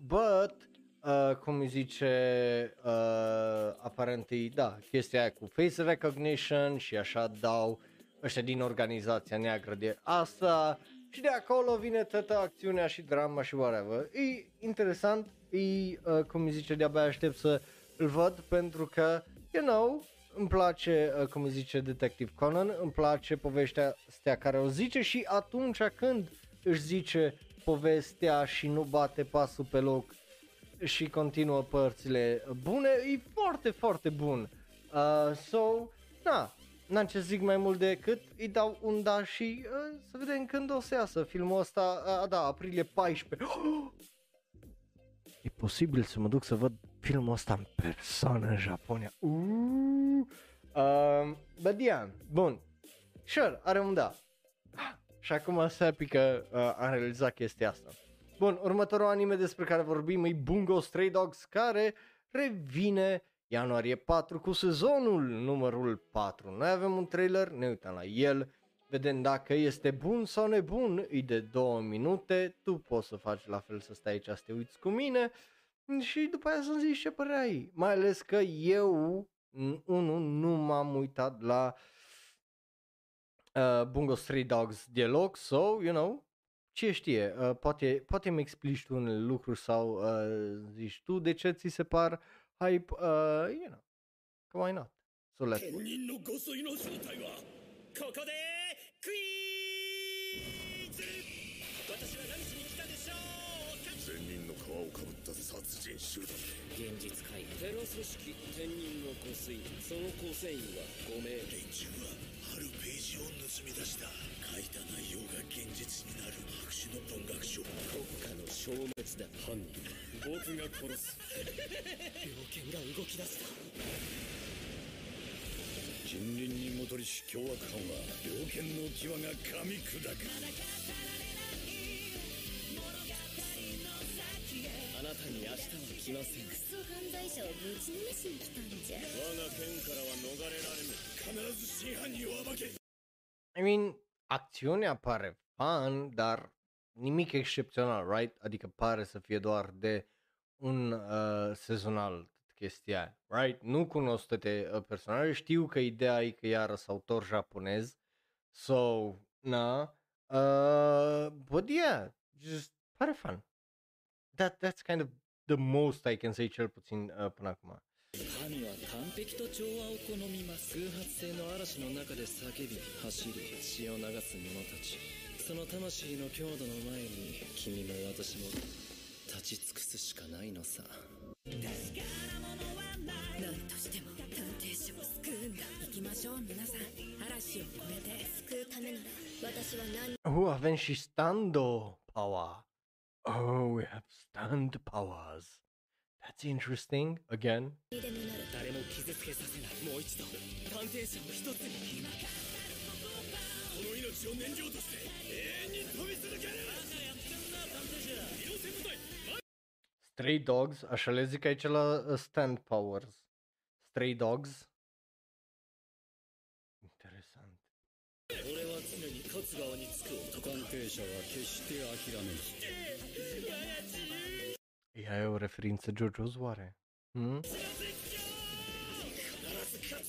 A: but, uh, cum îi zice, uh, aparent e, da, chestia aia cu face recognition și așa dau ăștia din organizația neagră de asta și de acolo vine toată acțiunea și drama și whatever. E interesant, e, uh, cum îi zice, de-abia aștept să îl văd pentru că, you know, îmi place, uh, cum îi zice Detective Conan, îmi place povestea astea care o zice și atunci când își zice povestea și nu bate pasul pe loc și continuă părțile bune, e foarte, foarte bun. Uh, so, na, n-am ce zic mai mult decât îi dau un da și uh, să vedem când o să iasă filmul ăsta, uh, da, aprilie 14. Oh! [gasps] E posibil să mă duc să văd filmul ăsta în persoană în Japonia. Uh, uh, but yeah, bun. Sure, are un da. [gasps] și acum se apică uh, a realizat chestia asta. Bun, următorul anime despre care vorbim e Bungo Stray Dogs, care revine ianuarie 4 cu sezonul numărul 4. Noi avem un trailer, ne uităm la el, vedem dacă este bun sau nebun, e de 2 minute, tu poți să faci la fel să stai aici să te uiți cu mine și după aia să-mi zici ce părere ai. Mai ales că eu, unul, nu m-am uitat la uh, Bungo Stray Dogs deloc, so, you know, ce știe, uh, poate, poate mi explici tu unele lucruri sau uh, zici tu de ce ți se par hype, uh, you know, că why not? So let's
F: 本殺人集団
D: 現実界テロ組織天人の湖水その構成員は5名
F: 連中はあるページを盗み出した書いた内容が現実になる白紙の文学書
D: 国家の消滅だ犯人僕が殺す猟犬が動き出した
F: 近隣に戻りし凶悪犯は猟犬の牙が噛み砕く。
D: は来ません
E: クソ犯罪者をぶちのめしに来たんじゃ
F: 我が剣からは逃れられぬ必ず真犯人を暴け
A: I mean, acțiunea pare fun, dar nimic excepțional, right? Adică pare să fie doar de un uh, sezonal chestia aia, right? Nu cunosc toate uh, personaje, știu că ideea e că iară sunt autor japonez, so, na, uh, but yeah, just pare fun. That, that's kind of the most I can say cel puțin uh, până acum.
D: 神は完璧と調和を好みます偶発性の嵐の中で叫び走り血を流す者たちその魂の強度の前に君も私も立ち尽くすしかないのさ
B: 何としても探偵者を救うんだ行きましょう皆さん嵐を越えて
E: 救うためなら私は何
A: Oh, avem și stando power. Oh, we have stand powers. That's interesting. Again.
E: にでもなる
D: 誰も傷つけさせないもう一度探偵者を一つに
F: この命を燃料として永遠に飛び続けるやってんな探偵者利用戦部隊
A: Stray Dogs, așa le zic aici la uh, Stand Powers. Stray Dogs. Interesant.
D: 俺は常に勝つ側につく男探偵者は決して諦めない
A: Ea e o referință JoJo's oare? Hmm?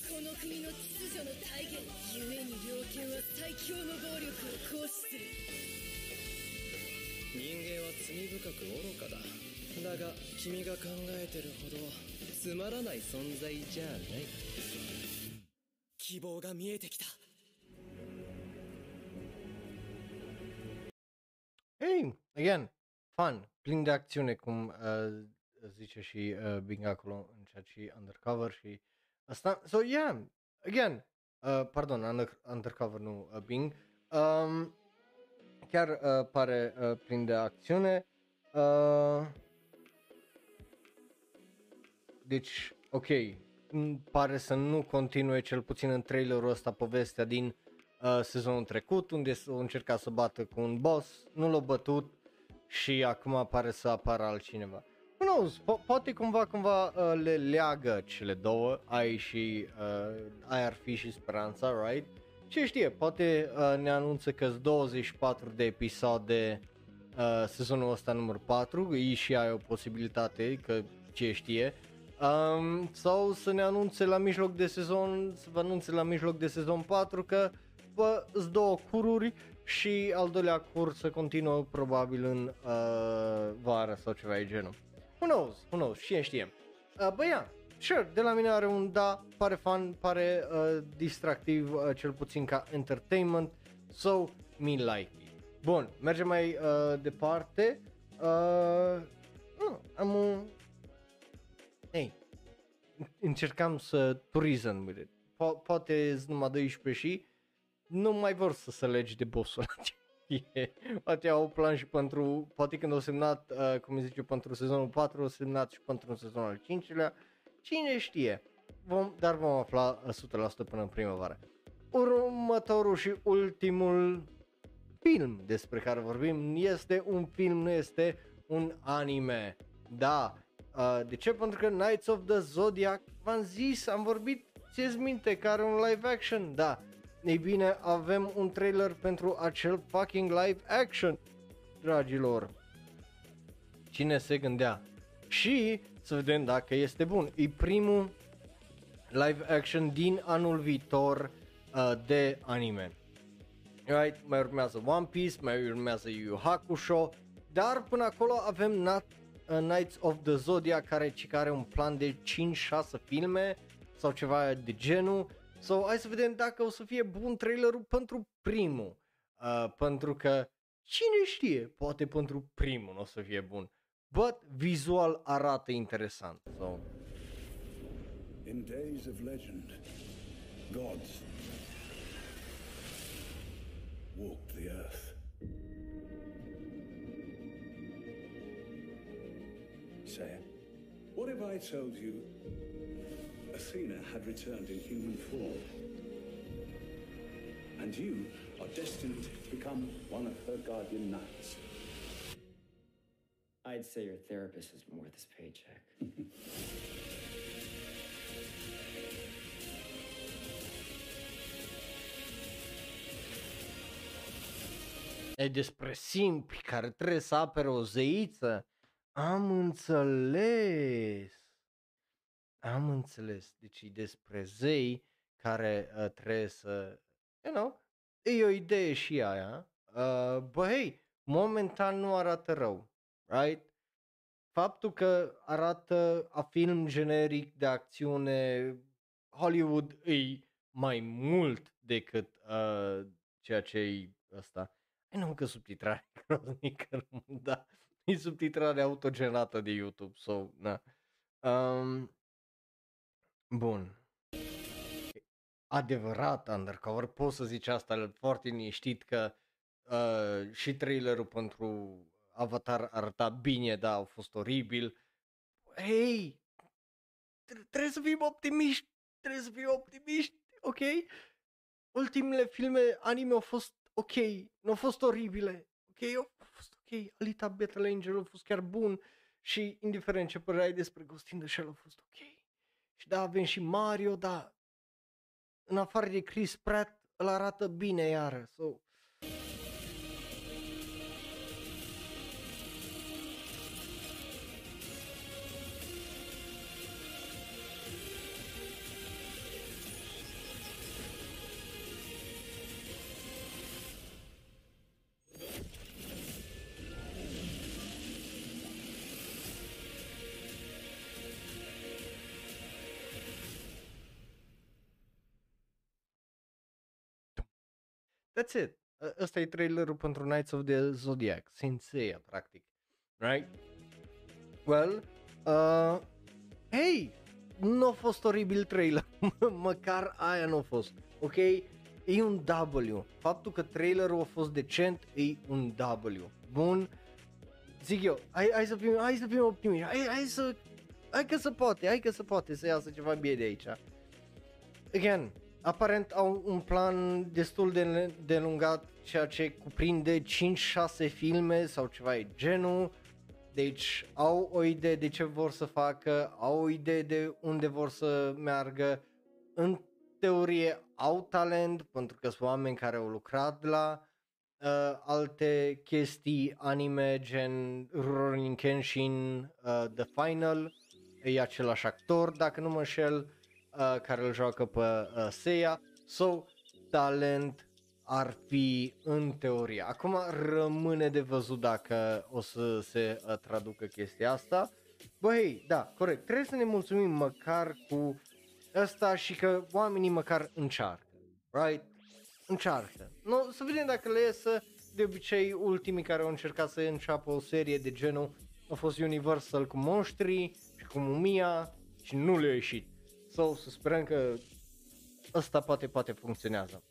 B: この国の秩序の体現故に猟犬は最強の暴力を行使する
D: 人間は罪深く愚かだだが君が考えてるほどつまらない存在じゃない希望が見えてきた
A: Hey, again, fun, plin de acțiune, cum uh, zice și uh, Bing acolo în ceea ce e undercover și asta. So, yeah, again, uh, pardon, under, undercover, nu uh, Bing. Um, chiar uh, pare uh, plin de acțiune. Uh, deci, ok, m- pare să nu continue cel puțin în trailerul ăsta povestea din uh, sezonul trecut, unde s-a încercat să bată cu un boss, nu l-a bătut și acum pare să apară altcineva. Who knows, po- poate cumva, cumva uh, le leagă cele două, ai și, uh, ai ar fi și speranța, right? Ce știe, poate uh, ne anunță că 24 de episoade uh, sezonul ăsta număr 4, e și ai o posibilitate, că ce știe, um, sau să ne anunțe la mijloc de sezon, să vă anunțe la mijloc de sezon 4 că bă, îs două cururi și al doilea cur să continuă probabil în uh, vară sau ceva de genul. Who knows, who knows, cine știe. Uh, bă, ia, sure, de la mine are un da, pare fun, pare uh, distractiv, uh, cel puțin ca entertainment, so me like it. Bun, mergem mai uh, departe. Uh, nu, am un... Ei, încercam să to reason with it. Po- poate sunt numai 12 și nu mai vor să se legi de bossul ăla. E, poate au plan și pentru, poate când au semnat, uh, cum îi zice, pentru sezonul 4, au semnat și pentru sezonul al 5-lea, cine știe, vom, dar vom afla uh, 100% până în primăvară. Următorul și ultimul film despre care vorbim este un film, nu este un anime. Da, uh, de ce? Pentru că Knights of the Zodiac, v-am zis, am vorbit, ți minte, care un live action, da. Ei bine, avem un trailer pentru acel fucking live action, dragilor. Cine se gândea? Și să vedem dacă este bun. E primul live action din anul viitor uh, de anime. Right? Mai urmează One Piece, mai urmează Yu Yu Hakusho, dar până acolo avem Nat, uh, Knights of the Zodiac care ci care are un plan de 5-6 filme sau ceva de genul. So, hai să vedem dacă o să fie bun trailerul pentru primul. Uh, pentru că cine știe, poate pentru primul nu o să fie bun. But vizual arată interesant. So.
J: In days of legend, gods walked the earth. Say, what if I told you Athena had returned in human form? And you are destined to become one of her guardian knights.
K: I'd say your therapist isn't worth his paycheck.
A: E despre simpi care trebuie să apere o zeiță. Am înțeles. Am înțeles. Deci e despre zei care uh, trebuie să... You know, e o idee și aia. Uh, bă, hei, momentan nu arată rău. Right? Faptul că arată a film generic de acțiune Hollywood e mai mult decât uh, ceea ce e ăsta. E [laughs] nu că subtitrare cronică, da. E subtitrare autogenată de YouTube, so, na. Um, bun. Adevărat undercover, poți să zici asta foarte liniștit că uh, și trailerul pentru Avatar arăta bine, da, a fost oribil. Hei, trebuie să fim optimiști, trebuie să fim optimiști, ok? Ultimele filme anime au fost ok, nu au fost oribile, ok, au fost ok, Alita Battle Angel a fost chiar bun și indiferent ce păreai despre Ghost in the Shell a fost ok. Și da, avem și Mario, da, în afară de Chris Pratt, îl arată bine iară, so, That's it. Ăsta e trailerul pentru Knights of the Zodiac. Senseiya, practic. Right? Well, uh, hey, nu a fost oribil trailer. [laughs] Măcar aia nu a fost. Ok? E un W. Faptul că trailerul a fost decent e un W. Bun? Zic eu, hai, hai să fim, hai să fim optimiști. Hai, hai să, hai că se poate, hai că se poate să iasă ceva bine de aici. Again, aparent au un plan destul de, de lungat, ceea ce cuprinde 5-6 filme sau ceva e genul. Deci au o idee de ce vor să facă, au o idee de unde vor să meargă. În teorie au talent pentru că sunt oameni care au lucrat la uh, alte chestii anime gen Rurouni Kenshin uh, The Final, e același actor dacă nu mă înșel uh, care îl joacă pe uh, Seiya. So, talent ar fi în teorie. Acum rămâne de văzut dacă o să se uh, traducă chestia asta. Băi, da, corect. Trebuie să ne mulțumim măcar cu asta și că oamenii măcar încearcă. Right? Încearcă. No, să vedem dacă le iesă. De obicei, ultimii care au încercat să înceapă o serie de genul a fost Universal cu monștri și cu mumia și nu le-a ieșit. So, să sperăm că ăsta poate, poate funcționează.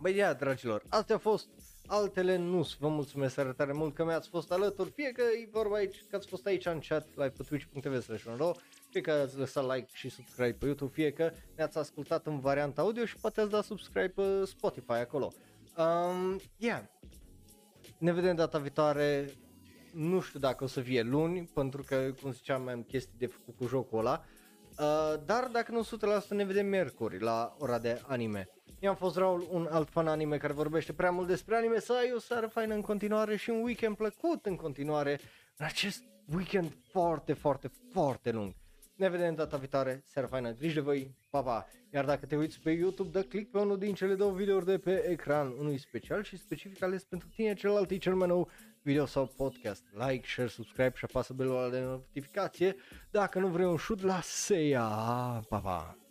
A: Băi, ia, dragilor, astea au fost altele nu Vă mulțumesc tare mult că mi-ați fost alături, fie că e vorba aici, că ați fost aici în chat, live pe twitch.tv slash fie că ați lăsat like și subscribe pe YouTube, fie că ne-ați ascultat în varianta audio și poate ați dat subscribe pe Spotify acolo. Um, yeah. ne vedem data viitoare, nu știu dacă o să fie luni, pentru că, cum ziceam, mai am chestii de făcut cu jocul ăla. Uh, dar dacă nu 100% ne vedem miercuri la ora de anime. Eu am fost Raul, un alt fan anime care vorbește prea mult despre anime, să ai o seară faină în continuare și un weekend plăcut în continuare în acest weekend foarte, foarte, foarte lung. Ne vedem data viitoare, seara faină, grijă de voi, pa, pa! Iar dacă te uiți pe YouTube, dă click pe unul din cele două videouri de pe ecran, unul special și specific ales pentru tine, celălalt e cel mai nou video sau podcast. Like, share, subscribe și apasă belul ăla de notificație dacă nu vrei un shoot la seia. Pa, pa!